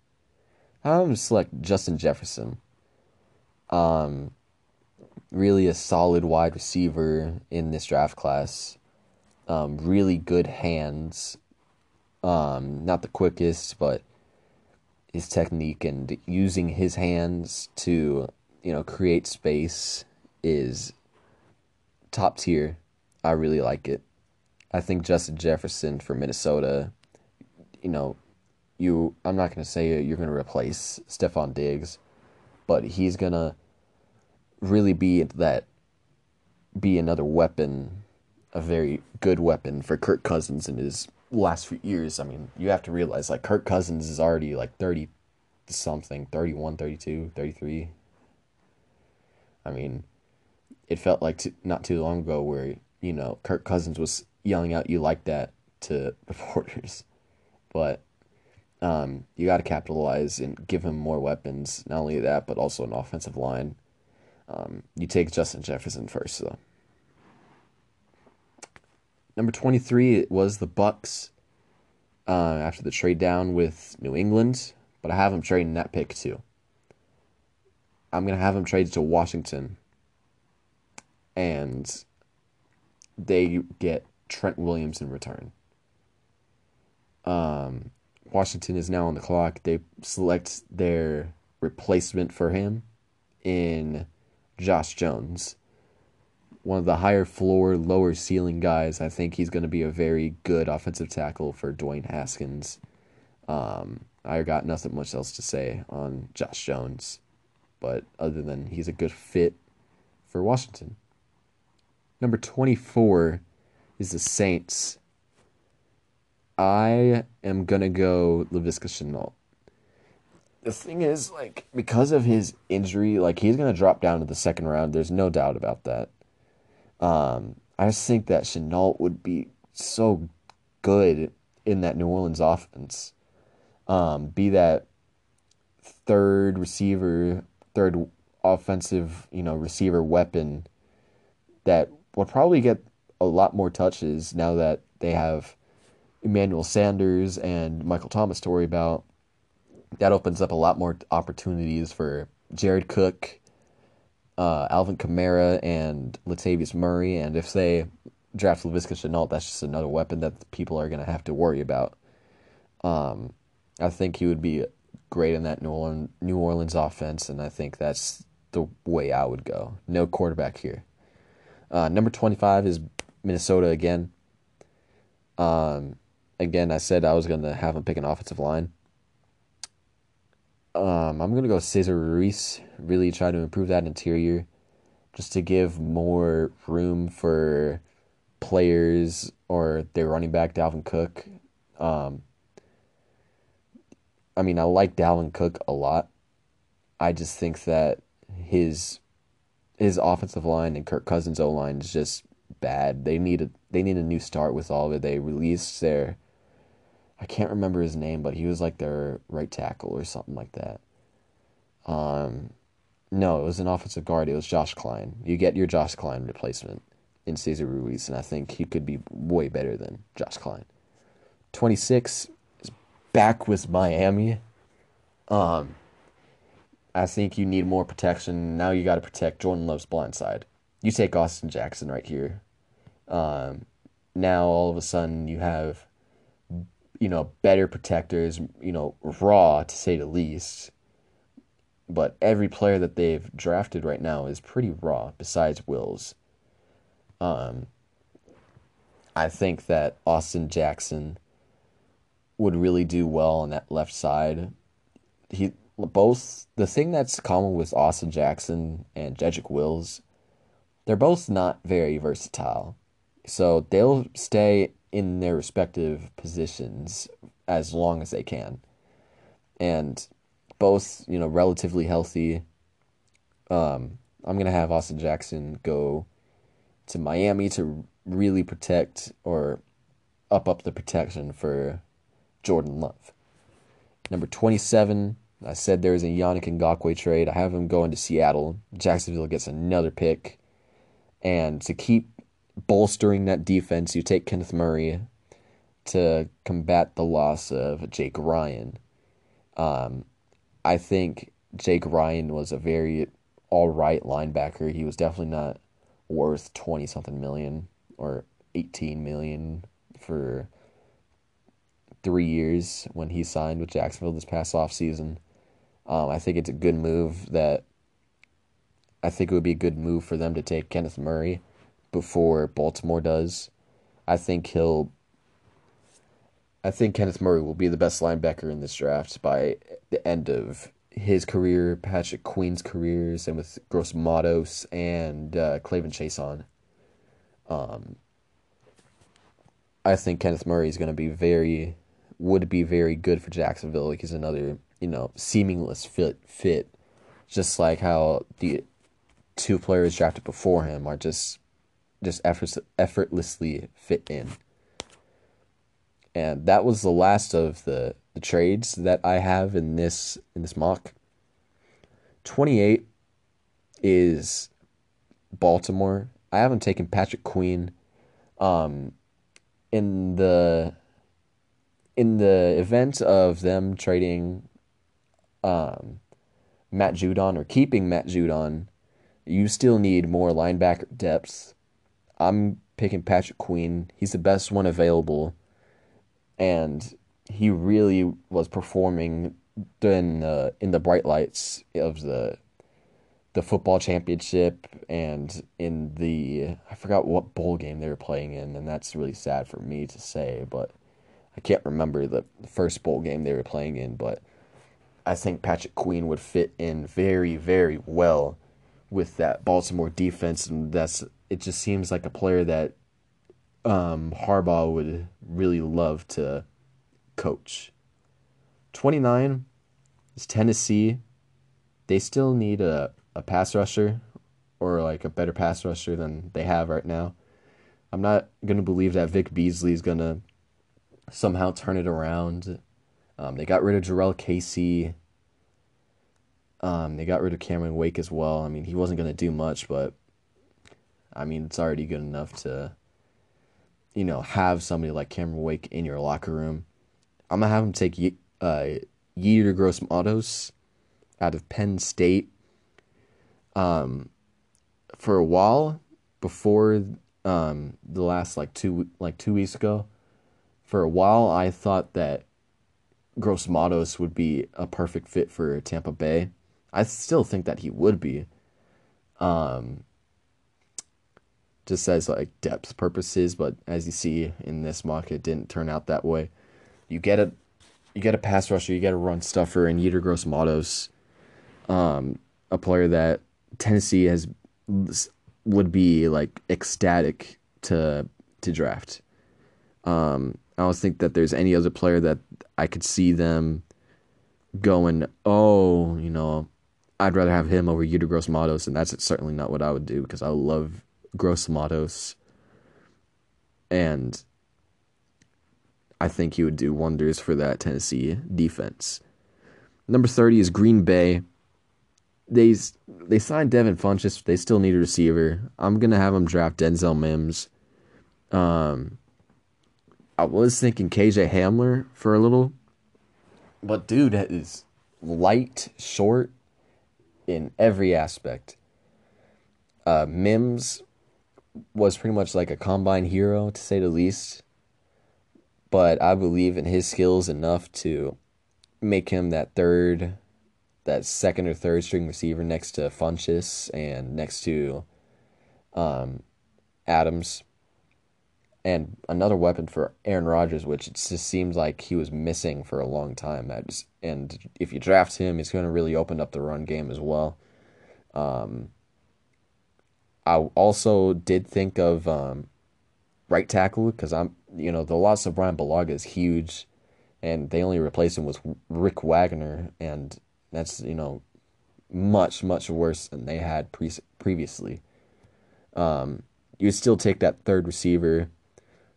I have him select Justin Jefferson. Um, really a solid wide receiver in this draft class. Um, really good hands. Um, not the quickest, but his technique and using his hands to, you know, create space is top tier. I really like it. I think Justin Jefferson for Minnesota, you know, you I'm not to say you're to replace Stefon Diggs, but he's to really be that be another weapon, a very good weapon for Kirk Cousins in his last few years. I mean, you have to realize like Kirk Cousins is already like 30 something, 31, 32, 33. I mean, it felt like t- not too long ago where, you know, Kirk Cousins was yelling out you like that to reporters. But um, you got to capitalize and give him more weapons. Not only that, but also an offensive line. Um, you take Justin Jefferson first, though. Number 23 was the Bucs uh, after the trade down with New England, but I have them trading that pick too. I'm going to have them traded to Washington, and they get Trent Williams in return. Um, Washington is now on the clock. They select their replacement for him in Josh Jones. One of the higher floor, lower ceiling guys. I think he's going to be a very good offensive tackle for Dwayne Haskins. Um, I got nothing much else to say on Josh Jones, but other than he's a good fit for Washington. Number 24 is the Saints. I am going to go Laviska Shenault the thing is, like, because of his injury, like, he's going to drop down to the second round. There's no doubt about that. Um, I just think that Shenault would be so good in that New Orleans offense. Um, be that third receiver, third offensive, you know, receiver weapon that will probably get a lot more touches now that they have Emmanuel Sanders and Michael Thomas to worry about that opens up a lot more opportunities for Jared Cook, uh, Alvin Kamara, and Latavius Murray. And if they draft Laviska Shenault, that's just another weapon that people are going to have to worry about. Um, I think he would be great in that New Orleans, New Orleans offense, and I think that's the way I would go. No quarterback here. Uh, number 25 is Minnesota again. Um, again, I said I was going to have him pick an offensive line. Um, I'm gonna go Cesar Ruiz. Really try to improve that interior, just to give more room for players or their running back Dalvin Cook. Um, I mean, I like Dalvin Cook a lot. I just think that his his offensive line and Kirk Cousins' O line is just bad. They need a they need a new start with all of it. They released their I can't remember his name, but he was like their right tackle or something like that. Um, no, it was an offensive guard. It was Josh Kline. You get your Josh Kline replacement in Cesar Ruiz, and I think he could be way better than Josh Kline. 26 is back with Miami. Um, I think you need more protection. Now you got to protect Jordan Love's blind side. You take Austin Jackson right here. Um, now all of a sudden you have, you know, better protectors. You know, raw to say the least. But every player that they've drafted right now is pretty raw, besides Wills. Um, I think that Austin Jackson would really do well on that left side. He both the thing that's common with Austin Jackson and Jedrick Wills, they're both not very versatile. So they'll stay in their respective positions as long as they can. And both, you know, relatively healthy. Um, I'm gonna have Austin Jackson go to Miami to really protect or up up the protection for Jordan Love. Number 27, I said there is a Yannick Ngakoue trade. I have him going to Seattle. Jacksonville gets another pick. And to keep bolstering that defense, you take Kenneth Murray to combat the loss of Jake Ryan. Um, I think Jake Ryan was a very all right linebacker. He was definitely not worth 20 something million or 18 million for three years when he signed with Jacksonville this past off season. Um, I think it's a good move that I think it would be a good move for them to take Kenneth Murray before Baltimore does. I think he'll. I think Kenneth Murray will be the best linebacker in this draft by the end of his career, Patrick Queen's careers, and with Gross Matos and uh, K'Lavon Chaisson. Um, I think Kenneth Murray is going to be very, would be very good for Jacksonville. Like he's another, you know, seamless fit, fit, just like how the two players drafted before him are just, just effort, effortlessly fit in. And that was the last of the the trades that I have in this in this mock. 28 is Baltimore. I haven't taken Patrick Queen um in the in the event of them trading um Matt Judon or keeping Matt Judon, you still need more linebacker depth. I'm picking Patrick Queen. He's the best one available. And he really was performing in the in the bright lights of the the football championship and in the I forgot what bowl game they were playing in, and that's really sad for me to say, but I can't remember the first bowl game they were playing in, but I think Patrick Queen would fit in very, very well with that Baltimore defense, and that's it. Just seems like a player that um, Harbaugh would really love to coach. 29 is Tennessee. They still need a, a pass rusher or like a better pass rusher than they have right now. I'm not going to believe that Vic Beasley is going to somehow turn it around. Um, they got rid of Jurrell Casey. Um, they got rid of Cameron Wake as well. I mean, he wasn't going to do much, but I mean, it's already good enough to, you know, have somebody like Cameron Wake in your locker room. I'm gonna have him take uh, Yetur Gross Matos out of Penn State. Um, for a while before um the last like two like two weeks ago, for a while I thought that Gross Matos would be a perfect fit for Tampa Bay. I still think that he would be. Um, just as like depth purposes, but as you see in this mock, it didn't turn out that way. You get a you get a pass rusher, you get a run stuffer, and Yetur Gross Matos, um, a player that Tennessee has would be like ecstatic to to draft. Um, I don't think that there's any other player that I could see them going, oh, you know, I'd rather have him over Yetur Gross Matos, and that's certainly not what I would do because I love Gross Matos. And I think he would do wonders for that Tennessee defense. Number 30 is Green Bay. They they signed Devin Funchess. They still need a receiver. I'm gonna have them draft Denzel Mims. Um, I was thinking KJ Hamler for a little, but dude is light, short, in every aspect. Uh, Mims was pretty much like a combine hero, to say the least. But I believe in his skills enough to make him that third, that second or third string receiver next to Funchess and next to um, Adams and another weapon for Aaron Rodgers, which it just seems like he was missing for a long time. Just, and if you draft him, he's going to really open up the run game as well. Um, I also did think of um, right tackle because I'm, you know, the loss of Bryan Bulaga is huge, and they only replaced him with Rick Wagner, and that's you know, much much worse than they had pre- previously. Um, you still take that third receiver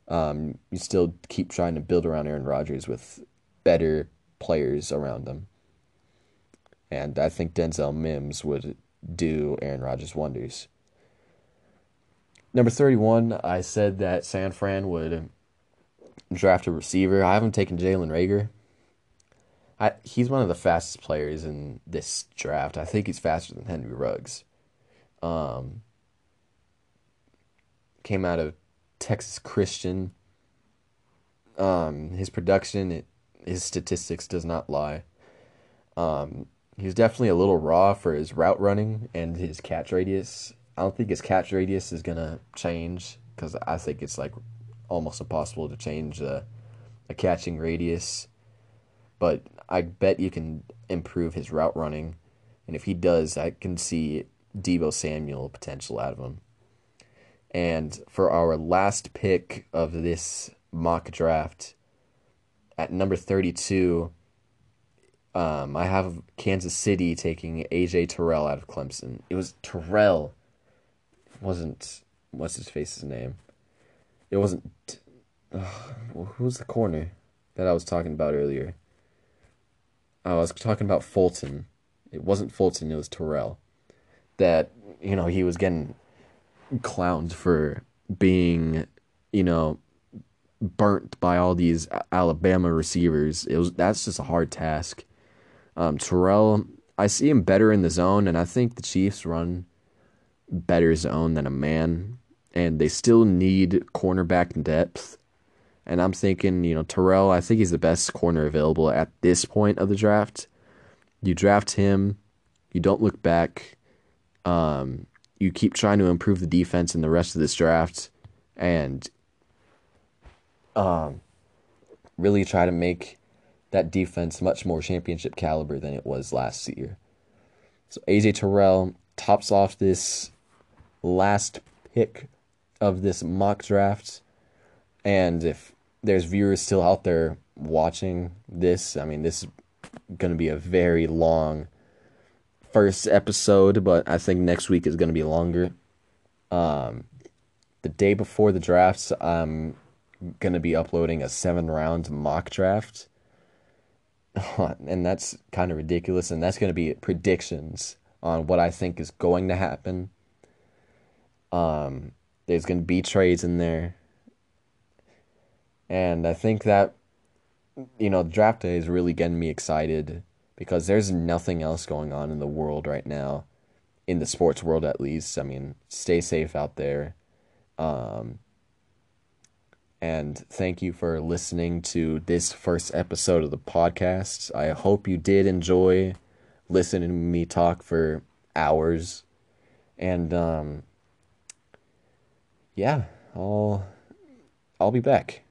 um, you still keep trying to build around Aaron Rodgers with better players around him. And I think Denzel Mims would do Aaron Rodgers wonders. Number 31, I said that San Fran would draft a receiver. I haven't taken Jalen Reagor. I, he's one of the fastest players in this draft. I think he's faster than Henry Ruggs. Um, came out of Texas Christian. Um, his production, it, his statistics does not lie. Um, he's definitely a little raw for his route running and his catch radius. I don't think his catch radius is gonna change because I think it's like almost impossible to change a, a catching radius. But I bet you can improve his route running, and if he does, I can see Deebo Samuel potential out of him. And for our last pick of this mock draft, at number 32, um, I have Kansas City taking AJ Terrell out of Clemson. It was Terrell. Wasn't, what's his face's name? It wasn't, uh, who's the corner that I was talking about earlier? I was talking about Fulton. It wasn't Fulton, it was Terrell. That, you know, he was getting clowned for being, you know, burnt by all these Alabama receivers. It was that's just a hard task. Um, Terrell, I see him better in the zone, and I think the Chiefs run better zone than a man, and they still need cornerback depth. And I'm thinking, you know, Terrell, I think he's the best corner available at this point of the draft. You draft him, you don't look back. Um, you keep trying to improve the defense in the rest of this draft and um, really try to make that defense much more championship caliber than it was last year. So AJ Terrell tops off this last pick of this mock draft. And if there's viewers still out there watching this, I mean, this is going to be a very long first episode, but I think next week is going to be longer. Um, the day before the drafts, I'm going to be uploading a seven round mock draft. and that's kind of ridiculous. And that's going to be predictions on what I think is going to happen. Um, there's going to be trades in there. And I think that, you know, draft day is really getting me excited because there's nothing else going on in the world right now, in the sports world at least. I mean, stay safe out there. Um, and thank you for listening to this first episode of the podcast. I hope you did enjoy listening to me talk for hours. And um, yeah, I'll I'll be back.